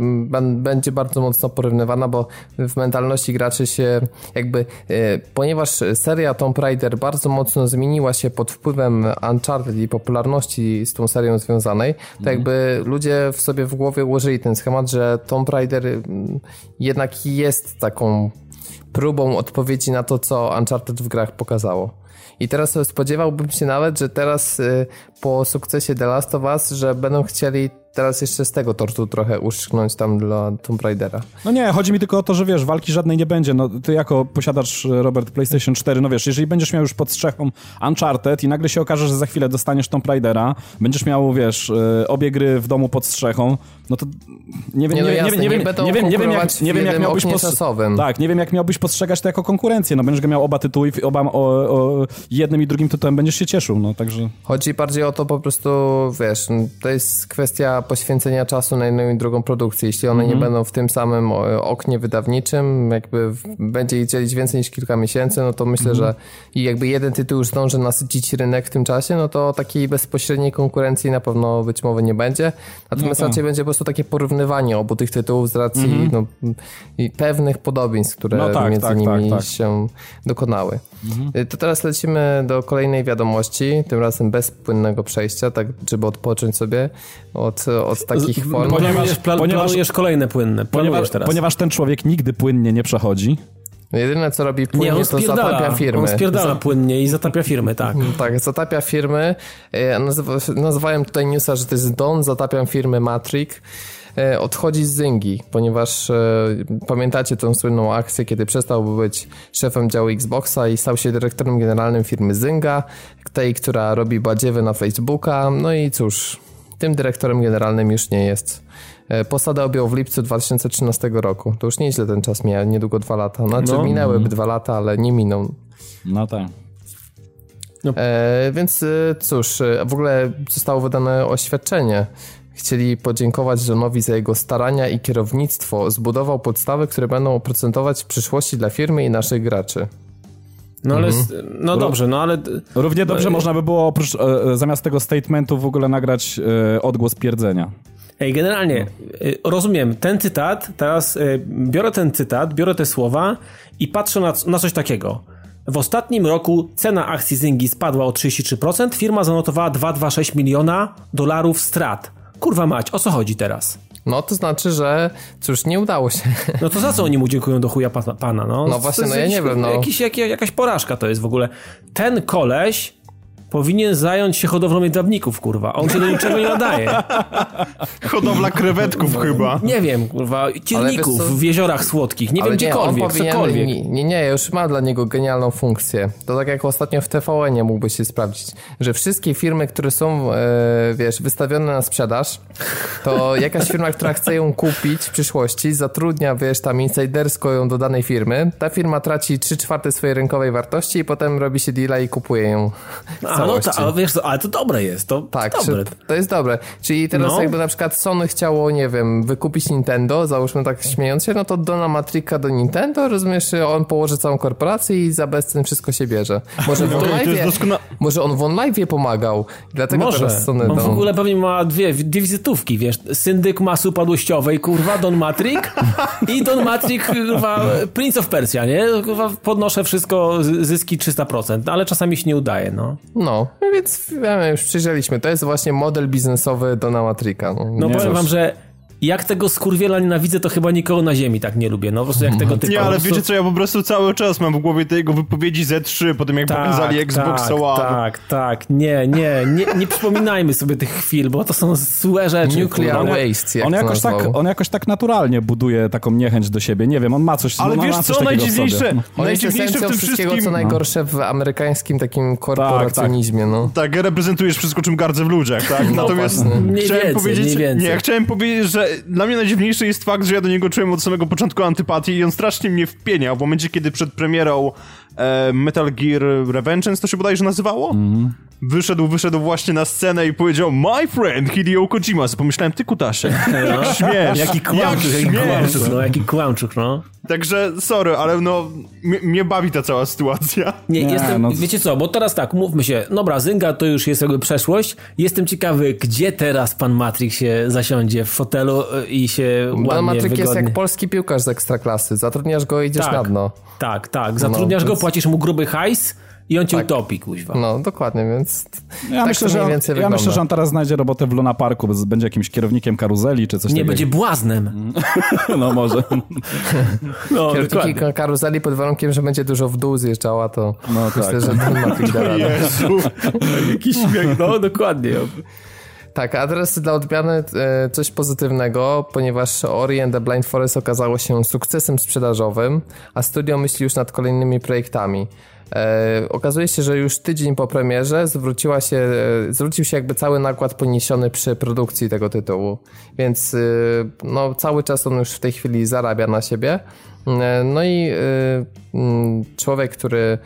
będzie bardzo mocno porównywana, bo w mentalności graczy się jakby, e, ponieważ seria Tomb Raider bardzo mocno zmieniła się pod wpływem Uncharted i popularności z tą serią związanej, to mhm. jakby ludzie w sobie w głowie ułożyli ten schemat, że Tomb Raider jednak jest taką próbą odpowiedzi na to, co Uncharted w grach pokazało. I teraz spodziewałbym się nawet, że teraz y, po sukcesie The Last of Us, że będą chcieli teraz jeszcze z tego tortu trochę uszczknąć tam dla Tomb Raidera. No nie, chodzi mi tylko o to, że wiesz, walki żadnej nie będzie. No, ty jako posiadacz, e, Robert, PlayStation 4, no wiesz, jeżeli będziesz miał już pod strzechą Uncharted i nagle się okaże, że za chwilę dostaniesz Tomb Raidera, będziesz miał, wiesz, e, obie gry w domu pod strzechą, no to nie wiem, nie, no nie, nie, nie, wiem, nie wiem, nie wiem, jak, nie wiem, jak miałbyś postrzegać. Tak, nie wiem, jak miałbyś postrzegać to jako konkurencję. No będziesz miał oba tytuły i oba, o, o, jednym i drugim tytułem będziesz się cieszył, no także... Chodzi bardziej o to po prostu, wiesz, to jest kwestia poświęcenia czasu na jedną i drugą produkcję. Jeśli one nie mhm. będą w tym samym oknie wydawniczym, jakby będzie ich dzielić więcej niż kilka miesięcy, no to myślę, mhm. że i jakby jeden tytuł już zdąży nasycić rynek w tym czasie, no to takiej bezpośredniej konkurencji na pewno być może nie będzie. Natomiast no raczej będzie po prostu takie porównywanie obu tych tytułów z racji mhm. no, pewnych podobieństw, które no tak, między tak, nimi tak, tak. się dokonały. Mhm. To teraz lecimy do kolejnej wiadomości, tym razem bez płynnego przejścia, tak żeby odpocząć sobie od, od takich form. Ponieważ, plan, ponieważ planujesz kolejne płynne, ponieważ, teraz. ponieważ ten człowiek nigdy płynnie nie przechodzi. Jedyne co robi płynnie nie, to zatapia firmy. On spierdala płynnie i zatapia firmy, tak. tak, zatapia firmy. E, nazywałem tutaj newsa, że to jest Don, zatapiam firmy Matrix. E, odchodzi z Zyngi, ponieważ e, pamiętacie tą słynną akcję, kiedy przestał być szefem działu Xboxa i stał się dyrektorem generalnym firmy Zynga, tej, która robi badziewy na Facebooka. No i cóż, tym dyrektorem generalnym już nie jest. E, posadę objął w lipcu 2013 roku. To już nieźle ten czas miał, niedługo dwa lata. Znaczy no. minęłyby mm. dwa lata, ale nie miną. No tak. No. E, więc cóż, w ogóle zostało wydane oświadczenie Chcieli podziękować Johnowi za jego starania i kierownictwo. Zbudował podstawy, które będą oprocentować w przyszłości dla firmy i naszych graczy. No ale, mhm. no dobrze, no ale... Równie dobrze no, można by było oprócz, e, e, zamiast tego statementu w ogóle nagrać e, odgłos pierdzenia. Ej, generalnie, no. rozumiem, ten cytat, teraz biorę ten cytat, biorę te słowa i patrzę na, na coś takiego. W ostatnim roku cena akcji Zyngi spadła o 33%, firma zanotowała 2,26 miliona dolarów strat. Kurwa mać, o co chodzi teraz? No to znaczy, że cóż, nie udało się. No to za co oni mu dziękują do chuja pana, no? No właśnie, no ja nie wiem, no. Jakiś, jak, jakaś porażka to jest w ogóle. Ten koleś powinien zająć się hodowlą jedwabników, kurwa. On się do niczego nie nadaje. Hodowla krewetków chyba. Nie wiem, kurwa, cielników w jeziorach słodkich, nie Ale wiem, nie, gdziekolwiek, powinien, cokolwiek. Nie, nie, już ma dla niego genialną funkcję. To tak jak ostatnio w TVN mógłby się sprawdzić, że wszystkie firmy, które są, e, wiesz, wystawione na sprzedaż, to jakaś firma, która chce ją kupić w przyszłości, zatrudnia, wiesz, tam insidersko ją do danej firmy, ta firma traci 3 czwarte swojej rynkowej wartości i potem robi się deala i kupuje ją. A, no to, ale wiesz ale to dobre jest, to Tak, dobre. to jest dobre. Czyli teraz no. jakby na przykład Sony chciało, nie wiem, wykupić Nintendo, załóżmy tak śmiejąc się, no to dona Matrika do Nintendo, rozumiesz, on położy całą korporację i za bezcen wszystko się bierze. Może w OnLive, doskona... może on w OnLive pomagał, dlatego może. teraz Sony On w ogóle pewnie ma dwie, dwie wizytówki, wiesz, syndyk masy upadłościowej, kurwa, Don Matrik i Don Matrik, kurwa, Prince of Persia, nie? Kurwa, podnoszę wszystko, zyski 300%, ale czasami się nie udaje, no. No, więc wiemy, już przyjrzeliśmy. To jest właśnie model biznesowy Dona Matrika. No, no powiem wam, że jak tego skurwiela nienawidzę, to chyba nikogo na ziemi tak nie lubię. No po prostu jak tego typu. Nie, ale wiecie co, ja po prostu cały czas mam w głowie te jego wypowiedzi Z3, po tym jak tak, pokazali Xbox tak, One. Tak, tak, nie, nie, nie, nie przypominajmy sobie tych chwil, bo to są złe rzeczy. Nuclear on, waste, jak on jakoś, tak, on jakoś tak naturalnie buduje taką niechęć do siebie. Nie wiem, on ma coś Ale wiesz co, najdziwniejsze, on najdziwniejsze w tym wszystkiego, wszystkim... co najgorsze w amerykańskim takim korporacjonizmie. Tak, no. tak reprezentujesz wszystko, czym gardzę w ludziach, tak? No, Natomiast chciałem powiedzieć, nie, ja chciałem powiedzieć, że dla mnie najdziwniejszy jest fakt, że ja do niego czułem od samego początku antypatię i on strasznie mnie wpieniał w momencie, kiedy przed premierą e, Metal Gear Revengeance, to się bodajże nazywało? Mm. Wyszedł, wyszedł właśnie na scenę i powiedział My friend Hideo Kojima. Pomyślałem, ty kutasie, jak śmiesz. Jaki kłamczuk, jaki kłamczuk, no, jaki kłamczuk, no. Także, sorry, ale no, mnie bawi ta cała sytuacja. Nie, nie jestem, no... wiecie co, bo teraz tak, mówmy się, dobra, Zynga to już jest jakby przeszłość. Jestem ciekawy, gdzie teraz pan Matrix się zasiądzie w fotelu e, i się ładnie, Pan Matrix wygodnie... jest jak polski piłkarz z ekstraklasy. Zatrudniasz go i idziesz tak, na dno. Tak, tak. Zatrudniasz no, go, płacisz mu gruby hajs, i on cię tak. utopi, kuźwa. No, dokładnie, więc ja tak myślę, że on, Ja myślę, że on teraz znajdzie robotę w Luna Parku, będzie jakimś kierownikiem karuzeli czy coś Nie, takiego. będzie błaznem. no może. no, Kierownikiem karuzeli pod warunkiem, że będzie dużo w dół zjeżdżała, to no, myślę, tak. że ten ma Jezu, jaki śmiech, no dokładnie. Tak, a teraz dla odmiany e, coś pozytywnego, ponieważ Ori and the Blind Forest okazało się sukcesem sprzedażowym, a studio myśli już nad kolejnymi projektami. E, okazuje się, że już tydzień po premierze zwróciła się, e, zwrócił się jakby cały nakład poniesiony przy produkcji tego tytułu, więc e, no, cały czas on już w tej chwili zarabia na siebie. No i mm, człowiek, który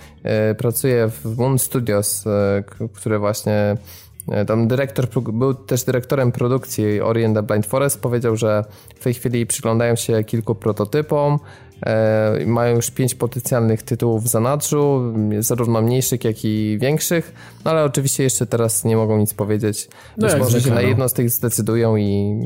pracuje w Moon Studios, który właśnie tam dyrektor, był też dyrektorem produkcji Ori and the Blind Forest, powiedział, że w tej chwili przyglądają się kilku prototypom, E, mają już pięć potencjalnych tytułów w zanadrzu, zarówno mniejszych, jak i większych, no ale oczywiście jeszcze teraz nie mogą nic powiedzieć. No Być może się na no. jedno z tych zdecydują i,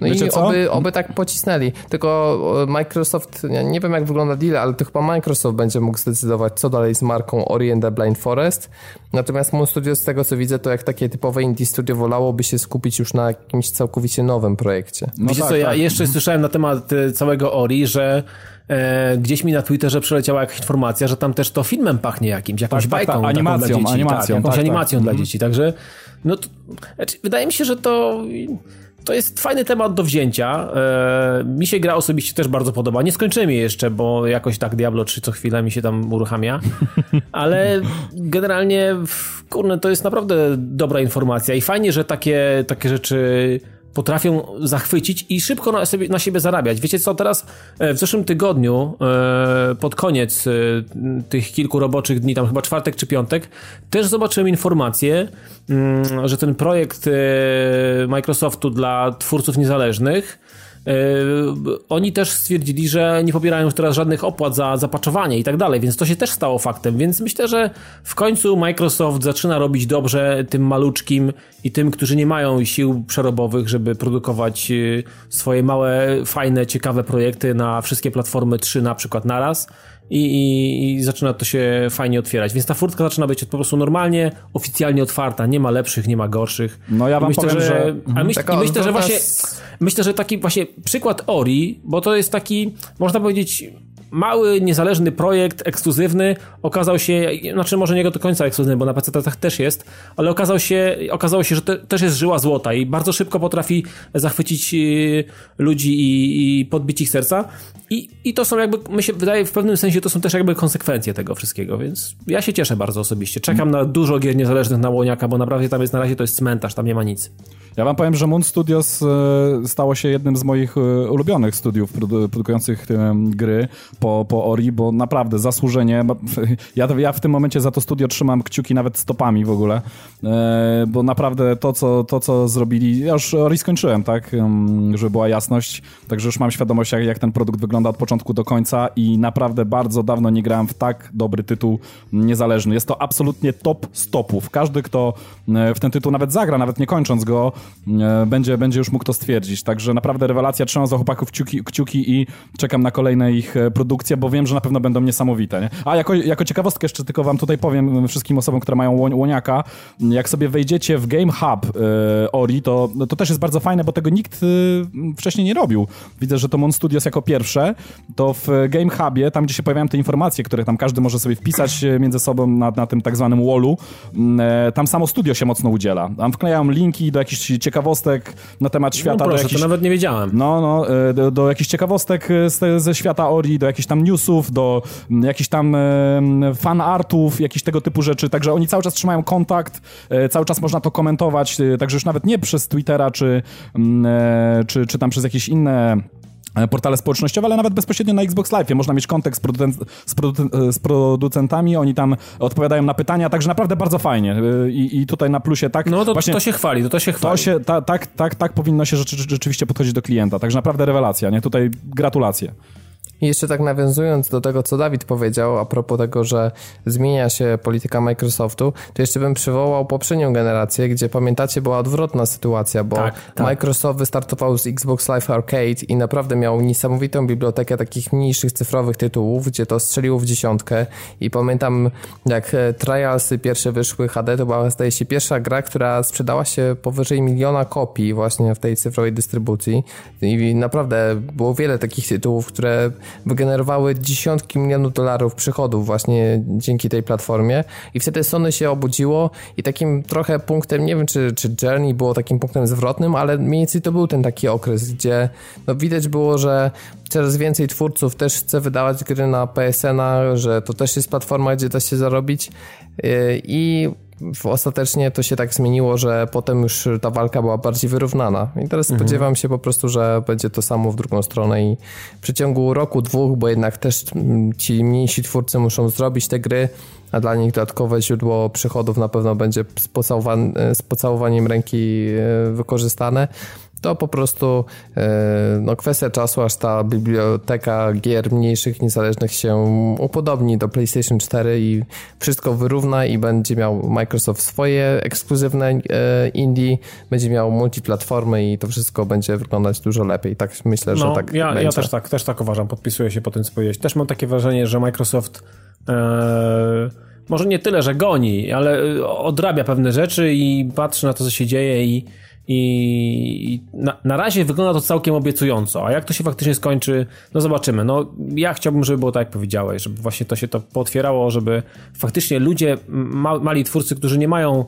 no i oby, oby tak pocisnęli. Tylko Microsoft, nie wiem jak wygląda deal, ale to chyba Microsoft będzie mógł zdecydować, co dalej z marką Ori and the Blind Forest. Natomiast Moon Studio, z tego co widzę, to jak takie typowe indie studio wolałoby się skupić już na jakimś całkowicie nowym projekcie. No Wiecie tak, co, ja tak. jeszcze słyszałem na temat e, całego Ori, że e, gdzieś mi na Twitterze przeleciała jakaś informacja, że tam też to filmem pachnie jakimś, jakąś tak, bajką. Tak, tak, animacją, dla dzieci, animacją. Tak, jakąś tak, animacją dla dzieci, także no to, znaczy, wydaje mi się, że to to jest fajny temat do wzięcia. E, mi się gra osobiście też bardzo podoba. Nie skończymy jeszcze, bo jakoś tak Diablo 3 co chwilę mi się tam uruchamia. Ale generalnie, kurne, to jest naprawdę dobra informacja i fajnie, że takie, takie rzeczy potrafią zachwycić i szybko na, sobie, na siebie zarabiać. Wiecie co, teraz e, w zeszłym tygodniu, e, pod koniec e, tych kilku roboczych dni, tam chyba czwartek czy piątek, też zobaczyłem informację, mm, że ten projekt Microsoftu dla twórców niezależnych oni też stwierdzili, że nie pobierają już teraz żadnych opłat za zapaczowanie i tak dalej, więc to się też stało faktem, więc myślę, że w końcu Microsoft zaczyna robić dobrze tym maluczkim i tym, którzy nie mają sił przerobowych, żeby produkować e, swoje małe, fajne, ciekawe projekty na wszystkie platformy 3 na przykład naraz i, i, i, zaczyna to się fajnie otwierać. Więc ta furtka zaczyna być po prostu normalnie, oficjalnie otwarta. Nie ma lepszych, nie ma gorszych. No ja wam myślę, powiem, że... że... A myśl, i myślę, że właśnie... Myślę, że taki właśnie przykład Ori, bo to jest taki, można powiedzieć, mały, niezależny projekt, ekskluzywny, okazał się, znaczy może nie do końca ekskluzywny, bo na PC-tach też jest, ale okazał się, okazało się, że to też jest żyła złota i bardzo szybko potrafi zachwycić y, ludzi i, i podbić ich serca. I, I to są jakby, mi się wydaje, w pewnym sensie to są też jakby konsekwencje tego wszystkiego, więc ja się cieszę bardzo osobiście. Czekam na dużo gier niezależnych na Łoniaka, bo naprawdę tam jest na razie to jest cmentarz, tam nie ma nic. Ja wam powiem, że Moon Studios e, stało się jednym z moich e, ulubionych studiów produkujących gry po, po Ori, bo naprawdę zasłużenie. Ja, ja w tym momencie za to studio trzymam kciuki nawet stopami w ogóle, e, bo naprawdę to, co, to, co zrobili. Ja już Ori skończyłem, tak, żeby była jasność, także już mam świadomość, jak, jak ten produkt wygląda od początku do końca i naprawdę bardzo dawno nie grałem w tak dobry tytuł niezależny. Jest to absolutnie top stopów. Każdy, kto w ten tytuł nawet zagra, nawet nie kończąc go, e, będzie, będzie już mógł to stwierdzić. Także naprawdę rewelacja, trzymam za chłopaków kciuki, kciuki i czekam na kolejne ich e, produkcje, bo wiem, że na pewno będą niesamowite. Nie? A jako, jako ciekawostkę jeszcze tylko wam tutaj powiem wszystkim osobom, które mają łoniaka, jak sobie wejdziecie w Game Hub e, Ori, to, to też jest bardzo fajne, bo tego nikt wcześniej nie robił. Widzę, że to Mon Studios jako pierwsze, to w Game Hubie, tam gdzie się pojawiają te informacje, które tam każdy może sobie wpisać między sobą na, na tym tak zwanym wallu, tam samo studio się mocno udziela. Tam wklejają linki do jakichś ciekawostek na temat świata. No proszę, jakichś, to nawet nie wiedziałem. No, no, e, do, do jakichś ciekawostek z, ze świata Ori, do jakichś tam newsów, do jakichś tam fan artów, jakichś tego typu rzeczy. Także oni cały czas trzymają kontakt, e, cały czas można to komentować, e, także już nawet nie przez Twittera, czy, czy, czy tam przez jakieś inne E, portale społecznościowe, ale nawet bezpośrednio na Xbox Live można mieć kontakt z, producent, z, e, z, producentami, oni tam odpowiadają na pytania, także naprawdę bardzo fajnie e, i, i tutaj na plusie tak... No to, właśnie, to się chwali, to, to się chwali. To się, ta, tak, tak, tak powinno się rzeczy, rzeczywiście podchodzić do klienta, także naprawdę rewelacja, nie? Tutaj gratulacje. I jeszcze tak nawiązując do tego, co Dawid powiedział a propos tego, że zmienia się polityka Microsoftu, to jeszcze bym przywołał poprzednią generację, gdzie pamiętacie, była odwrotna sytuacja, bo tak, tak. Microsoft wystartował z Xbox Live Arcade i naprawdę miał niesamowitą bibliotekę takich mniejszych cyfrowych tytułów, gdzie to strzeliło w dziesiątkę i pamiętam jak e, Trialsy pierwsze wyszły HD, to była zdaje się pierwsza gra, która sprzedała się powyżej miliona kopii właśnie w tej cyfrowej dystrybucji i naprawdę było wiele takich tytułów, które wygenerowały dziesiątki milionów dolarów przychodów właśnie dzięki tej platformie. I wtedy Sony się obudziło i takim trochę punktem, nie wiem czy, czy Journey było takim punktem zwrotnym, ale mniej więcej to był ten taki okres, gdzie no widać było, że coraz więcej twórców też chce wydawać gry na PSN-a, że to też jest platforma, gdzie da się zarobić. Y, i ostatecznie to się tak zmieniło, że potem już ta walka była bardziej wyrównana. I teraz mhm. spodziewam się po prostu, że będzie to samo w drugą stronę i w przeciągu roku, dwóch, bo jednak też ci mniejsi twórcy muszą zrobić te gry, a dla nich dodatkowe źródło przychodów na pewno będzie z, pocałowan z pocałowaniem ręki e, wykorzystane to po prostu e, no, kwestia czasu, aż ta biblioteka gier mniejszych, niezależnych się upodobni do PlayStation 4 i wszystko wyrówna i będzie miał Microsoft swoje ekskluzywne e, indie, będzie miał multiplatformy i to wszystko będzie wyglądać dużo lepiej. Tak myślę, że no, tak ja, będzie. Ja też tak, też tak uważam, podpisuję się po tym, co powiedziałeś. Też mam takie wrażenie, że Microsoft e, może nie tyle, że goni, ale odrabia pewne rzeczy i patrzy na to, co się dzieje i i na, na razie wygląda to całkiem obiecująco, a jak to się faktycznie skończy, no zobaczymy. No ja chciałbym, żeby było tak jak powiedziałeś, żeby właśnie to się to potwierało, żeby faktycznie ludzie, ma, mali twórcy, którzy nie mają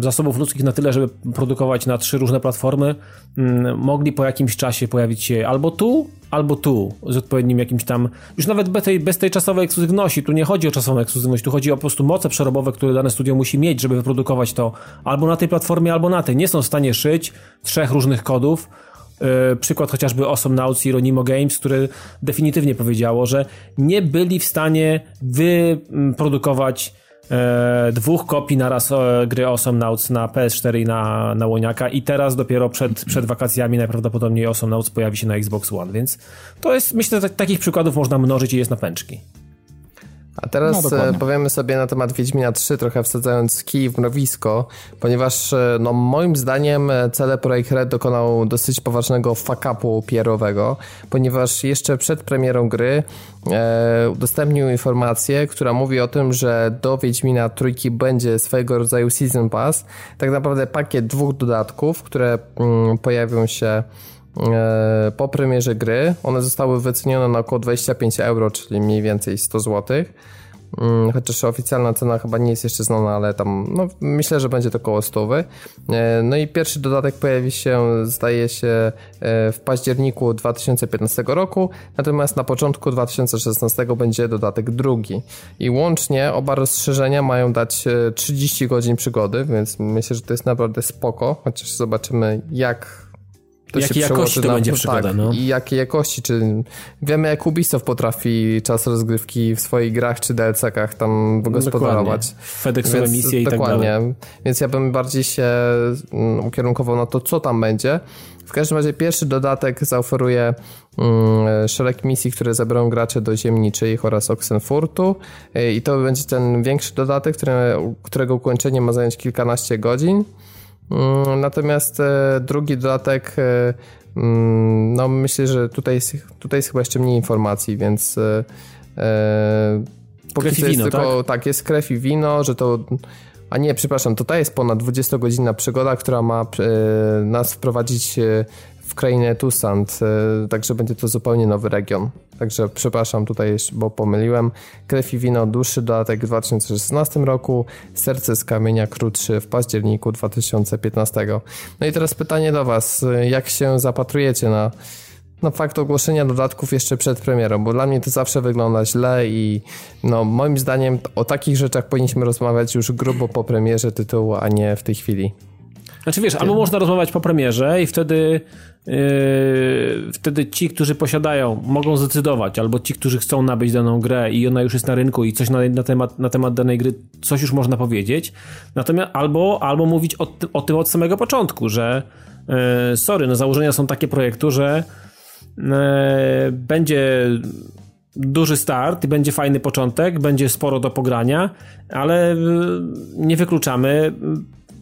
zasobów ludzkich na tyle, żeby produkować na trzy różne platformy, mogli po jakimś czasie pojawić się albo tu, albo tu, z odpowiednim jakimś tam, już nawet bez tej, bez tej czasowej ekskluzywności, tu nie chodzi o czasową ekskluzywność, tu chodzi o po prostu moce przerobowe, które dane studio musi mieć, żeby wyprodukować to albo na tej platformie, albo na tej. Nie są w stanie szyć trzech różnych kodów, Yy, przykład chociażby Awesome Nauts i Ronimo Games, które definitywnie powiedziało, że nie byli w stanie wyprodukować e, dwóch kopii naraz e, gry Awesome na PS4 i na, na Łoniaka i teraz dopiero przed, przed wakacjami najprawdopodobniej Awesome Nauts pojawi się na Xbox One, więc to jest, myślę, że takich przykładów można mnożyć i jest na pęczki. A teraz no, powiemy sobie na temat Wiedźmina 3, trochę wsadzając kij w mrowisko, ponieważ e, no, moim zdaniem e, CD Projekt Red dokonał dosyć poważnego fuck-upu PR-owego, ponieważ jeszcze przed premierą gry e, udostępnił informację, która mówi o tym, że do Wiedźmina trójki będzie swojego rodzaju Season Pass, tak naprawdę pakiet dwóch dodatków, które mm, pojawią się E, po premierze gry. One zostały wycenione na około 25 euro, czyli mniej więcej 100 zł. Mm, chociaż oficjalna cena chyba nie jest jeszcze znana, ale tam no, myślę, że będzie to około 100. E, no i pierwszy dodatek pojawi się, zdaje się, e, w październiku 2015 roku, natomiast na początku 2016 będzie dodatek drugi. I łącznie oba rozszerzenia mają dać 30 godzin przygody, więc myślę, że to jest naprawdę spoko, chociaż zobaczymy jak to jakiej jakości to na, będzie przygoda, tak, no. I jakiej jakości, czy wiemy jak Ubisoft potrafi czas rozgrywki w swoich grach czy DLC-kach tam wygospodarować. FedExowe misje i tak dokładnie. dalej. Więc ja bym bardziej się mm, ukierunkował na to, co tam będzie. W każdym razie pierwszy dodatek zaoferuje mm, szereg misji, które zabiorą gracze do Ziemniczych oraz Oxenfurtu i to będzie ten większy dodatek, który, którego ukończenie ma zająć kilkanaście godzin. Mm, natomiast e, drugi dodatek, e, mm, no myślę, że tutaj jest, tutaj jest chyba jeszcze mniej informacji, więc e, krew i wino, tylko, tak? tak? jest krew i wino, że to a nie, przepraszam, to ta jest ponad 20-godzinna przygoda, która ma nas wprowadzić w krainę Tusant, e, także będzie to zupełnie nowy region. Także przepraszam tutaj, bo pomyliłem. Krew i wino, dłuższy dodatek w 2016 roku, serce z kamienia krótszy w październiku 2015. No i teraz pytanie do Was, jak się zapatrujecie na no, fakt ogłoszenia dodatków jeszcze przed premierą, bo dla mnie to zawsze wygląda źle i no, moim zdaniem o takich rzeczach powinniśmy rozmawiać już grubo po premierze tytułu, a nie w tej chwili. Znaczy wiesz, albo można rozmawiać po premierze i wtedy yy, wtedy ci, którzy posiadają, mogą zdecydować, albo ci, którzy chcą nabyć daną grę i ona już jest na rynku i coś na, na, temat, na temat danej gry, coś już można powiedzieć. Natomiast albo, albo mówić o, o tym od samego początku, że yy, sorry, no założenia są takie projektu, że E, będzie duży start będzie fajny początek, będzie sporo do pogrania, ale e, nie wykluczamy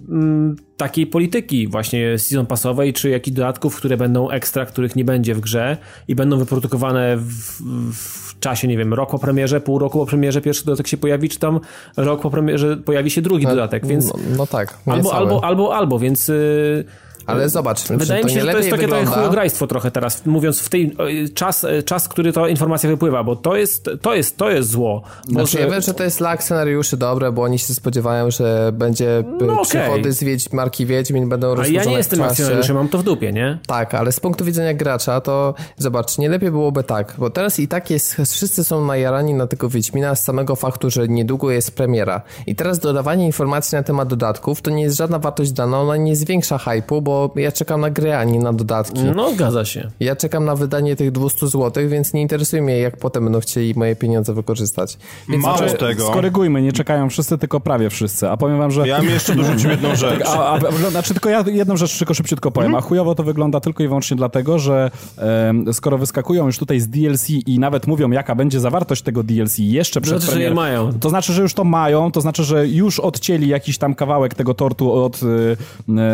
mm, takiej polityki właśnie season passowej, czy jakichś dodatków, które będą ekstra, których nie będzie w grze i będą wyprodukowane w, w czasie, nie wiem, rok po premierze, pół roku po premierze pierwszy dodatek się pojawi, czy tam rok po premierze pojawi się drugi no, dodatek, więc... No, no tak. Albo, albo, albo, albo, więc... Yy, ale zobacz, wydaje mi się, że to jest takie wygląda... teraz trochę teraz, mówiąc w tej czas, czas, który ta informacja wypływa, bo to jest, to jest, to jest zło. Znaczy, ja wiem, że to jest lak scenariuszy dobre, bo oni się spodziewają, że będzie no, przychody okay. z Wiedź, marki Wiedźmin będą rozłożone A ja nie jestem akcjonariuszem, mam to w dupie, nie? Tak, ale z punktu widzenia gracza to zobacz, nie lepiej byłoby tak, bo teraz i tak jest, wszyscy są najarani na tego Wiedźmina z samego faktu, że niedługo jest premiera. I teraz dodawanie informacji na temat dodatków to nie jest żadna wartość dana, ona nie zwiększa hypu, bo ja czekam na grę, a nie na dodatki. No, zgadza się. Ja czekam na wydanie tych 200 zł, więc nie interesuje mnie, jak potem będą chcieli moje pieniądze wykorzystać. Więc Mało znaczy, tego. Skorygujmy, nie czekają wszyscy, tylko prawie wszyscy. A powiem wam, że... Ja mi jeszcze dorzucił jedną rzecz. a, a, znaczy, tylko ja jedną rzecz tylko szybciutko powiem. Hmm? A chujowo to wygląda tylko i wyłącznie dlatego, że e, skoro wyskakują już tutaj z DLC i nawet mówią, jaka będzie zawartość tego DLC jeszcze przed znaczy, premierą, mają. to znaczy, że już to mają, to znaczy, że już odcięli jakiś tam kawałek tego tortu od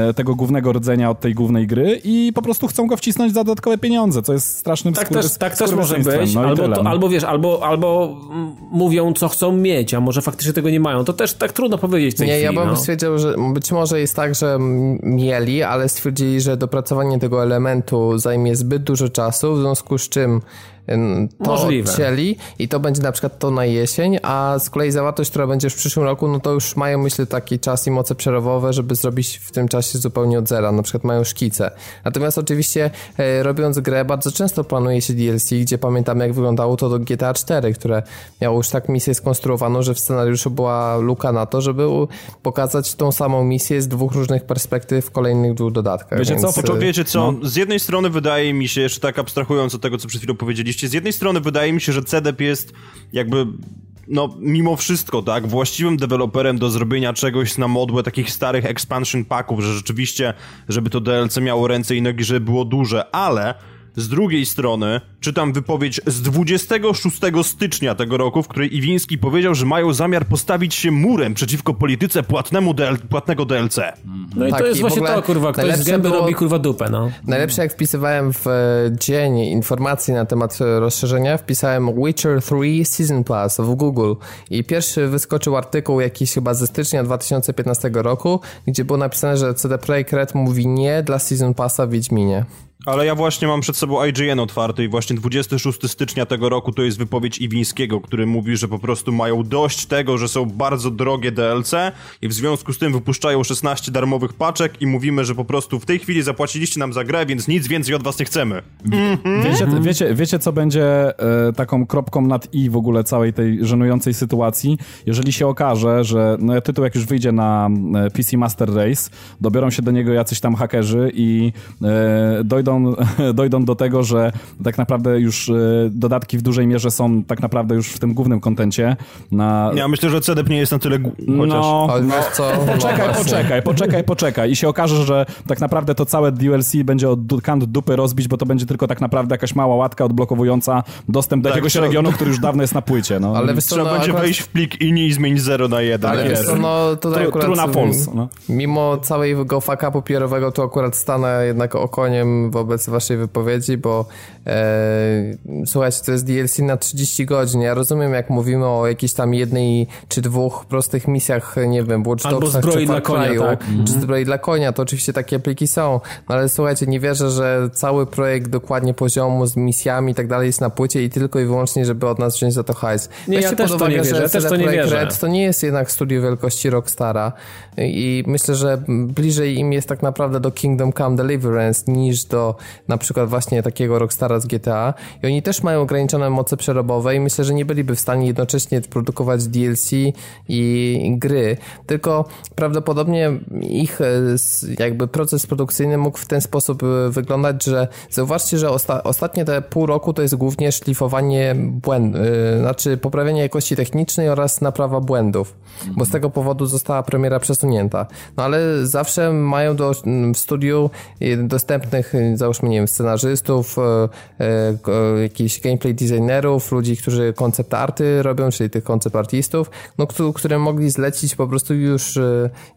e, tego głównego rdzenia, od tej głównej gry i po prostu chcą go wcisnąć za dodatkowe pieniądze, co jest strasznym Tak też, tak też może być, no albo, to, albo wiesz, albo, albo mówią, co chcą mieć, a może faktycznie tego nie mają. To też tak trudno powiedzieć w tej Nie, chwili, ja bym no. stwierdził, że być może jest tak, że mieli, ale stwierdzili, że dopracowanie tego elementu zajmie zbyt dużo czasu, w związku z czym to Możliwe. odcięli i to będzie na przykład to na jesień, a z kolei zawartość, która będzie w przyszłym roku, no to już mają myślę taki czas i moce przerobowe, żeby zrobić w tym czasie zupełnie od zera, na przykład mają szkice. Natomiast oczywiście e, robiąc grę bardzo często planuje się DLC, gdzie pamiętamy jak wyglądało to do GTA 4, które miało już tak misję skonstruowaną, że w scenariuszu była luka na to, żeby pokazać tą samą misję z dwóch różnych perspektyw w kolejnych dwóch dodatkach. Wiecie więc... co, wiecie co, no. z jednej strony wydaje mi się, jeszcze tak abstrahując od tego, co przed chwilą powiedzieliście, z jednej strony wydaje mi się, że CDP jest jakby no, mimo wszystko, tak, właściwym deweloperem do zrobienia czegoś na modłę takich starych expansion packów, że rzeczywiście, żeby to DLC miało ręce i nogi, żeby było duże, ale z drugiej strony czytam wypowiedź z 26 stycznia tego roku, w której Iwiński powiedział, że mają zamiar postawić się murem przeciwko polityce płatnemu DL, płatnego DLC. No i tak, to jest właśnie to, kurwa, ktoś z gęby było, robi kurwa dupę, no. Najlepsze jak wpisywałem w e, dzień informacji na temat e, rozszerzenia, wpisałem Witcher 3 Season Plus w Google i pierwszy wyskoczył artykuł jakiś chyba ze stycznia 2015 roku, gdzie było napisane, że CD Projekt Red mówi nie dla Season Passa w Wiedźminie. Ale ja właśnie mam przed sobą IGN otwarty i właśnie 26 stycznia tego roku to jest wypowiedź Iwińskiego, który mówi, że po prostu mają dość tego, że są bardzo drogie DLC i w związku z tym wypuszczają 16 darmowych paczek i mówimy, że po prostu w tej chwili zapłaciliście nam za grę, więc nic więcej od was nie chcemy. Mhm. Wiecie, wiecie, wiecie co będzie e, taką kropką nad i w ogóle całej tej żenującej sytuacji? Jeżeli się okaże, że no, tytuł jak już wyjdzie na e, PC Master Race, dobiorą się do niego jacyś tam hakerzy i e, dojdą dojdą, dojdą do tego, że tak naprawdę już e, dodatki w dużej mierze są tak naprawdę już w tym głównym kontencie. Na... Ja myślę, że CDP nie jest na tyle... Chociaż... No, no, co? poczekaj, no poczekaj, poczekaj, poczekaj i się okaże, że tak naprawdę to całe DLC będzie od kant dupy rozbić, bo to będzie tylko tak naprawdę jakaś mała łatka odblokowująca dostęp do tak, jakiegoś to... regionu, który już dawno jest na płycie. No. Ale Trzeba no, będzie akurat... wejść w plik INI i zmienić 0 na 1. Tak jest. No, tutaj Tru, akurat, na false. No. Mimo całego faka papierowego, to akurat stanę jednak okoniem wobec waszej wypowiedzi, bo e, słuchajcie, to jest DLC na 30 godzin. Ja rozumiem, jak mówimy o jakiejś tam jednej czy dwóch prostych misjach, nie wiem, Watch Albo zbroi dla konia, tak? czy mhm. zbroi dla konia, to oczywiście takie pliki są. No ale słuchajcie, nie wierzę, że cały projekt dokładnie poziomu z misjami i tak dalej jest na płycie i tylko i wyłącznie, żeby od nas wziąć za to hajs. Nie, ja też uwagę, to nie wierzę, ja też to nie wierzę. Red to nie jest jednak studio wielkości Rockstara i myślę, że bliżej im jest tak naprawdę do Kingdom Come Deliverance niż do na przykład właśnie takiego Rockstara z GTA i oni też mają ograniczone moce przerobowe i myślę, że nie byliby w stanie jednocześnie produkować DLC i gry, tylko prawdopodobnie ich e, jakby proces produkcyjny mógł w ten sposób e, wyglądać, że zauważcie, że osta ostatnie te pół roku to jest głównie szlifowanie błędów, yy, znaczy poprawienie jakości technicznej oraz naprawa błędów, bo z tego powodu została premiera przesunięta. No ale zawsze mają do, w studiu dostępnych, załóżmy, nie wiem, scenarzystów, yy, jakichś gameplay designerów, ludzi, którzy koncept arty robią, czyli tych koncept artistów, no, które mogli zlecić po prostu już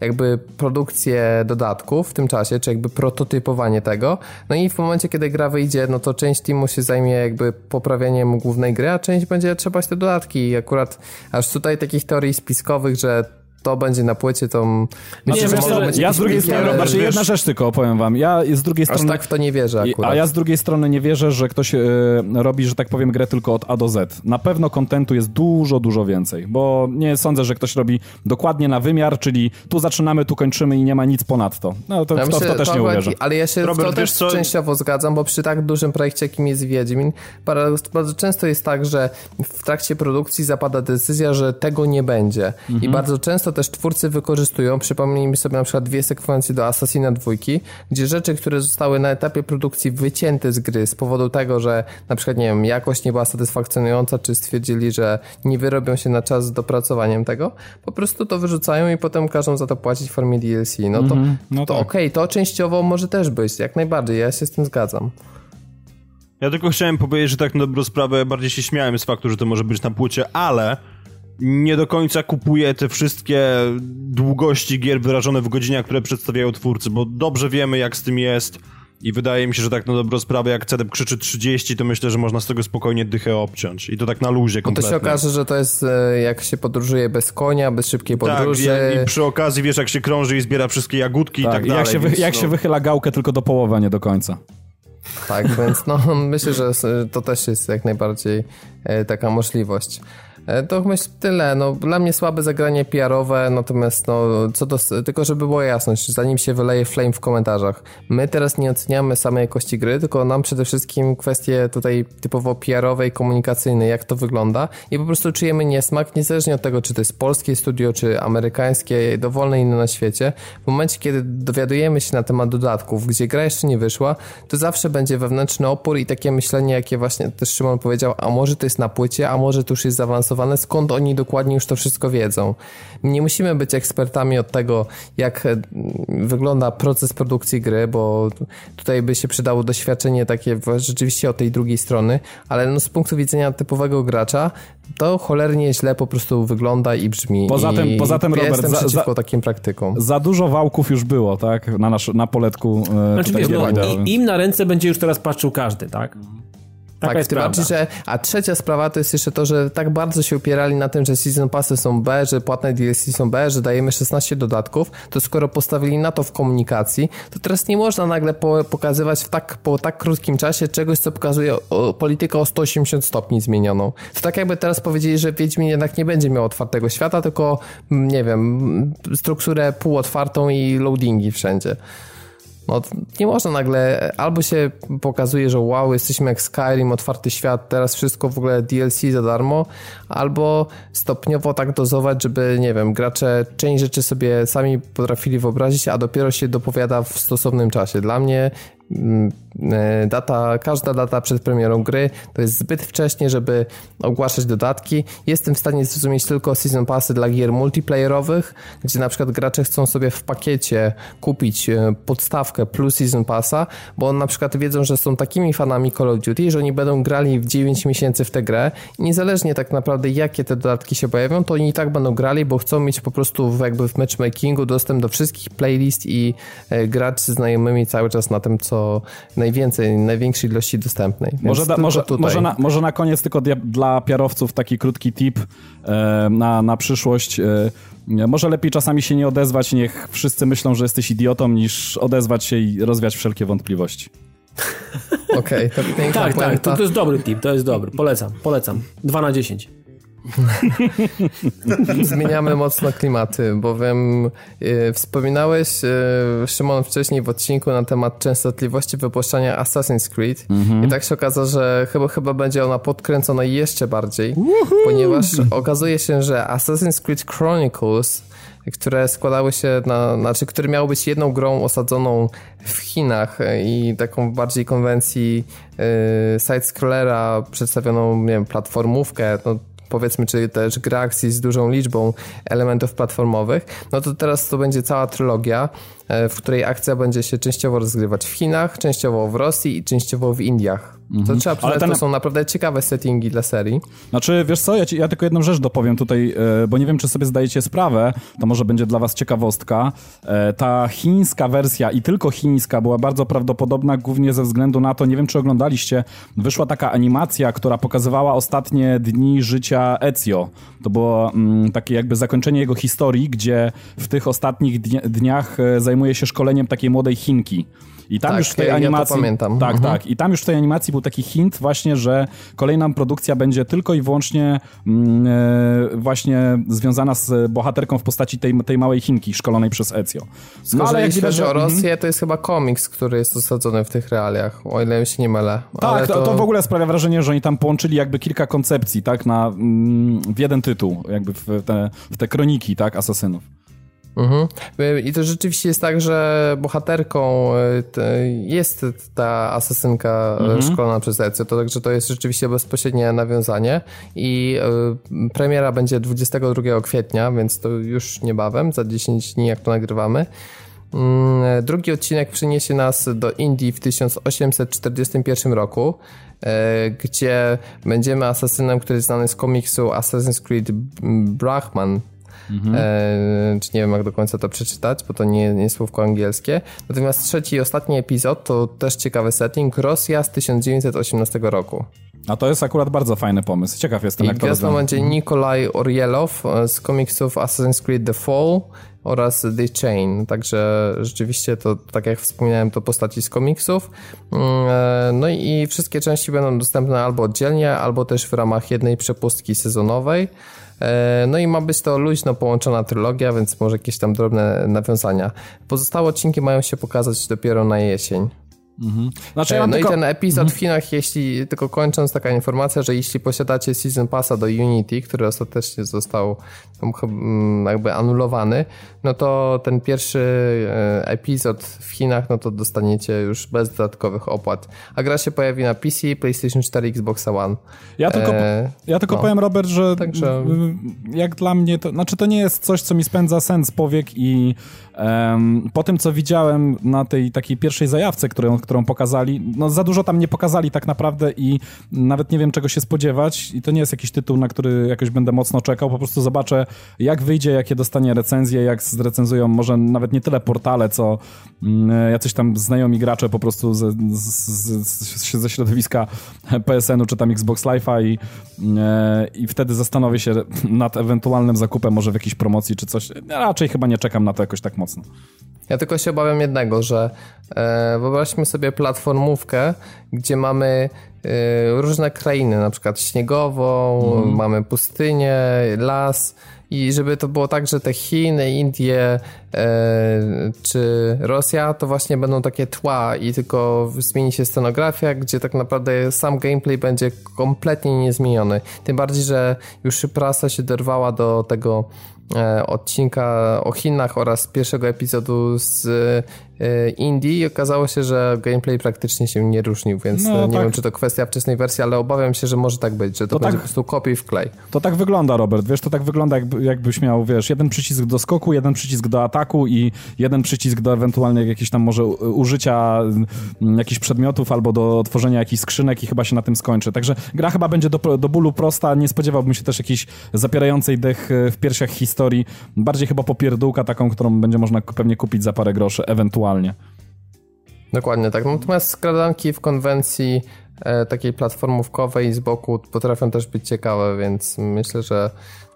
jakby produkcję dodatków w tym czasie, czy jakby prototypowanie tego. No i w momencie, kiedy gra wyjdzie, no to część teamu się zajmie jakby poprawieniem głównej gry, a część będzie trzeba te dodatki. I akurat aż tutaj takich teorii spiskowych, że to będzie na płycie, to myślę, że może być Ja z drugiej strony, ale... znaczy jedna rzecz tylko opowiem wam. Ja z drugiej strony... Aż tak w to nie wierzę akurat. A ja z drugiej strony nie wierzę, że ktoś e, robi, że tak powiem, grę tylko od A do Z. Na pewno kontentu jest dużo, dużo więcej, bo nie sądzę, że ktoś robi dokładnie na wymiar, czyli tu zaczynamy, tu kończymy i nie ma nic ponadto. No to, ja myślę, to, to też to nie uwierzę. Ale ja się Robert, w to też co? częściowo zgadzam, bo przy tak dużym projekcie, jakim jest Wiedźmin, bardzo, bardzo często jest tak, że w trakcie produkcji zapada decyzja, że tego nie będzie. Mhm. I bardzo często też twórcy wykorzystują. Przypomnijmy sobie na przykład dwie sekwencje do Assassina 2, gdzie rzeczy, które zostały na etapie produkcji wycięte z gry z powodu tego, że na przykład, nie wiem, jakość nie była satysfakcjonująca, czy stwierdzili, że nie wyrobią się na czas z dopracowaniem tego, po prostu to wyrzucają i potem każą za to płacić w formie DLC. No to, mm -hmm. no to tak. okej, okay, to częściowo może też być, jak najbardziej, ja się z tym zgadzam. Ja tylko chciałem powiedzieć, że tak na dobrą sprawę bardziej się śmiałem z faktu, że to może być na płycie, ale nie do końca kupuję te wszystkie długości gier wyrażone w godzinach, które przedstawiają twórcy, bo dobrze wiemy, jak z tym jest. I wydaje mi się, że tak na dobrą sprawę, jak CDEP krzyczy 30, to myślę, że można z tego spokojnie dychę obciąć. I to tak na luzie kompletnie. No to się okaże, że to jest e, jak się podróżuje bez konia, bez szybkiej tak, podróży. Tak, i przy okazji wiesz, jak się krąży i zbiera wszystkie jagódki tak, i tak dalej. Jak, się, wy, jak no... się wychyla gałkę tylko do połowy, a nie do końca. Tak, więc no, myślę, że to też jest jak najbardziej e, taka możliwość. E, to myślę tyle. No, dla mnie słabe zagranie PR-owe, natomiast no, co do, tylko żeby była jasność, zanim się wyleje flame w komentarzach. My teraz nie oceniamy samej jakości gry, tylko nam przede wszystkim kwestie tutaj typowo PR-owej, komunikacyjnej, jak to wygląda i po prostu czujemy niesmak, niezależnie od tego, czy to jest polskie studio, czy amerykańskie, dowolne inne na świecie. W momencie, kiedy dowiadujemy się na temat dodatków, gdzie gra jeszcze nie wyszła, to zawsze będzie wewnętrzny opór i takie myślenie, jakie właśnie też Szymon powiedział, a może to jest na płycie, a może to już jest zaawansowane skąd oni dokładnie już to wszystko wiedzą. Nie musimy być ekspertami od tego, jak e, wygląda proces produkcji gry, bo tutaj by się przydało doświadczenie takie rzeczywiście od tej drugiej strony, ale no z punktu widzenia typowego gracza, to cholernie źle po prostu wygląda i brzmi. Poza tym, I poza tym ja Robert, jestem za, przeciwko za, takim praktykom. Za dużo wałków już było, tak? Na, nasz, na poletku. E, znaczy, wiesz, no, im na ręce będzie już teraz patrzył każdy, tak? Taka tak, tym bardziej, że, a trzecia sprawa to jest jeszcze to, że tak bardzo się upierali na tym, że season passy są B, że płatne DLC są B, że dajemy 16 dodatków, to skoro postawili na to w komunikacji, to teraz nie można nagle po, pokazywać w tak, po tak krótkim czasie czegoś, co pokazuje o, politykę o 180 stopni zmienioną. To tak jakby teraz powiedzieli, że Wiedźmin jednak nie będzie miał otwartego świata, tylko nie wiem, strukturę półotwartą i loadingi wszędzie. No, nie można nagle, albo się pokazuje, że wow, jesteśmy jak Skyrim, otwarty świat, teraz wszystko w ogóle DLC za darmo, albo stopniowo tak dozować, żeby, nie wiem, gracze część rzeczy sobie sami potrafili wyobrazić, a dopiero się dopowiada w stosownym czasie. Dla mnie data, każda data przed premierą gry to jest zbyt wcześnie, żeby ogłaszać dodatki. Jestem w stanie zrozumieć tylko season passy dla gier multiplayerowych, gdzie na przykład gracze chcą sobie w pakiecie kupić e, podstawkę plus season passa, bo na przykład wiedzą, że są takimi fanami Call of Duty, że oni będą grali w 9 miesięcy w tę grę i niezależnie tak naprawdę jakie te dodatki się pojawią, to oni i tak będą grali, bo chcą mieć po prostu jakby w matchmakingu dostęp do wszystkich playlist i e, grać z znajomymi cały czas na tym, co najwięcej, największej ilości dostępnej. może, da, może, może, na, może na koniec tylko dla, dla piarowców taki krótki tip e, na, na przyszłość. E, może lepiej czasami się nie odezwać, niech wszyscy myślą, że jesteś idiotą, niż odezwać się i rozwiać wszelkie wątpliwości. Okej, okay, to piękna Tak, tak, to, to jest dobry tip, to jest dobry. Polecam, polecam. 2 na 10. Zmieniamy mocno klimaty, bowiem yy, wspominałeś, yy, Szymon, wcześniej w odcinku na temat częstotliwości wypuszczania Assassin's Creed mhm. i tak się okazało, że chyba, chyba będzie ona podkręcona jeszcze bardziej, ponieważ okazuje się, że Assassin's Creed Chronicles które składały się na, znaczy, które miały być jedną grą osadzoną w Chinach i taką bardziej konwencji yy, side-scrollera przedstawioną, nie wiem, platformówkę, no, powiedzmy, czy też gra akcji z dużą liczbą elementów platformowych, no to teraz to będzie cała trylogia, w której akcja będzie się częściowo rozgrywać w Chinach, częściowo w Rosji i częściowo w Indiach. Mhm. To trzeba przyznać, ten... to są naprawdę ciekawe settingi dla serii. Znaczy, wiesz co, ja, ci, ja tylko jedną rzecz dopowiem tutaj, e, bo nie wiem, czy sobie zdajecie sprawę, to może będzie dla was ciekawostka. E, ta chińska wersja i tylko chińska była bardzo prawdopodobna, głównie ze względu na to, nie wiem, czy oglądaliście, wyszła taka animacja, która pokazywała ostatnie dni życia Ezio. To było mm, takie jakby zakończenie jego historii, gdzie w tych ostatnich dniach e, zajmuje się szkoleniem takiej młodej Chinki. I tam tak, już w tej animacji. Ja. Tak, mhm. tak. I tam już w tej animacji był taki hint właśnie, że kolejna produkcja będzie tylko i wyłącznie e, właśnie związana z bohaterką w postaci tej, tej małej Chinki szkolonej przez Ezio. No, ale jak chodzi o Rosję, mhm. to jest chyba komiks, który jest osadzony w tych realiach, o ile się nie mylę. Tak, to... To, w ogóle sprawia wrażenie, że oni tam połączyli jakby kilka koncepcji, tak, na, mm, w jeden tytuł, jakby w te, w te kroniki, tak, asasynów. Mhm. I to rzeczywiście jest tak, że bohaterką e, jest ta asasynka mhm. szkolona przez Ezio, to także to jest rzeczywiście bezpośrednie nawiązanie i premiera będzie 22 kwietnia, więc to już niebawem, za 10 dni jak to nagrywamy. Mm, drugi odcinek przyniesie nas do Indii w 1841 roku, gdzie będziemy asasynem, który jest znany z komiksu Assassin's Creed Brahman, Mhm. E, czy nie wiem, jak do końca to przeczytać, bo to nie, nie słówko angielskie. Natomiast trzeci i ostatni epizod to też ciekawy setting. Rosja z 1918 roku. A to jest akurat bardzo fajny pomysł. Ciekaw jestem, I jak to gwiazdą będzie Nikolaj Orielow e, z komiksów Assassin's Creed The Fall oraz The Chain. Także rzeczywiście to, tak jak wspomniałem, to postaci z komiksów. Mm, e, no i wszystkie części będą dostępne albo oddzielnie, albo też w ramach jednej przepustki sezonowej. E, no i ma być to luźno połączona trylogia, więc może jakieś tam drobne nawiązania. Pozostałe odcinki mają się pokazać dopiero na jesień. Mhm. Znaczy, ja no tylko... i ten epizod mhm. w Chinach, jeśli, tylko kończąc taka informacja, że jeśli posiadacie Season Passa do Unity, który ostatecznie został jakby anulowany, no to ten pierwszy e, epizod w Chinach, no to dostaniecie już bez dodatkowych opłat. A gra się pojawi na PC, PlayStation 4, Xbox One. Ja tylko, e, ja tylko no. powiem, Robert, że Także... jak dla mnie to, znaczy to nie jest coś, co mi spędza sens powiek i um, po tym, co widziałem na tej takiej pierwszej zajawce, którą, którą pokazali, no za dużo tam nie pokazali tak naprawdę i nawet nie wiem, czego się spodziewać i to nie jest jakiś tytuł, na który jakoś będę mocno czekał, po prostu zobaczę, jak wyjdzie, jakie dostanie recenzje, jak zrecenzują może nawet nie tyle portale, co mm, jacyś tam znajomi gracze po prostu ze, z, ze środowiska PSN-u czy tam Xbox Live'a i, e, i wtedy zastanowię się nad ewentualnym zakupem może w jakiejś promocji czy coś. Ja raczej chyba nie czekam na to jakoś tak mocno. Ja tylko się obawiam jednego, że e, wyobraźmy sobie platformówkę, gdzie mamy e, różne krainy, na przykład śniegową, mm. mamy pustynię, las i żeby to było tak, że te Chiny, Indie e, czy Rosja to właśnie będą takie tła i tylko zmieni się scenografia, gdzie tak naprawdę sam gameplay będzie kompletnie niezmieniony. Tym bardziej, że już prasa się dorwała do tego e, odcinka o Chinach oraz pierwszego epizodu z indie i okazało się, że gameplay praktycznie się nie różnił, więc no, nie tak. wiem, czy to kwestia wczesnej wersji, ale obawiam się, że może tak być, że to, to będzie tak, po prostu kopiuj w klej. To tak wygląda, Robert, wiesz, to tak wygląda, jakby, jakbyś miał, wiesz, jeden przycisk do skoku, jeden przycisk do ataku i jeden przycisk do ewentualnie jakichś tam może użycia mm, jakichś przedmiotów albo do otworzenia jakichś skrzynek i chyba się na tym skończy. Także gra chyba będzie do, do bólu prosta, nie spodziewałbym się też jakiejś zapierającej dech e, w piersiach historii, bardziej chyba popierdółka taką, którą będzie można pewnie kupić za parę groszy, ewentualnie. Dokładnie tak. Natomiast skradanki w konwencji e, takiej platformówkowej z boku potrafią też być ciekawe, więc myślę, że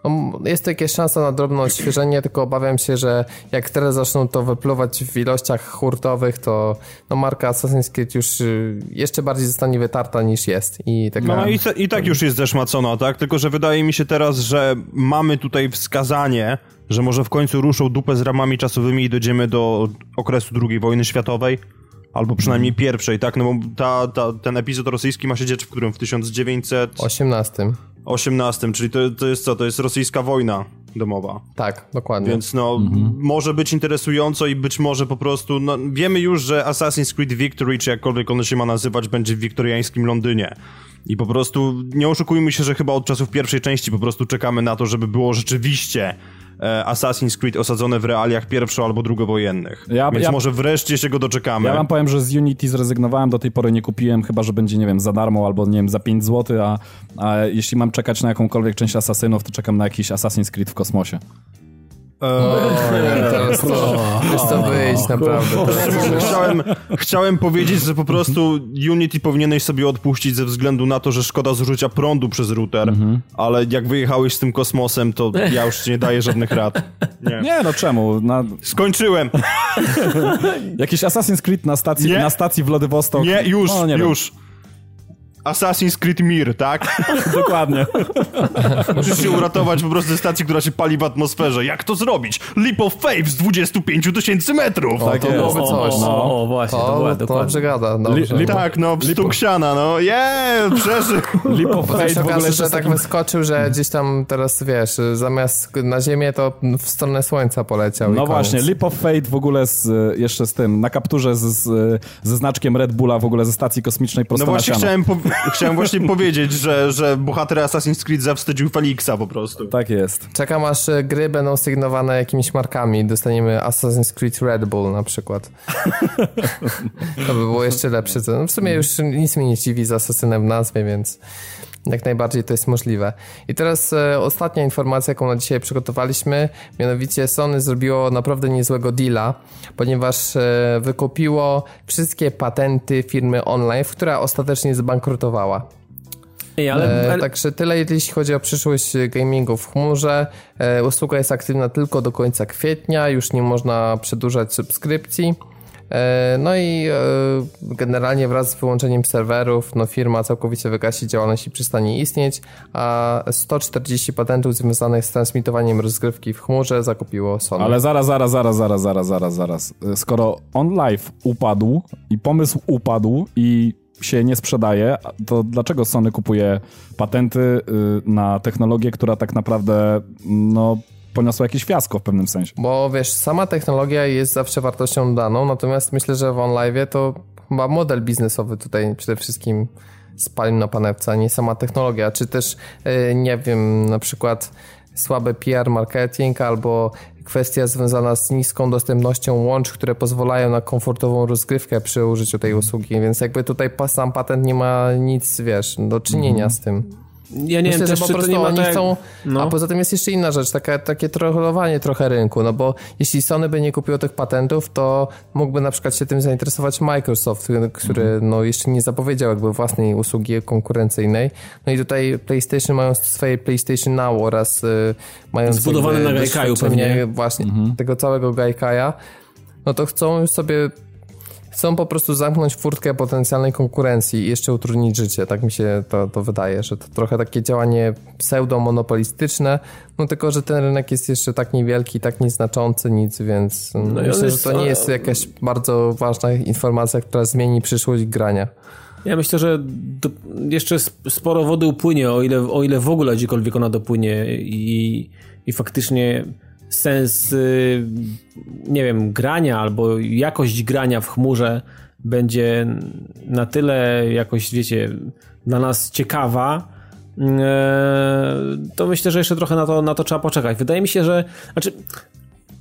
no, jest to jakaś szansa na drobne odświeżenie, tylko obawiam się, że jak teraz zaczną to wypluwać w ilościach hurtowych, to no, marka Assassin's Creed już y, jeszcze bardziej zostanie wytarta niż jest. I, taka... no i, i tak już jest zeszmacona, tak? Tylko, że wydaje mi się teraz, że mamy tutaj wskazanie, że może w końcu ruszą dupę z ramami czasowymi i dojdziemy do okresu II wojny światowej Albo przynajmniej mhm. pierwszej, tak? No bo ta, ta, ten epizod rosyjski ma się dziać w którym? W 1918. 18, czyli to, to jest co? To jest rosyjska wojna domowa. Tak, dokładnie. Więc no, mhm. może być interesująco i być może po prostu, no, wiemy już, że Assassin's Creed Victory, czy jakkolwiek ono się ma nazywać, będzie w wiktoriańskim Londynie. I po prostu nie oszukujmy się, że chyba od czasów pierwszej części po prostu czekamy na to, żeby było rzeczywiście Assassin's Creed osadzone w realiach pierwszo- albo drugowojennych. Ja, Więc ja, może wreszcie się go doczekamy. Ja wam powiem, że z Unity zrezygnowałem, do tej pory nie kupiłem, chyba, że będzie, nie wiem, za darmo albo, nie wiem, za 5 zł, a, a jeśli mam czekać na jakąkolwiek część Asasynów, to czekam na jakiś Assassin's Creed w kosmosie. Teraz to, jest to wyjść, naprawdę. Chciałem, chciałem powiedzieć, że po prostu Unity powinieneś sobie odpuścić ze względu na to, że szkoda zużycia prądu przez router, mhm. ale jak wyjechałeś z tym kosmosem, to ja już ci nie daję żadnych rad. Nie, nie no czemu? Na... Skończyłem! Jakiś Assassin's Creed na stacji, na stacji w Władywostok. Nie, już, no, nie już. Wiem. Assassin's Creed Mir, tak? Dokładnie. Musisz się uratować po prostu ze stacji, która się pali w atmosferze. Jak to zrobić? Leap of Faith z 25 tysięcy metrów. O, tak to byłoby coś. No. O, o, właśnie, to, to była dokładnie. Dobrze gada, dobrze. Li, tak, no, stuksiana, no. Yeah, przeżył. Leap of Faith w ogóle że tak wyskoczył, że gdzieś tam teraz, wiesz, zamiast na ziemię, to w stronę słońca poleciał. No właśnie, Leap of Fate w ogóle z, jeszcze z tym, na kapturze z, z, ze znaczkiem Red Bulla w ogóle ze stacji kosmicznej prosto No właśnie chciałem, po Chciałem właśnie powiedzieć, że, że bohater Assassin's Creed zawstydził Felixa po prostu. Tak jest. Czekam aż e, gry będą sygnowane jakimiś markami. Dostaniemy Assassin's Creed Red Bull na przykład. to by było jeszcze lepsze. No w sumie już nic mi nie dziwi z Assassinem w nazwie, więc jak najbardziej to jest możliwe. I teraz e, ostatnia informacja, jaką na dzisiaj przygotowaliśmy, mianowicie Sony zrobiło naprawdę niezłego deala, ponieważ e, wykupiło wszystkie patenty firmy online, która ostatecznie zbankrutowała. Ej, ale, e, także tyle, jeśli chodzi o przyszłość gamingu w chmurze. E, usługa jest aktywna tylko do końca kwietnia, już nie można przedłużać subskrypcji. E, no i e, generalnie wraz z wyłączeniem serwerów no firma całkowicie wygasi działalność i przestanie istnieć, a 140 patentów związanych z transmitowaniem rozgrywki w chmurze zakupiło Sony. Ale zaraz, zaraz, zaraz, zaraz, zaraz, zaraz, zaraz. Skoro OnLive upadł i pomysł upadł i się nie sprzedaje, to dlaczego Sony kupuje patenty y, na technologię, która tak naprawdę no poniosło jakieś fiasko w pewnym sensie. Bo wiesz, sama technologia jest zawsze wartością daną, natomiast myślę, że w OnLive to chyba model biznesowy tutaj przede wszystkim spalił na panewce, a nie sama technologia, czy też e, nie wiem, na przykład słaby PR marketing albo kwestia związana z niską dostępnością łącz, które pozwalają na komfortową rozgrywkę przy użyciu tej usługi, więc jakby tutaj sam patent nie ma nic, wiesz, do czynienia mm -hmm. z tym. Ja nie Myślę, wiem, że po prostu oni tak... chcą... No. A poza tym jest jeszcze inna rzecz, taka, takie trollowanie trochę rynku, no bo jeśli Sony by nie kupiło tych patentów, to mógłby na przykład się tym zainteresować Microsoft, który mhm. no, jeszcze nie zapowiedział jakby własnej usługi konkurencyjnej. No i tutaj PlayStation mają swoje PlayStation Now oraz y. Zbudowane na Gaikaju pewnie. Właśnie, mhm. tego całego Gaikaja. No to chcą sobie chcą po prostu zamknąć furtkę potencjalnej konkurencji i jeszcze utrudnić życie. Tak mi się to, to wydaje, że to trochę takie działanie pseudo-monopolistyczne, no tylko, że ten rynek jest jeszcze tak niewielki, tak nieznaczący, nic, więc no myślę, że to nie jest jakaś bardzo ważna informacja, która zmieni przyszłość grania. Ja myślę, że do, jeszcze sporo wody upłynie, o ile, o ile w ogóle gdziekolwiek ona dopłynie i, i faktycznie sens, y, nie wiem, grania albo jakość grania w chmurze będzie na tyle jakoś, wiecie, dla nas ciekawa, e, to myślę, że jeszcze trochę na to, na to trzeba poczekać. Wydaje mi się, że. Znaczy,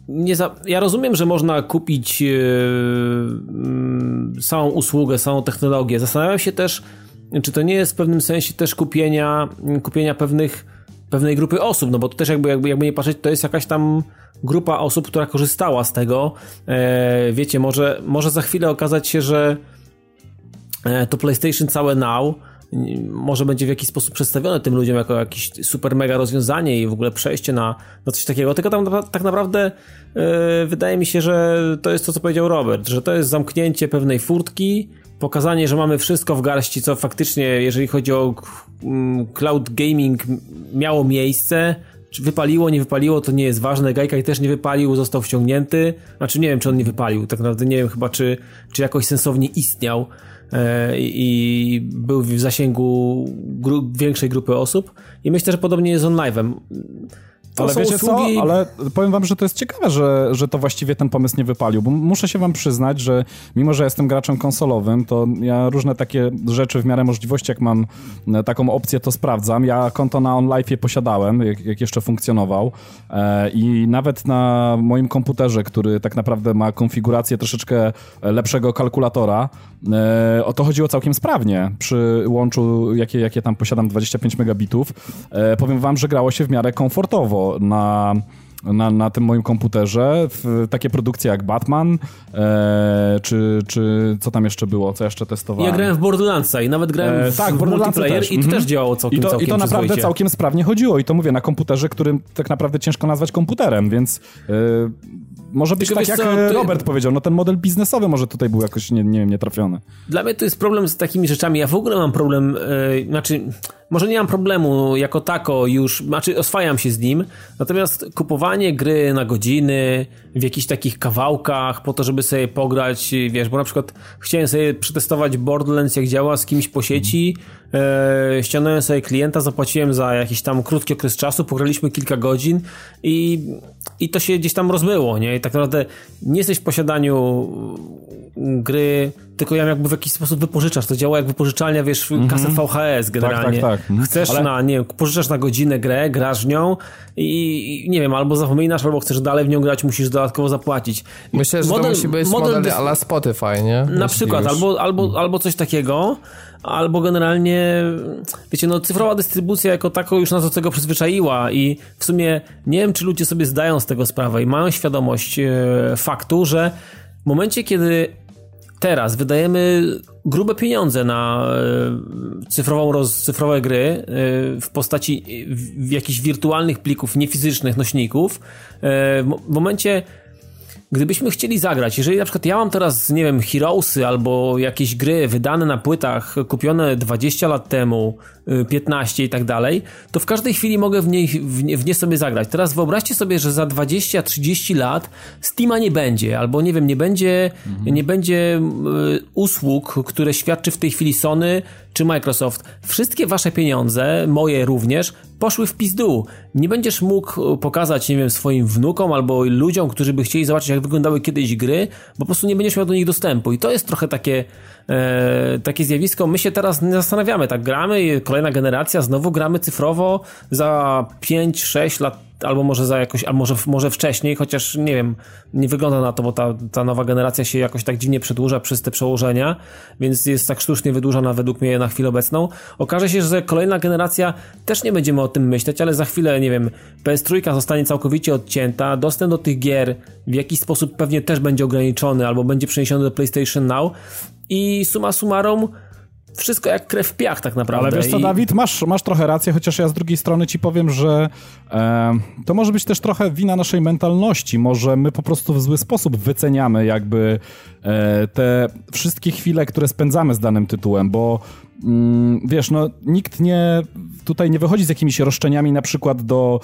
nie za, ja rozumiem, że można kupić yy, samą usługę, samą technologię. Zastanawiam się też, czy to nie jest w pewnym sensie też kupienia, kupienia pewnych, pewnej grupy osób, no bo to też jakby, jakby, jakby nie patrzeć, to jest jakaś tam grupa osób, która korzystała z tego. E, wiecie, może, może za chwilę okazać się, że e, to PlayStation całe Now może będzie w jakiś sposób przedstawione tym ludziom jako jakieś super mega rozwiązanie i w ogóle przejście na, na coś takiego, tylko tam tak naprawdę yy, wydaje mi się, że to jest to, co powiedział Robert, że to jest zamknięcie pewnej furtki, pokazanie, że mamy wszystko w garści, co faktycznie, jeżeli chodzi o mm, cloud gaming, miało miejsce, czy wypaliło, nie wypaliło, to nie jest ważne. Gajkaj też nie wypalił, został wciągnięty. Znaczy nie wiem, czy on nie wypalił. Tak naprawdę nie wiem chyba, czy, czy jakoś sensownie istniał. E, i był w zasięgu gru większej grupy osób i myślę, że podobnie jest z OnLive'em. To ale wiecie usługi... co? Ale powiem wam, że to jest ciekawe, że, że to właściwie ten pomysł nie wypalił, bo muszę się wam przyznać, że mimo, że jestem graczem konsolowym, to ja różne takie rzeczy w miarę możliwości, jak mam e, taką opcję, to sprawdzam. Ja konto na OnLive posiadałem, jak, jak, jeszcze funkcjonował e, i nawet na moim komputerze, który tak naprawdę ma konfigurację troszeczkę lepszego kalkulatora, o to chodziło całkiem sprawnie przy łączu, jakie, jakie tam posiadam, 25 megabitów. E, powiem wam, że grało się w miarę komfortowo na na, na tym moim komputerze w takie produkcje jak Batman, e, czy, czy co tam jeszcze było, co jeszcze testowałem. Ja grałem w Borderlandsa i nawet grałem e, w tak, multiplayer też. i to mhm. też działało całkiem I to, całkiem I to naprawdę całkiem sprawnie chodziło i to mówię na komputerze, którym tak naprawdę ciężko nazwać komputerem, więc e, może być Tylko tak, jak co, ty... Robert powiedział, no ten model biznesowy może tutaj był jakoś, nie, nie wiem, nietrafiony. Dla mnie to jest problem z takimi rzeczami. Ja w ogóle mam problem, yy, znaczy, może nie mam problemu jako tako już, znaczy oswajam się z nim, natomiast kupowanie gry na godziny, w jakichś takich kawałkach, po to, żeby sobie pograć, wiesz, bo na przykład chciałem sobie przetestować Borderlands, jak działa z kimś po sieci, e, ściągnąłem sobie klienta, zapłaciłem za jakiś tam krótki okres czasu, pograliśmy kilka godzin i, i to się gdzieś tam rozmyło, nie? I tak naprawdę nie jesteś w posiadaniu gry, tylko ją jakby w jakiś sposób wypożyczasz. To działa jak wypożyczalnia, wiesz, mm -hmm. kaset VHS generalnie. Tak, tak, tak. Mhm. Chcesz Ale... na, nie wiem, pożyczasz na godzinę grę, grasz w nią i nie wiem, albo zapominasz, albo chcesz dalej w nią grać, musisz dodatkowo zapłacić. Myślę, że model, to musi być model, model ala Spotify, nie? Na przykład, albo, albo, mm. albo coś takiego, albo generalnie, wiecie, no cyfrowa dystrybucja jako taką już nas do tego przyzwyczaiła i w sumie nie wiem, czy ludzie sobie zdają z tego sprawę i mają świadomość e, faktu, że w momencie, kiedy teraz wydajemy grube pieniądze na e, cyfrową roz, cyfrowe gry e, w postaci jakichś wirtualnych plików, niefizycznych nośników, w momencie gdybyśmy chcieli zagrać, jeżeli na przykład ja mam teraz, nie wiem, Heroesy albo jakieś gry wydane na płytach, kupione 20 lat temu, 15 i tak dalej, to w każdej chwili mogę w, niej, w, nie, w nie sobie zagrać. Teraz wyobraźcie sobie, że za 20-30 lat Steama nie będzie, albo nie wiem, nie będzie, mhm. nie będzie y, usług, które świadczy w tej chwili Sony czy Microsoft. Wszystkie wasze pieniądze, moje również, poszły w pizdu. Nie będziesz mógł pokazać, nie wiem, swoim wnukom albo ludziom, którzy by chcieli zobaczyć, jak wyglądały kiedyś gry, bo po prostu nie będziesz miał do nich dostępu. I to jest trochę takie e, takie zjawisko. My się teraz nie zastanawiamy, tak gramy, kolejna generacja, znowu gramy cyfrowo za 5-6 lat albo może za jakoś, a może, może wcześniej, chociaż nie wiem, nie wygląda na to, bo ta, ta nowa generacja się jakoś tak dziwnie przedłuża przez te przełożenia, więc jest tak sztucznie wydłużona według mnie na chwilę obecną. Okaże się, że kolejna generacja też nie będziemy o tym myśleć, ale za chwilę, nie wiem, PS3 zostanie całkowicie odcięta, dostęp do tych gier w jakiś sposób pewnie też będzie ograniczony albo będzie przeniesiony do PlayStation Now i suma summarum wszystko jak krew w piach tak naprawdę. Ale wiesz co, I... Dawid, masz, masz trochę rację, chociaż ja z drugiej strony ci powiem, że e, to może być też trochę wina naszej mentalności. Może my po prostu w zły sposób wyceniamy jakby e, te wszystkie chwile, które spędzamy z danym tytułem, bo wiesz, no nikt nie, tutaj nie wychodzi z jakimiś roszczeniami na przykład do,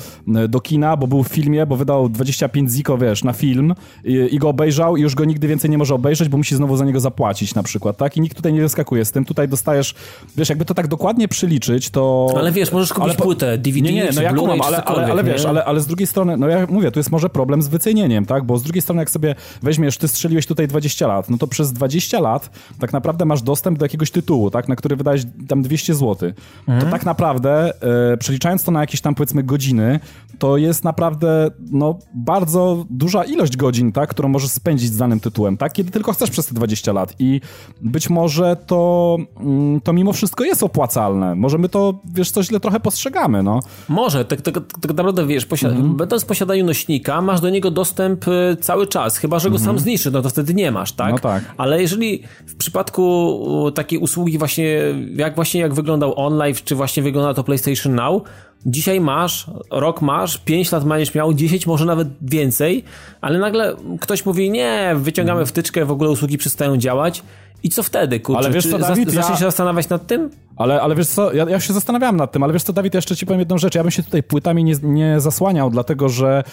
do kina, bo był w filmie, bo wydał 25 ziko, wiesz, na film i, i go obejrzał i już go nigdy więcej nie może obejrzeć, bo musi znowu za niego zapłacić na przykład, tak? I nikt tutaj nie wyskakuje z tym. Tutaj dostajesz, wiesz, jakby to tak dokładnie przyliczyć, to... Ale wiesz, możesz kupić po... płytę, DVD nie, nie, no ja kumam, ale, ale, ale wiesz, ale, ale z drugiej strony, no ja mówię, tu jest może problem z wycenieniem, tak? Bo z drugiej strony, jak sobie weźmiesz, ty strzeliłeś tutaj 20 lat, no to przez 20 lat tak naprawdę masz dostęp do jakiegoś tytułu, tak? Na który wydałeś tam 200 zł. Mhm. To tak naprawdę, e, przeliczając to na jakieś tam powiedzmy godziny, to jest naprawdę, no, bardzo duża ilość godzin, tak? Którą możesz spędzić z danym tytułem, tak? Kiedy tylko chcesz przez te 20 lat i być może to, mm, to mimo wszystko jest opłacalne. Może my to, wiesz, coś źle trochę postrzegamy, no. Może, tak, tak, tak naprawdę, wiesz, posiada mhm. będąc w posiadaniu nośnika, masz do niego dostęp y, cały czas, chyba, że go mhm. sam zniszczy, no to wtedy nie masz, tak? No tak. Ale jeżeli w przypadku takiej usługi właśnie, jak właśnie jak wyglądał OnLive, czy właśnie wygląda to PlayStation Now, Dzisiaj masz, rok masz, 5 lat będziesz miał, 10, może nawet więcej, ale nagle ktoś mówi, nie, wyciągamy mhm. wtyczkę, w ogóle usługi przestają działać. I co wtedy, kurczę? Ale wiesz co, Dawid, Zaczniesz ja... się zastanawiać nad tym? Ale, ale wiesz co, ja, ja się zastanawiałem nad tym, ale wiesz co, Dawid, jeszcze ci powiem jedną rzecz. Ja bym się tutaj płytami nie, nie zasłaniał, dlatego że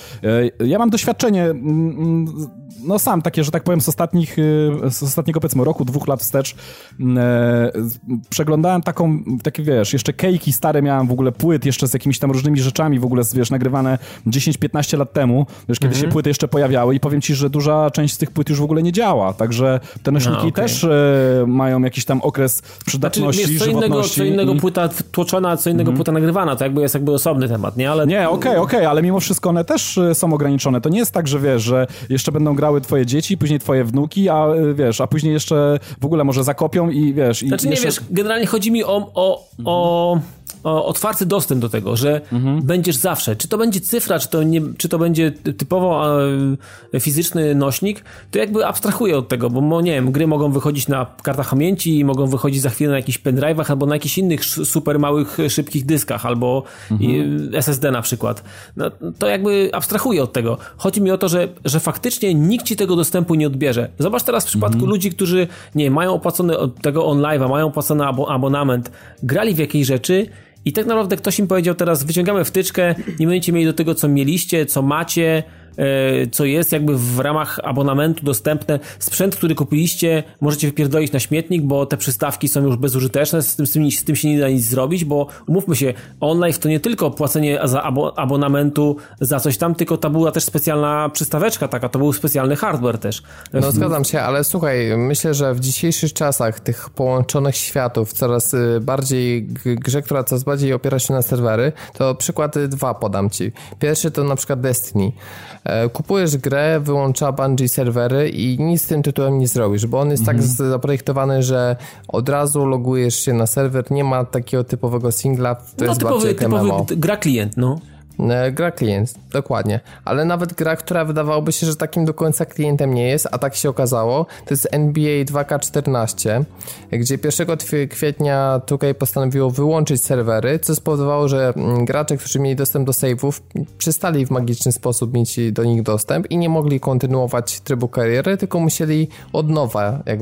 e, ja mam doświadczenie, mm, mm, no sam takie, że tak powiem, z ostatnich, e, z ostatniego powiedzmy roku, dwóch lat wstecz e, przeglądałem taką, takie wiesz, jeszcze kejki stare miałem w ogóle płyt, jeszcze z jakimiś tam różnymi rzeczami w ogóle, wiesz, nagrywane 10-15 lat temu, wiesz, kiedy mhm. się płyty jeszcze pojawiały i powiem ci, że duża część z tych płyt już w ogóle nie działa, także te nośniki no, okay. też e, mają jakiś tam okres przydatności, znaczy, wiesz, innego, co innego i... płyta tłoczona, co innego mm. płyta nagrywana, to jakby jest jakby osobny temat, nie? Ale... Nie, okej, okay, okej, okay, ale mimo wszystko one też y, są ograniczone. To nie jest tak, że wiesz, że jeszcze będą grały twoje dzieci, później twoje wnuki, a y, wiesz, a później jeszcze w ogóle może zakopią i wiesz... Znaczy i nie wiesz, generalnie chodzi mi o, o, o otwarty dostęp do tego, że mhm. będziesz zawsze, czy to będzie cyfra, czy to, nie, czy to będzie typowo e, fizyczny nośnik, to jakby abstrahuję od tego, bo nie wiem, gry mogą wychodzić na kartach pamięci, mogą wychodzić za chwilę na jakichś pendrive'ach albo na jakichś innych super małych, szybkich dyskach albo mhm. SSD na przykład. No, to jakby abstrahuję od tego. Chodzi mi o to, że, że faktycznie nikt ci tego dostępu nie odbierze. Zobacz teraz w przypadku mhm. ludzi, którzy nie mają opłacone tego onlive'a, mają opłacony abonament, grali w jakiejś rzeczy i tak naprawdę ktoś im powiedział teraz wyciągamy wtyczkę, nie będziecie mieli do tego co mieliście, co macie, co jest jakby w ramach abonamentu dostępne. Sprzęt, który kupiliście, możecie wypierdolić na śmietnik, bo te przystawki są już bezużyteczne, z tym, z tym, z tym się nie da nic zrobić, bo umówmy się, online to nie tylko płacenie za abonamentu za coś tam, tylko ta była też specjalna przystaweczka taka, to był specjalny hardware też. No zgadzam się, ale słuchaj, myślę, że w dzisiejszych czasach tych połączonych światów, coraz y, bardziej grze, która coraz bardziej opiera się na serwery, to przykłady dwa podam ci. Pierwszy to na przykład Destiny. E, kupujesz grę, wyłącza Bungie serwery i nic z tym tytułem nie zrobisz, bo on jest tak mhm. tak zaprojektowany, że od razu logujesz się na serwer, nie ma takiego typowego singla, to no, jest typowy, typowy gra klient, no. E, gra klient, dokładnie. Ale nawet gra, która wydawałoby się, że takim do końca klientem nie jest, a tak się okazało, to jest NBA 2K14, gdzie 1 kwietnia 2K postanowiło wyłączyć serwery, co spowodowało, że mm, gracze, którzy mieli dostęp do save'ów, przestali w magiczny sposób mieć do nich dostęp i nie mogli kontynuować trybu kariery, tylko musieli od nowa, jak,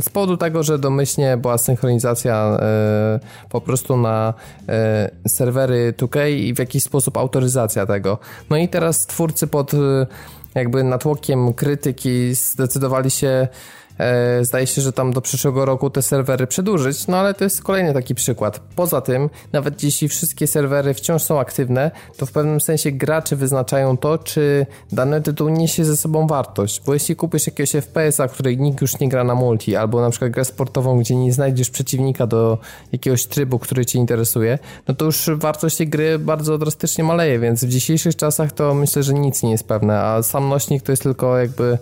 z powodu tego, że domyślnie była synchronizacja e, po prostu na e, serwery 2K i w jakiś sposób autoryzacja tego. No i teraz twórcy pod y, jakby natłokiem krytyki zdecydowali się zdaje się, że tam do przyszłego roku te serwery przedłużyć, no ale to jest kolejny taki przykład. Poza tym, nawet jeśli wszystkie serwery wciąż są aktywne, to w pewnym sensie gracze wyznaczają to, czy dany tytuł niesie ze sobą wartość, bo jeśli kupisz jakiegoś FPS-a, której nikt już nie gra na multi, albo na przykład grę sportową, gdzie nie znajdziesz przeciwnika do jakiegoś trybu, który cię interesuje, no to już wartość tej gry bardzo drastycznie maleje, więc w dzisiejszych czasach to myślę, że nic nie jest pewne, a sam nośnik to jest tylko jakby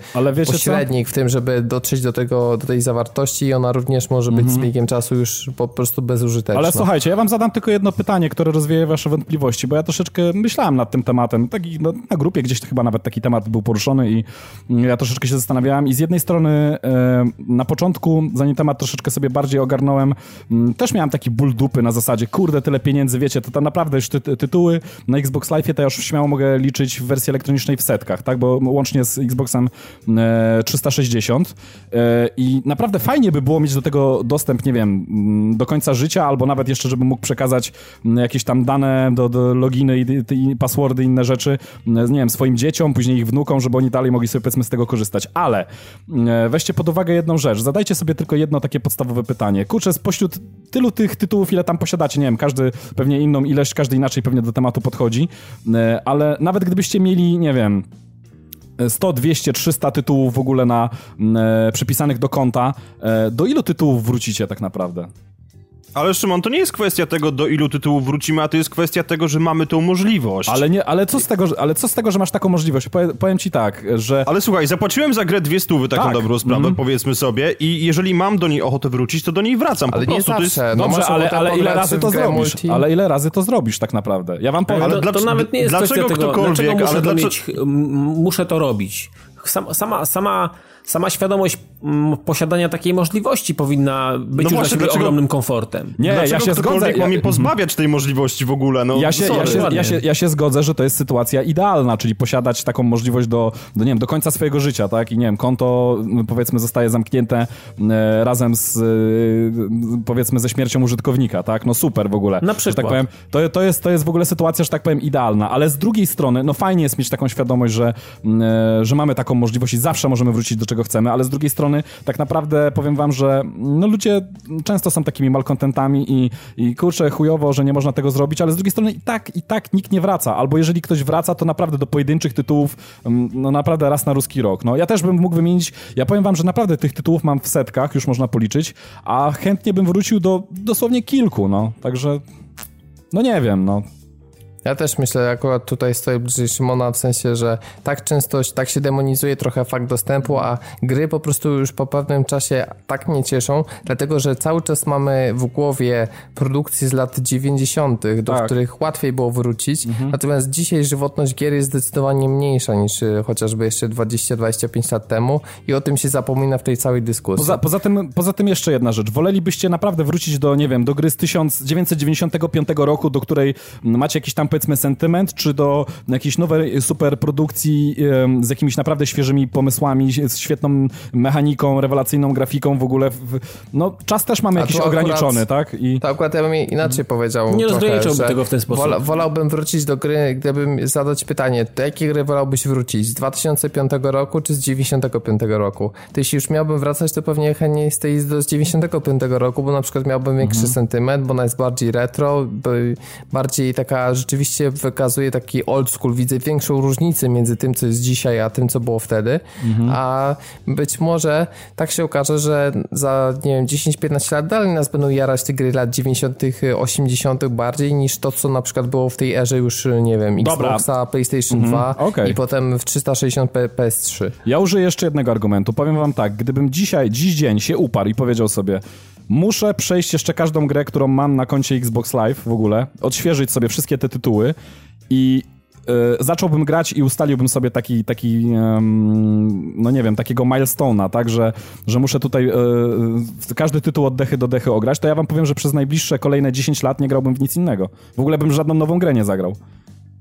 pośrednik co? w tym, żeby dotrzeć do do, tego, do tej zawartości i ona również może być mhm. z biegiem czasu już po prostu bezużyteczna. Ale słuchajcie, ja wam zadam tylko jedno pytanie, które rozwieje wasze wątpliwości, bo ja troszeczkę myślałem nad tym tematem. Taki, no, na grupie gdzieś chyba nawet taki temat był poruszony i ja troszeczkę się zastanawiałem i z jednej strony e, na początku, zanim temat troszeczkę sobie bardziej ogarnąłem, m, też miałem taki ból dupy na zasadzie, kurde, tyle pieniędzy, wiecie, to tam naprawdę już ty, tytuły na Xbox Live to ja już śmiało mogę liczyć w wersji elektronicznej w setkach, tak, bo łącznie z Xboxem e, 360 e, i naprawdę fajnie by było mieć do tego dostęp, nie wiem, mm, do końca życia, albo nawet jeszcze, żeby mógł przekazać mm, jakieś tam dane do, do loginy i, i passwordy, inne rzeczy, mm, nie wiem, swoim dzieciom, później ich wnukom, żeby oni dalej mogli sobie powiedzmy z tego korzystać. Ale weźcie pod uwagę jedną rzecz, zadajcie sobie tylko jedno takie podstawowe pytanie. Kurczę, spośród tylu tych tytułów, ile tam posiadacie, nie wiem, każdy pewnie inną ilość, każdy inaczej pewnie do tematu podchodzi, ale nawet gdybyście mieli, nie wiem, 100, 200, 300 tytułów w ogóle na, e, przypisanych do konta. E, do ilu tytułów wrócicie tak naprawdę? Ale Szymon, to nie jest kwestia tego, do ilu tytułów wrócimy, a to jest kwestia tego, że mamy tą możliwość. Ale, nie, ale, co, z tego, ale co z tego, że masz taką możliwość? Powiem, powiem ci tak, że... Ale słuchaj, zapłaciłem za grę dwie stówy, taką tak. dobrą sprawę, mm. powiedzmy sobie, i jeżeli mam do niej ochotę wrócić, to do niej wracam. Ale po nie prostu. zawsze. No Dobrze, ale, ale ile razy to zrobisz? Multi? Ale ile razy to zrobisz tak naprawdę? Ja wam powiem... Ale to, to nawet nie jest dlaczego kwestia tego, dlaczego muszę, ale dlaczego... Mieć, muszę to robić. Sama, sama, sama sama świadomość mm, posiadania takiej możliwości powinna być no już właśnie, dla siebie ogromnym komfortem. Nie, dlaczego ja się zgodzę. ma mnie pozbawiać tej możliwości w ogóle? No, ja, się, ja, się, ja, się, ja się zgodzę, że to jest sytuacja idealna, czyli posiadać taką możliwość do, do, nie wiem, do końca swojego życia, tak? I nie wiem, konto no, powiedzmy zostaje zamknięte e, razem z e, powiedzmy ze śmiercią użytkownika, tak? No super w ogóle. Na przykład. tak powiem, to, to, jest, to jest w ogóle sytuacja, że tak powiem, idealna, ale z drugiej strony, no fajnie jest mieć taką świadomość, że, e, że mamy taką możliwość i zawsze możemy wrócić do czegoś czego chcemy, ale z drugiej strony tak naprawdę powiem wam, że no ludzie często są takimi malkontentami i, i kurczę, chujowo, że nie można tego zrobić, ale z drugiej strony i tak, i tak nikt nie wraca, albo jeżeli ktoś wraca, to naprawdę do pojedynczych tytułów, mm, no naprawdę raz na ruski rok. No ja też bym mógł wymienić, ja powiem wam, że naprawdę tych tytułów mam w setkach, już można policzyć, a chętnie bym wrócił do dosłownie kilku, no, także no nie wiem, no. Ja też myślę, że akurat tutaj stoję bliżej Szymona, w sensie, że tak często, tak się demonizuje trochę fakt dostępu, a gry po prostu już po pewnym czasie tak mnie cieszą, dlatego, że cały czas mamy w głowie produkcje z lat 90., do tak. których łatwiej było wrócić, mhm. natomiast dzisiaj żywotność gier jest zdecydowanie mniejsza niż y, chociażby jeszcze 20-25 lat temu i o tym się zapomina w tej całej dyskusji. Poza, poza, tym, poza tym jeszcze jedna rzecz. Wolelibyście naprawdę wrócić do, nie wiem, do gry z 1995 roku, do której macie jakiś tam powiedzmy sentyment, czy do jakiejś nowej superprodukcji z jakimiś naprawdę świeżymi pomysłami, z świetną mechaniką, rewelacyjną grafiką w ogóle. No, czas też mamy jakiś ograniczony, tak? I... To akurat ja bym inaczej powiedział. Nie rozgraniczałbym tego w ten sposób. Wola, wolałbym wrócić do gry, gdybym zadać pytanie, do jakiej gry wolałbyś wrócić? Z 2005 roku czy z 95 roku? To jeśli już miałbym wracać, to pewnie chętniej z tej z 95 roku, bo na przykład miałbym większy mhm. sentyment, bo ona jest bardziej retro, bardziej taka rzeczywiście rzeczywiście wykazuje taki old school. Widzę większą różnicę między tym, co jest dzisiaj, a tym, co było wtedy. Mhm. A być może tak się okaże, że za, nie wiem, 10-15 lat dalej nas będą jarać te gry lat 90., 80. bardziej niż to, co na przykład było w tej erze już, nie wiem, Xboxa, PlayStation mhm. 2 okay. i potem w 360 PS3. Ja użyję jeszcze jednego argumentu. Powiem wam tak, gdybym dzisiaj, dziś dzień się uparł i powiedział sobie, Muszę przejść jeszcze każdą grę, którą mam na koncie Xbox Live w ogóle, odświeżyć sobie wszystkie te tytuły i y, zacząłbym grać i ustaliłbym sobie taki, taki no nie wiem, takiego milestone'a, tak, że, że muszę tutaj y, każdy tytuł od dechy do dechy ograć, to ja wam powiem, że przez najbliższe kolejne 10 lat nie grałbym w nic innego. W ogóle bym żadną nową grę nie zagrał.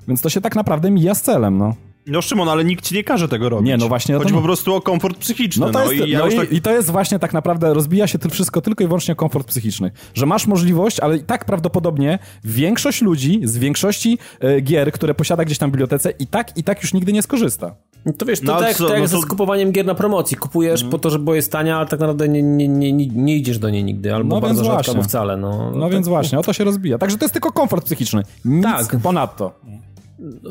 Więc to się tak naprawdę mija z celem, no. No Szymon, ale nikt ci nie każe tego robić. Nie, no właśnie. Chodzi po prostu o komfort psychiczny. No, to no, jest, i, ja no i, tak... i, to jest właśnie tak naprawdę, rozbija się to wszystko tylko i wyłącznie o komfort psychiczny. Że masz możliwość, ale i tak prawdopodobnie większość ludzi z większości e, gier, które posiada gdzieś tam w bibliotece i tak i tak już nigdy nie skorzysta. No to wiesz, to no, tak, co, tak no to... ze skupowaniem gier na promocji. Kupujesz mm. po to, bo jest tania, ale tak naprawdę nie, nie, nie, nie idziesz do niej nigdy, albo no bardzo rzadko, albo wcale. No, no tak... więc właśnie, o to się rozbija. Także to jest tylko komfort psychiczny. Nic tak. ponadto.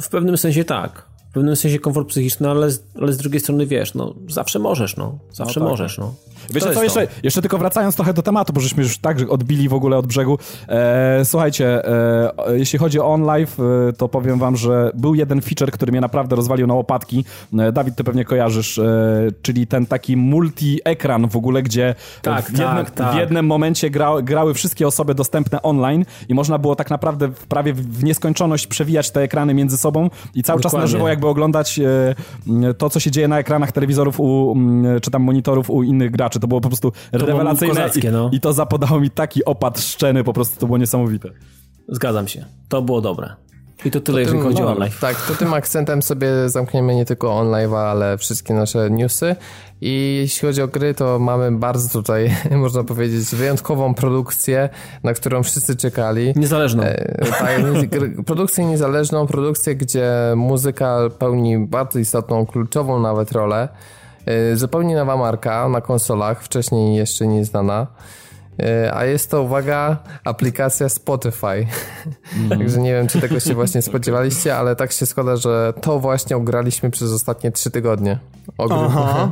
W pewnym sensie tak pewnym sensie komfort psychiczny, ale, ale z drugiej strony wiesz, no zawsze możesz, no. Zawsze no tak. możesz, no. Wiecie co, jeszcze, jeszcze tylko wracając trochę do tematu, bo żeśmy już tak odbili w ogóle od brzegu. E, słuchajcie, e, jeśli chodzi o OnLive, e, to powiem wam, że był jeden feature, który mnie naprawdę rozwalił na łopatki. E, Dawid, ty pewnie kojarzysz, e, czyli ten taki multi-ekran w ogóle, gdzie tak, w, jednym, tak, tak. w jednym momencie gra, grały wszystkie osoby dostępne online i można było tak naprawdę w, prawie w nieskończoność przewijać te ekrany między sobą i cały Dokładnie. czas na żywo jakby oglądać e, to, co się dzieje na ekranach telewizorów u, czy tam monitorów u innych graczy to było po prostu to rewelacyjne i, no. i to zapodało mi taki opad szczeny, po prostu to było niesamowite. Zgadzam się. To było dobre. I to tyle, to jeżeli chodzi o online. Tak, to tym akcentem sobie zamkniemy nie tylko online, ale wszystkie nasze newsy. I jeśli chodzi o gry, to mamy bardzo tutaj, można powiedzieć, wyjątkową produkcję, na którą wszyscy czekali. Niezależną. E, tak, produkcję niezależną, produkcję, gdzie muzyka pełni bardzo istotną, kluczową nawet rolę. E, zupełnie nowa marka na konsolach, wcześniej jeszcze nieznana. E, a jest to, uwaga, aplikacja Spotify. Mm. Także nie wiem, czy tego się właśnie spodziewaliście, ale tak się składa, że to właśnie ograliśmy przez ostatnie trzy tygodnie. Ogry...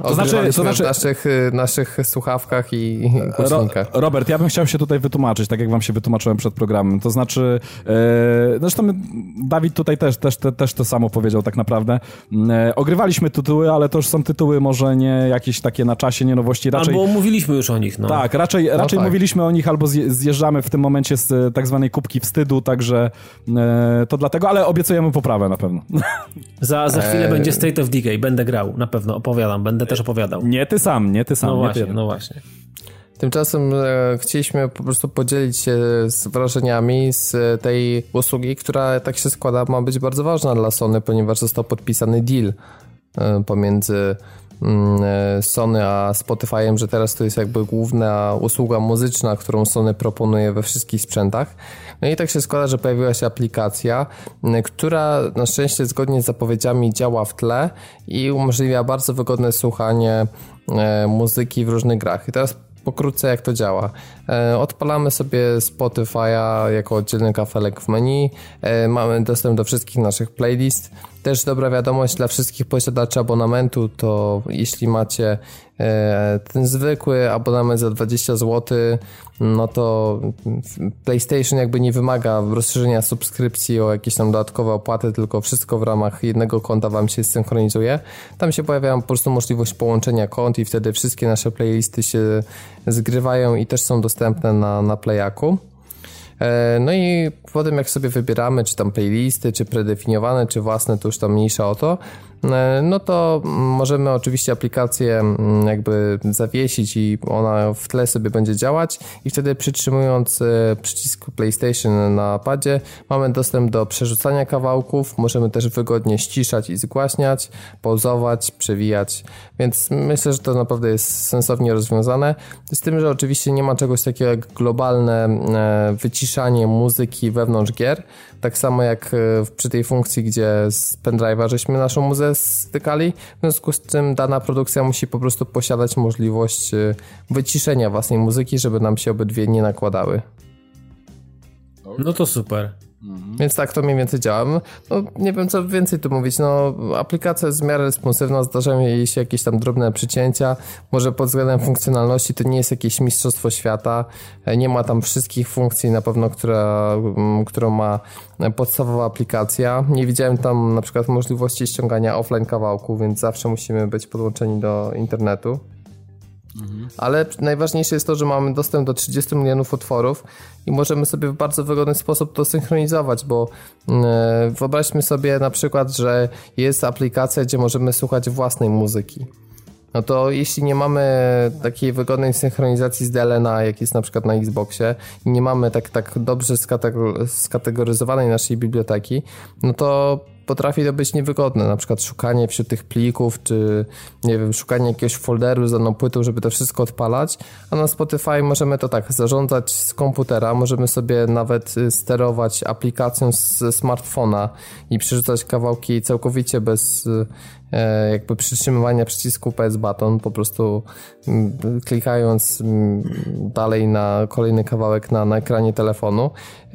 To znaczy, to znaczy... w naszych, naszych słuchawkach i głośnikach. Ro Robert, ja bym chciał się tutaj wytłumaczyć, tak jak wam się wytłumaczyłem przed programem. To znaczy, e, zresztą Dawid tutaj też, też, te, też to samo powiedział tak naprawdę. E, ogrywaliśmy tytuły, ale to już są tytuły może nie jakieś takie na czasie, nie nowości. Raczej... Albo mówiliśmy już o nich. No. Tak, raczej, raczej no tak mówiliśmy o nich albo zjeżdżamy w tym momencie z e, tak zwanej kubki wstydu, także e, to dlatego, ale obiecujemy poprawę na pewno. Za, za chwilę e... będzie State of Decay, będę grał, na pewno opowiadam, będę też opowiadał. Nie ty sam, nie ty sam. No nie właśnie, ty. no właśnie. Tymczasem e, chcieliśmy po prostu podzielić się z wrażeniami z tej usługi, która tak się składa ma być bardzo ważna dla Sony, ponieważ został podpisany deal e, pomiędzy e, Sony a Spotify'em, że teraz to jest jakby główna usługa muzyczna, którą Sony proponuje we wszystkich sprzętach. No i tak się składa, że pojawiła się aplikacja, która na szczęście zgodnie z zapowiedziami działa w tle i umożliwia bardzo wygodne słuchanie e, muzyki w różnych grach. I teraz pokrótce jak to działa. E, odpalamy sobie Spotify'a jako oddzielny kafelek w menu, mamy dostęp do wszystkich naszych playlist, też dobra wiadomość dla wszystkich posiadaczy abonamentu, to jeśli macie e, ten zwykły abonament za 20 zł, no to PlayStation jakby nie wymaga rozszerzenia subskrypcji o jakieś tam dodatkowe opłaty, tylko wszystko w ramach jednego konta wam się synchronizuje. Tam się pojawia po prostu możliwość połączenia kont i wtedy wszystkie nasze playlisty się zgrywają i też są dostępne na, na Playaku. E, no i potem jak sobie wybieramy, czy tam playlisty, czy predefiniowane, czy własne, to już tam mniejsza o to, no to możemy oczywiście aplikację mm, jakby zawiesić i ona w tle sobie będzie działać. I wtedy przytrzymując e, przycisk PlayStation na padzie mamy dostęp do przerzucania kawałków, możemy też wygodnie ściszać i zgłaśniać, pauzować, przewijać, więc myślę, że to naprawdę jest sensownie rozwiązane, z tym, że oczywiście nie ma czegoś takiego jak globalne e, wyciszanie muzyki wewnątrz gier, tak samo jak przy tej funkcji, gdzie z pendrive'a żeśmy naszą muzę stykali. W związku z tym dana produkcja musi po prostu posiadać możliwość y, wyciszenia własnej muzyki, żeby nam się obydwie nie nakładały. No to super. Mhm. Więc tak to mniej więcej działa. No, nie wiem, co więcej tu mówić. No, aplikacja jest w miarę responsywna, zdarzają jej się jakieś tam drobne przycięcia. Może pod względem funkcjonalności to nie jest jakieś mistrzostwo świata. Nie ma tam wszystkich funkcji na pewno, która, którą ma podstawowa aplikacja. Nie widziałem tam na przykład możliwości ściągania offline kawałku, więc zawsze musimy być podłączeni do internetu. Ale najważniejsze jest to, że mamy dostęp do 30 milionów utworów i możemy sobie w bardzo wygodny sposób to synchronizować, bo yy, wyobraźmy sobie na przykład, że jest aplikacja, gdzie możemy słuchać własnej muzyki. No to jeśli nie mamy takiej wygodnej synchronizacji z DLNA, jak jest na przykład na Xboxie i nie mamy tak, tak dobrze skategoryzowanej naszej biblioteki, no to potrafi to być niewygodne, na przykład szukanie wśród tych plików, czy nie wiem, szukanie jakiegoś folderu z daną płytą, żeby to wszystko odpalać, a na Spotify możemy to tak zarządzać z komputera, możemy sobie nawet y, sterować aplikacją z smartfona i przerzucać kawałki całkowicie bez y, E, jakby przytrzymywania przycisku PS Button, po prostu mm, klikając mm, dalej na kolejny kawałek na, na ekranie telefonu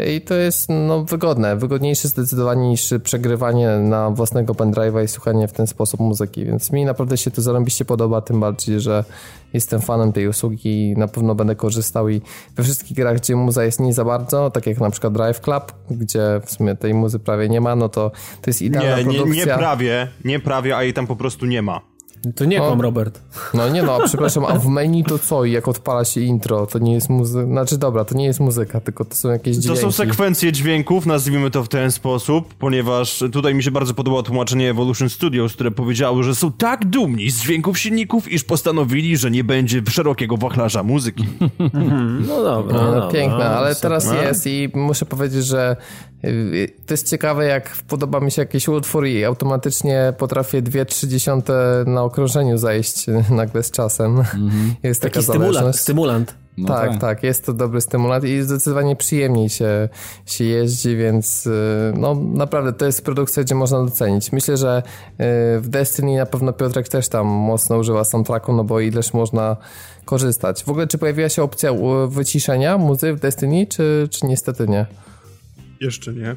i to jest no, wygodne, wygodniejsze zdecydowanie niż przegrywanie na własnego pendrive'a i słuchanie w ten sposób muzyki, więc mi naprawdę się to zarąbiście podoba, tym bardziej, że jestem fanem tej usługi i na pewno będę korzystał i we wszystkich grach, gdzie muza jest nie za bardzo, tak jak na przykład Drive Club, gdzie w sumie tej muzy prawie nie ma, no to to jest idealna nie, produkcja. Nie, nie prawie, nie prawie, a jej tam po prostu nie ma. To nie no, Robert. No nie no, przepraszam, a w menu to co? Jak odpala się intro, to nie jest muzyka. Znaczy dobra, to nie jest muzyka, tylko to są jakieś dźwięki. To są sekwencje dźwięków, nazwijmy to w ten sposób, ponieważ tutaj mi się bardzo podobało tłumaczenie Evolution Studios, które powiedziały, że są tak dumni z dźwięków silników, iż postanowili, że nie będzie szerokiego wachlarza muzyki. no dobra. No, no, piękne, ale teraz jest i muszę powiedzieć, że to jest ciekawe, jak podoba mi się jakiś utwór i automatycznie potrafię 2-3 na okrążeniu zajść nagle z czasem. Mm-hmm. Jest Taki taka stymulant. stymulant. No tak, tak, tak, jest to dobry stymulant i zdecydowanie przyjemniej się, się jeździ, więc y, no naprawdę to jest produkcja, gdzie można docenić. Myślę, że y, w Destiny na pewno Piotrek też tam mocno używa soundtracku, no bo ileż można korzystać. W ogóle czy pojawiła się opcja wyciszenia muzy w Destiny, czy, czy niestety nie? Jeszcze nie.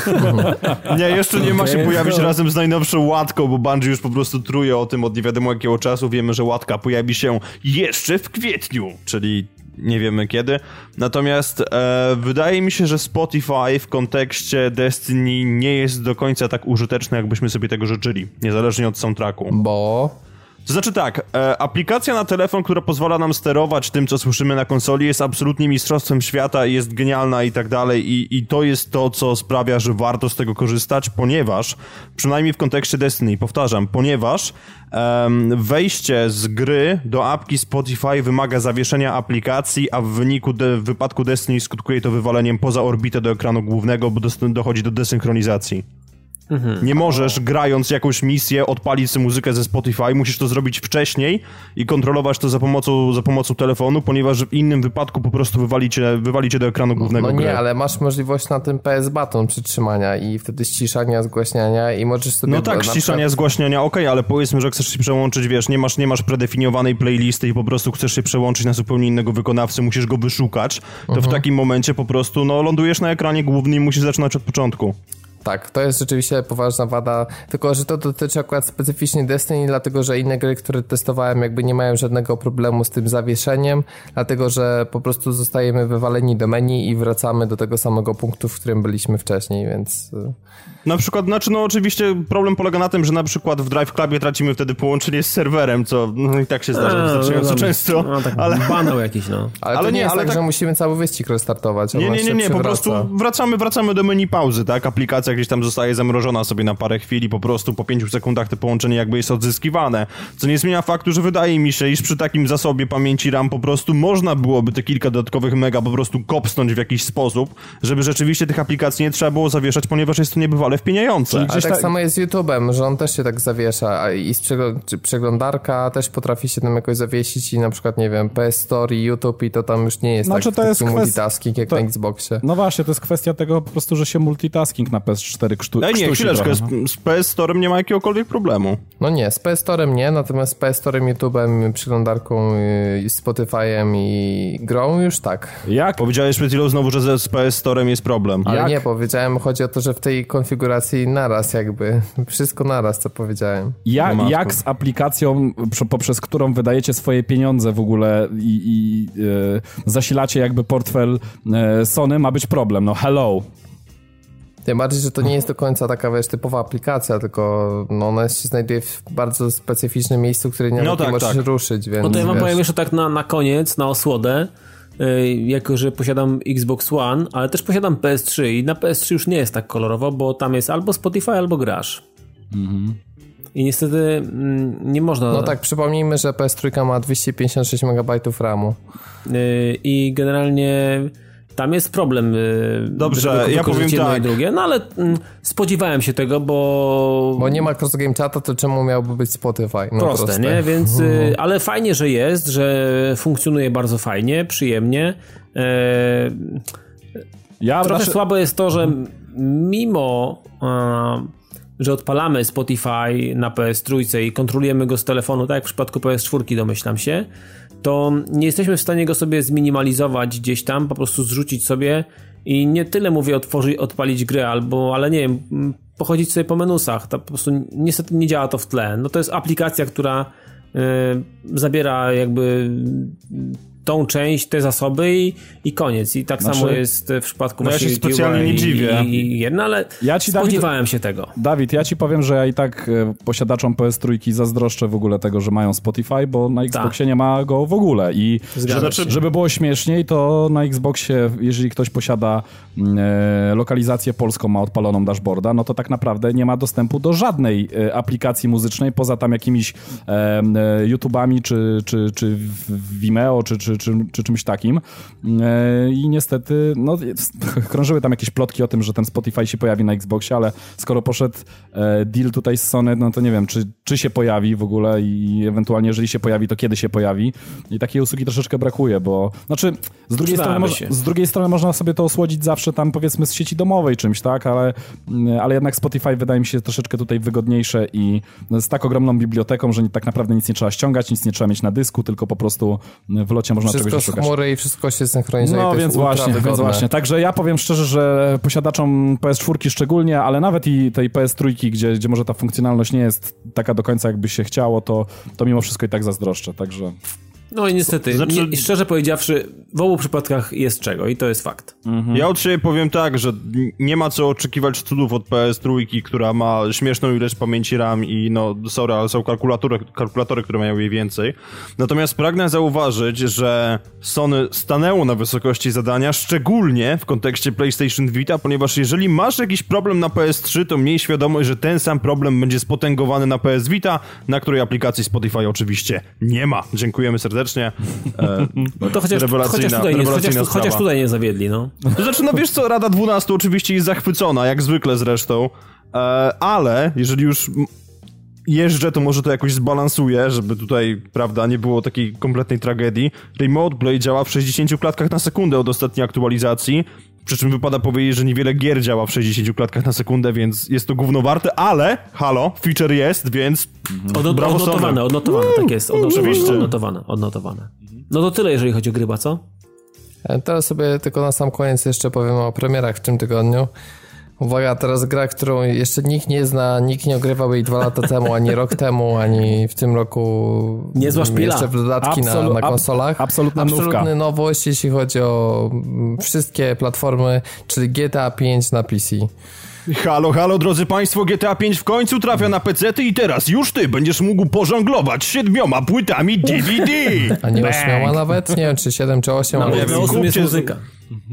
nie, jeszcze nie ma się pojawić razem z najnowszą łatką, bo Bungie już po prostu truje o tym od nie wiadomo jakiego czasu. Wiemy, że łatka pojawi się jeszcze w kwietniu, czyli nie wiemy kiedy. Natomiast e, wydaje mi się, że Spotify w kontekście Destiny nie jest do końca tak użyteczny, jakbyśmy sobie tego życzyli, niezależnie od soundtracku. Bo to znaczy tak, e, aplikacja na telefon, która pozwala nam sterować tym, co słyszymy na konsoli, jest absolutnie mistrzostwem świata i jest genialna i tak dalej. I, I to jest to, co sprawia, że warto z tego korzystać, ponieważ, przynajmniej w kontekście Destiny, powtarzam, ponieważ wejście z gry do apki Spotify wymaga zawieszenia aplikacji, a w wyniku de, w wypadku Destiny skutkuje to wywaleniem poza orbitę do ekranu głównego, bo dochodzi do desynchronizacji. Mhm. Nie możesz, grając jakąś misję, odpalić sobie muzykę ze Spotify, musisz to zrobić wcześniej i kontrolować to za pomocą, za pomocą telefonu, ponieważ w innym wypadku po prostu wywalicie, wywalicie do ekranu głównego No, no nie, ale masz możliwość na tym PS Button przytrzymania i wtedy ściszania, zgłaśniania i możesz sobie... No tak, ściszania, przykład... zgłaśniania, okej, okay, ale powiedzmy, że chcesz się przełączyć, wiesz, nie masz, nie masz predefiniowanej playlisty i po prostu chcesz się przełączyć na zupełnie innego wykonawcę, musisz go wyszukać, to mhm. w takim momencie po prostu, no, lądujesz na ekranie głównym i musisz zaczynać od początku. Tak, to jest rzeczywiście poważna wada, tylko że to dotyczy akurat specyficznie Destiny, dlatego że inne gry, które testowałem, jakby nie mają żadnego problemu z tym zawieszeniem, dlatego że po prostu zostajemy wywaleni do menu i wracamy do tego samego punktu, w którym byliśmy wcześniej, więc... Y, na przykład, znaczy no oczywiście problem polega na tym, że na przykład w Drive Clubie tracimy wtedy połączenie z serwerem, co no i tak się zdarza wystarczająco no, często. No, tak ale banał jakiś, no. Ale, ale nie, jest ale tak, tak, że musimy cały wyścig restartować. Nie, nie, nie, nie, po prostu wracamy, wracamy do menu pauzy, tak? Aplikacja gdzieś tam zostaje zamrożona sobie na parę chwil i po prostu po 5 sekundach te połączenie jakby jest odzyskiwane. Co nie zmienia faktu, że wydaje mi się, iż przy takim zasobie pamięci RAM po prostu można byłoby te kilka dodatkowych mega po prostu kopsnąć w jakiś sposób, żeby rzeczywiście tych aplikacji nie trzeba było zawieszać, ponieważ jest to niebywale wpieniające. Ale tak samo jest z YouTube'em, że on też się tak zawiesza i z przeglądarka też potrafi się tam jakoś zawiesić i na przykład, nie wiem, PS Story, YouTube i to tam już nie jest znaczy, tak, to jest kwest... multitasking jak to... na Xboxie. No właśnie, to jest kwestia tego po prostu, że się multitasking na PS4 krztu... Ej, nie, chwileczkę, z, z PS Store'em nie ma jakiegokolwiek problemu. No nie, z PS Store'em nie, natomiast z PS Store'em, YouTube'em, przeglądarką, y, Spotify'em i grą już tak. Jak? Powiedziałeś przed chwilą znowu, że z PS Store'em jest problem. Ale Jak? nie, powiedziałem, chodzi o to, że w tej konfiguracji naraz jakby, wszystko naraz, co powiedziałem. Ja, jak z aplikacją, poprzez którą wydajecie swoje pieniądze w ogóle i, i yy, zasilacie jakby portfel yy, Sony, ma być problem? No hello. Tym bardziej, że to nie jest do końca taka, wiesz, typowa aplikacja, tylko no, ona się znajduje w bardzo specyficznym miejscu, które nie, no tak, nie możesz tak. ruszyć, więc... No to ja wam wiesz... powiem jeszcze tak na, na koniec, na osłodę, yy, jako że posiadam Xbox One, ale też posiadam PS3 i na PS3 już nie jest tak kolorowo, bo tam jest albo Spotify, albo grasz. Mhm. I niestety mm, nie można... No tak, przypomnijmy, że PS3 ma 256 MB RAMu. Yy, I generalnie tam jest problem. Y, Dobrze, ja powiem jedno tak. i drugie. No ale mm, spodziewałem się tego, bo... Bo nie ma cross game chata, to czemu miałby być Spotify? No proste, proste, nie? Więc, y, ale fajnie, że jest, że funkcjonuje bardzo fajnie, przyjemnie. E, ja Trochę nasze... słabo jest to, że mimo że odpalamy Spotify na PS3 i kontrolujemy go z telefonu, tak jak w przypadku PS4 domyślam się, to nie jesteśmy w stanie go sobie zminimalizować gdzieś tam, po prostu zrzucić sobie i nie tyle mówię otworzyć, odpalić grę albo, ale nie wiem, pochodzić sobie po menusach, to po prostu niestety nie działa to w tle. No to jest aplikacja, która y, zabiera jakby tą część, te zasoby i, i koniec. I tak znaczy, samo jest w przypadku no ja się specjalnie nie dziwię. I, i, jedna, ale ja ci, spodziewałem Dawid, się tego. Dawid, ja ci powiem, że ja i tak e, posiadaczom PS3 zazdroszczę w ogóle tego, że mają Spotify, bo na Xboxie tak. nie ma go w ogóle i żeby było śmieszniej, to na Xboxie, jeżeli ktoś posiada lokalizację polską, ma odpaloną dashboarda, no to tak naprawdę nie ma dostępu do żadnej e, aplikacji muzycznej, poza tam jakimiś e, e YouTubami, czy, czy, czy Vimeo, czy, czy, czy, czy czymś takim. E, I niestety, no, krążyły tam jakieś plotki o tym, że ten Spotify się pojawi na Xboxie, ale skoro poszedł e, deal tutaj z Sony, no to nie wiem, czy, czy się pojawi w ogóle i ewentualnie jeżeli się pojawi, to kiedy się pojawi. I takiej usługi troszeczkę brakuje, bo znaczy z drugiej, strony, z drugiej strony można sobie to osłodzić zawsze tam powiedzmy z sieci domowej czymś, tak, ale, ale jednak Spotify wydaje mi się troszeczkę tutaj wygodniejsze i z tak ogromną biblioteką, że tak naprawdę nic nie trzeba ściągać, nic nie trzeba mieć na dysku, tylko po prostu w locie można wszystko czegoś szukać. chmury i wszystko się synchronizuje. No więc właśnie, więc właśnie. Także ja powiem szczerze, że posiadaczom PS4 szczególnie, ale nawet i tej PS3, gdzie, gdzie może ta funkcjonalność nie jest taka do końca jakby się chciało, to, to mimo wszystko i tak zazdroszczę, także... No i niestety, znaczy... nie, szczerze powiedziawszy, w obu przypadkach jest czego i to jest fakt. Mhm. Ja od siebie powiem tak, że nie ma co oczekiwać cudów od PS3, która ma śmieszną ilość pamięci RAM i no, sorry, ale są kalkulatory, kalkulatory, które mają jej więcej. Natomiast pragnę zauważyć, że Sony stanęło na wysokości zadania, szczególnie w kontekście PlayStation Vita, ponieważ jeżeli masz jakiś problem na PS3, to miej świadomość, że ten sam problem będzie spotęgowany na PS Vita, na której aplikacji Spotify oczywiście nie ma. Dziękujemy serdecznie serdecznie. E, no to chociaż, chociaż, tutaj nie, chociaż, chociaż, tutaj nie zawiedli, no. To znaczy, no wiesz co, Rada 12 oczywiście jest zachwycona, jak zwykle zresztą, e, ale jeżeli już jeżdżę, to może to jakoś zbalansuję, żeby tutaj, prawda, nie było takiej kompletnej tragedii. Remote Play działa w 60 klatkach na sekundę od ostatniej aktualizacji, przy czym wypada powiedzieć, że niewiele gier działa w 60 klatkach na sekundę, więc jest to gówno warte, ale, halo, feature jest, więc Od, brawo Odnotowane, odnotowane, tak jest. Oczywiście. Odnotowane, odnotowane. No to tyle, jeżeli chodzi o gryba, co? E, teraz sobie tylko na sam koniec jeszcze powiem o premierach w tym tygodniu. Uwaga, teraz gra, którą jeszcze nikt nie zna, nikt nie ogrywał jej dwa lata temu, ani rok temu, ani w tym roku. Niezła szpila. Jeszcze dodatki Absolu na, na konsolach. absolutna Absolutny nowość, jeśli chodzi o wszystkie platformy, czyli GTA 5 na PC. Halo, halo, drodzy Państwo, GTA 5 w końcu trafia na PC i teraz już Ty będziesz mógł pożonglować siedmioma płytami DVD. A nie ośmioma nawet? Nie wiem, czy siedem, czy osiem. No, nie wiem, jest muzyka.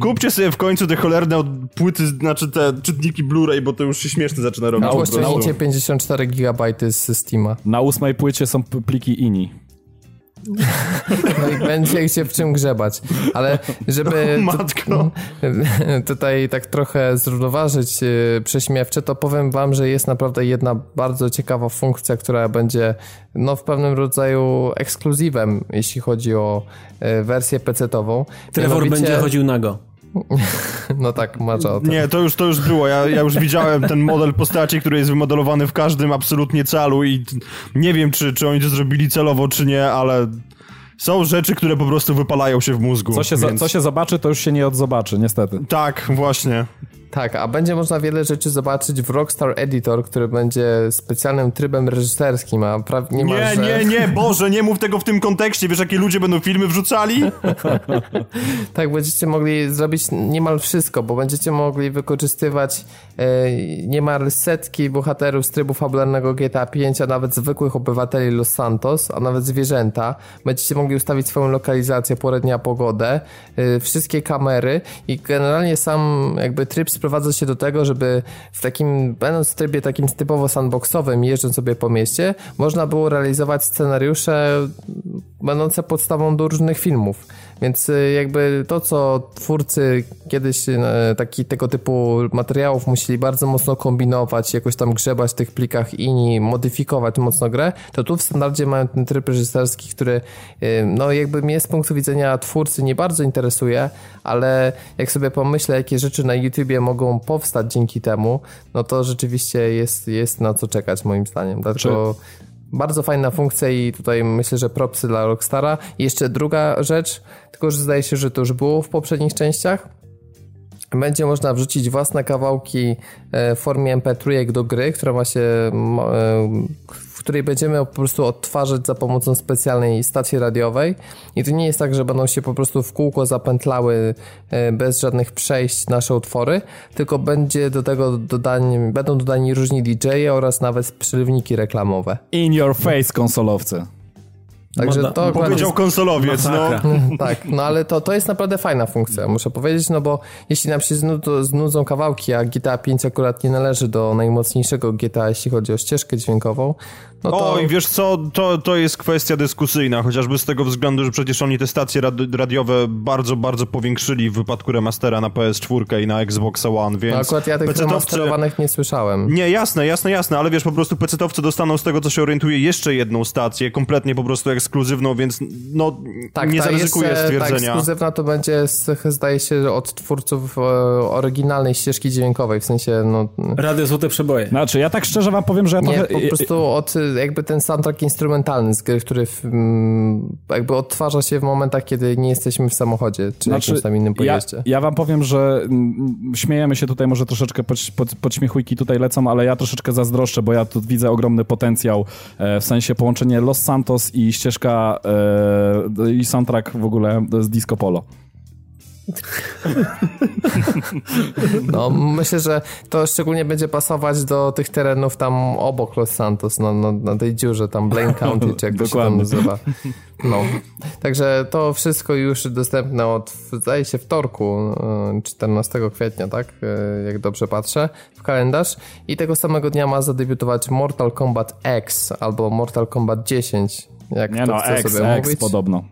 Kupcie sobie w końcu te cholerne płyty, znaczy te czytniki Blu-ray, bo to już się śmieszne zaczyna robić. Na ściągnijcie 54 GB z Steama. Na ósmej płycie są pliki INI. No i będzie się w czym grzebać. Ale żeby Matko. tutaj tak trochę zrównoważyć y, prześmiewcze, to powiem wam, że jest naprawdę jedna bardzo ciekawa funkcja, która będzie no, w pewnym rodzaju ekskluzywem, jeśli chodzi o y, wersję PC-tową. Trevor Mianowicie... będzie chodził nago. No tak, masz o to. Nie, to już, to już było. Ja, ja już widziałem ten model postaci, który jest wymodelowany w każdym absolutnie calu i nie wiem, czy, czy oni to zrobili celowo, czy nie, ale są rzeczy, które po prostu wypalają się w mózgu. Co się, więc... co się zobaczy, to już się nie odzobaczy, niestety. Tak, właśnie. Tak, a będzie można wiele rzeczy zobaczyć w Rockstar Editor, który będzie specjalnym trybem reżyserskim, a prawie Nie, nie, nie, Boże, nie mów tego w tym kontekście. Wiesz, jakie ludzie będą filmy wrzucali? tak, będziecie mogli zrobić niemal wszystko, bo będziecie mogli wykorzystywać e, niemal setki bohaterów z trybu fabularnego GTA 5, a nawet zwykłych obywateli Los Santos, a nawet zwierzęta. Będziecie mogli ustawić swoją lokalizację, porę dnia, pogodę, e, wszystkie kamery i generalnie sam jakby tryb sprowadza się do tego, żeby w takim, będąc w trybie takim typowo sandboxowym, jeżdżąc sobie po mieście, można było realizować scenariusze będące podstawą do różnych filmów. Więc y, jakby to, co twórcy kiedyś y, taki, tego typu materiałów musieli bardzo mocno kombinować, jakoś tam grzebać w tych plikach inni, modyfikować mocno grę, to tu w standardzie mają ten tryb reżyserski, który y, no jakby mnie z punktu widzenia twórcy nie bardzo interesuje, ale jak sobie pomyślę, jakie rzeczy na YouTubie mogą powstać dzięki temu, no to rzeczywiście jest, jest na co czekać moim zdaniem. Dlatego bardzo fajna funkcja i tutaj myślę, że propsy dla Rockstara. I jeszcze druga rzecz, tylko że zdaje się, że to już było w poprzednich częściach. Będzie można wrzucić własne kawałki e, w formie MP3 do gry, która ma się, e, której będziemy po prostu odtwarzać za pomocą specjalnej stacji radiowej i to nie jest tak, że będą się po prostu w kółko zapętlały e, bez żadnych przejść nasze utwory, tylko będzie do tego dodani, będą dodani różni DJ oraz nawet przerywniki reklamowe. In your face konsolowcy. Także to powiedział konsolowiec, no. Tak, no ale to, to jest naprawdę fajna funkcja, muszę powiedzieć, no bo jeśli nam się znudzą, znudzą kawałki, a GTA 5 akurat nie należy do najmocniejszego GTA, jeśli chodzi o ścieżkę dźwiękową, no to... Oj, wiesz co, to, to jest kwestia dyskusyjna, chociażby z tego względu, że przecież oni te stacje radiowe bardzo, bardzo powiększyli w wypadku remastera na PS4 i na Xbox One, więc... No akurat ja tych remasterowanych nie słyszałem. Nie, jasne, jasne, jasne, ale wiesz, po prostu pecetowcy dostaną z tego, co się orientuje, jeszcze jedną stację, kompletnie po prostu ekskluzywną, więc no, tak, nie zaryzykuję jest, stwierdzenia. Tak, ekskluzywna to będzie, zdaje się, od twórców e, oryginalnej ścieżki dźwiękowej, w sensie, no... Radio Złote Przeboje. Znaczy, ja tak szczerze wam powiem, że ja nie, trochę... po prostu od jakby ten soundtrack instrumentalny z gry, który mm, jakby odtwarza się w momentach, kiedy nie jesteśmy w samochodzie, czy znaczy, jakimś tam innym pojeździe. Ja, ja wam powiem, że mm, śmiejemy się tutaj, może troszeczkę pod, pod, podśmiechujki tutaj lecą, ale ja troszeczkę zazdroszczę, bo ja tu widzę ogromny potencjał, e, w sensie połączenie Los Santos i ścieżka e, i soundtrack w ogóle z Disco Polo. No, myślę, że to szczególnie będzie pasować do tych terenów tam obok Los Santos, no, no, na tej dziurze, tam Blaine County, czy jak to się tam nazywa. No. Także to wszystko już dostępne od, zdaje się, wtorku, 14 e, kwietnia, tak? E, jak dobrze patrzę w kalendarz. I tego samego dnia ma zadebiutować Mortal Kombat X albo Mortal Kombat 10. Jak Nie no, X, sobie X mówić. podobno.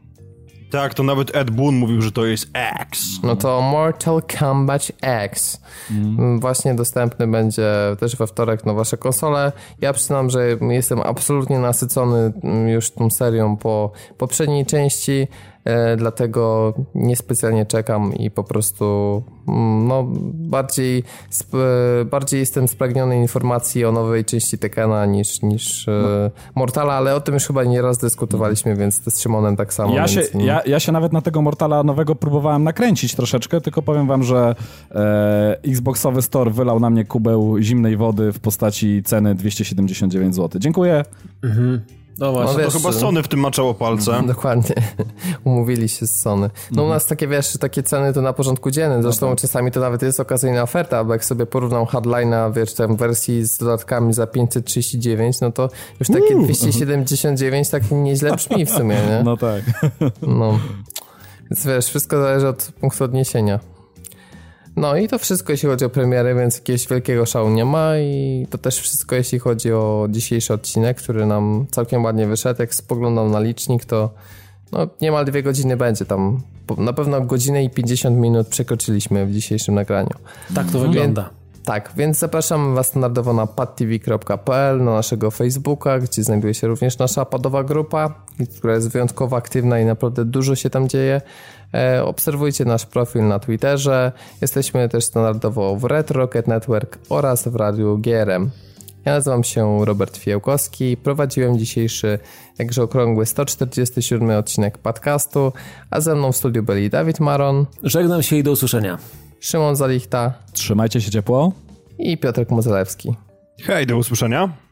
Tak, to nawet Ed Boon mówił, że to jest X. No to Mortal Kombat X. Mm. Właśnie dostępny będzie też we wtorek na wasze konsole. Ja przyznam, że jestem absolutnie nasycony już tą serią po poprzedniej części. E, dlatego niespecjalnie czekam i po prostu mm, no, bardziej, bardziej jestem spragniony informacji o nowej części Tekena niż, niż e, no. Mortala, ale o tym już chyba nieraz dyskutowaliśmy, więc to z Szymonem tak samo. Ja się, ja, ja się nawet na tego Mortala nowego próbowałem nakręcić troszeczkę, tylko powiem wam, że e, Xboxowy Store wylał na mnie kubeł zimnej wody w postaci ceny 279 zł. Dziękuję. Mhm. No właśnie, no, wiesz, to chyba Sony w tym maczało palce. Dokładnie. Umówili się z Sony. No u nas takie, wiesz, takie ceny to na porządku dziennym. Zresztą no tak. czasami to nawet jest okazyjna oferta, bo jak sobie porównam hardline'a, wiesz, tam wersji z dodatkami za 539, no to już takie 279 tak nieźle brzmi w sumie, nie? No tak. No. Więc wiesz, wszystko zależy od punktu odniesienia. No i to wszystko, jeśli chodzi o premiery, więc jakiegoś wielkiego szału nie ma i to też wszystko, jeśli chodzi o dzisiejszy odcinek, który nam całkiem ładnie wyszedł. Jak spoglądam na licznik, to no, niemal dwie godziny będzie tam. Na pewno godzinę i 50 minut przekroczyliśmy w dzisiejszym nagraniu. Tak to wygląda. Tak, więc zapraszam Was standardowo na padtv.pl, na naszego Facebooka, gdzie znajduje się również nasza padowa grupa, która jest wyjątkowo aktywna i naprawdę dużo się tam dzieje. E, obserwujcie nasz profil na Twitterze. Jesteśmy też standardowo w Red Rocket Network oraz w Radiu GRM. Ja nazywam się Robert Fiełkowski, prowadziłem dzisiejszy, jakże okrągły 147 odcinek podcastu, a ze mną w studiu byli Dawid Maron. Żegnam się i do usłyszenia. Szymon Zalichta. Trzymajcie się ciepło. I Piotrek Mozelewski. Hej, do usłyszenia.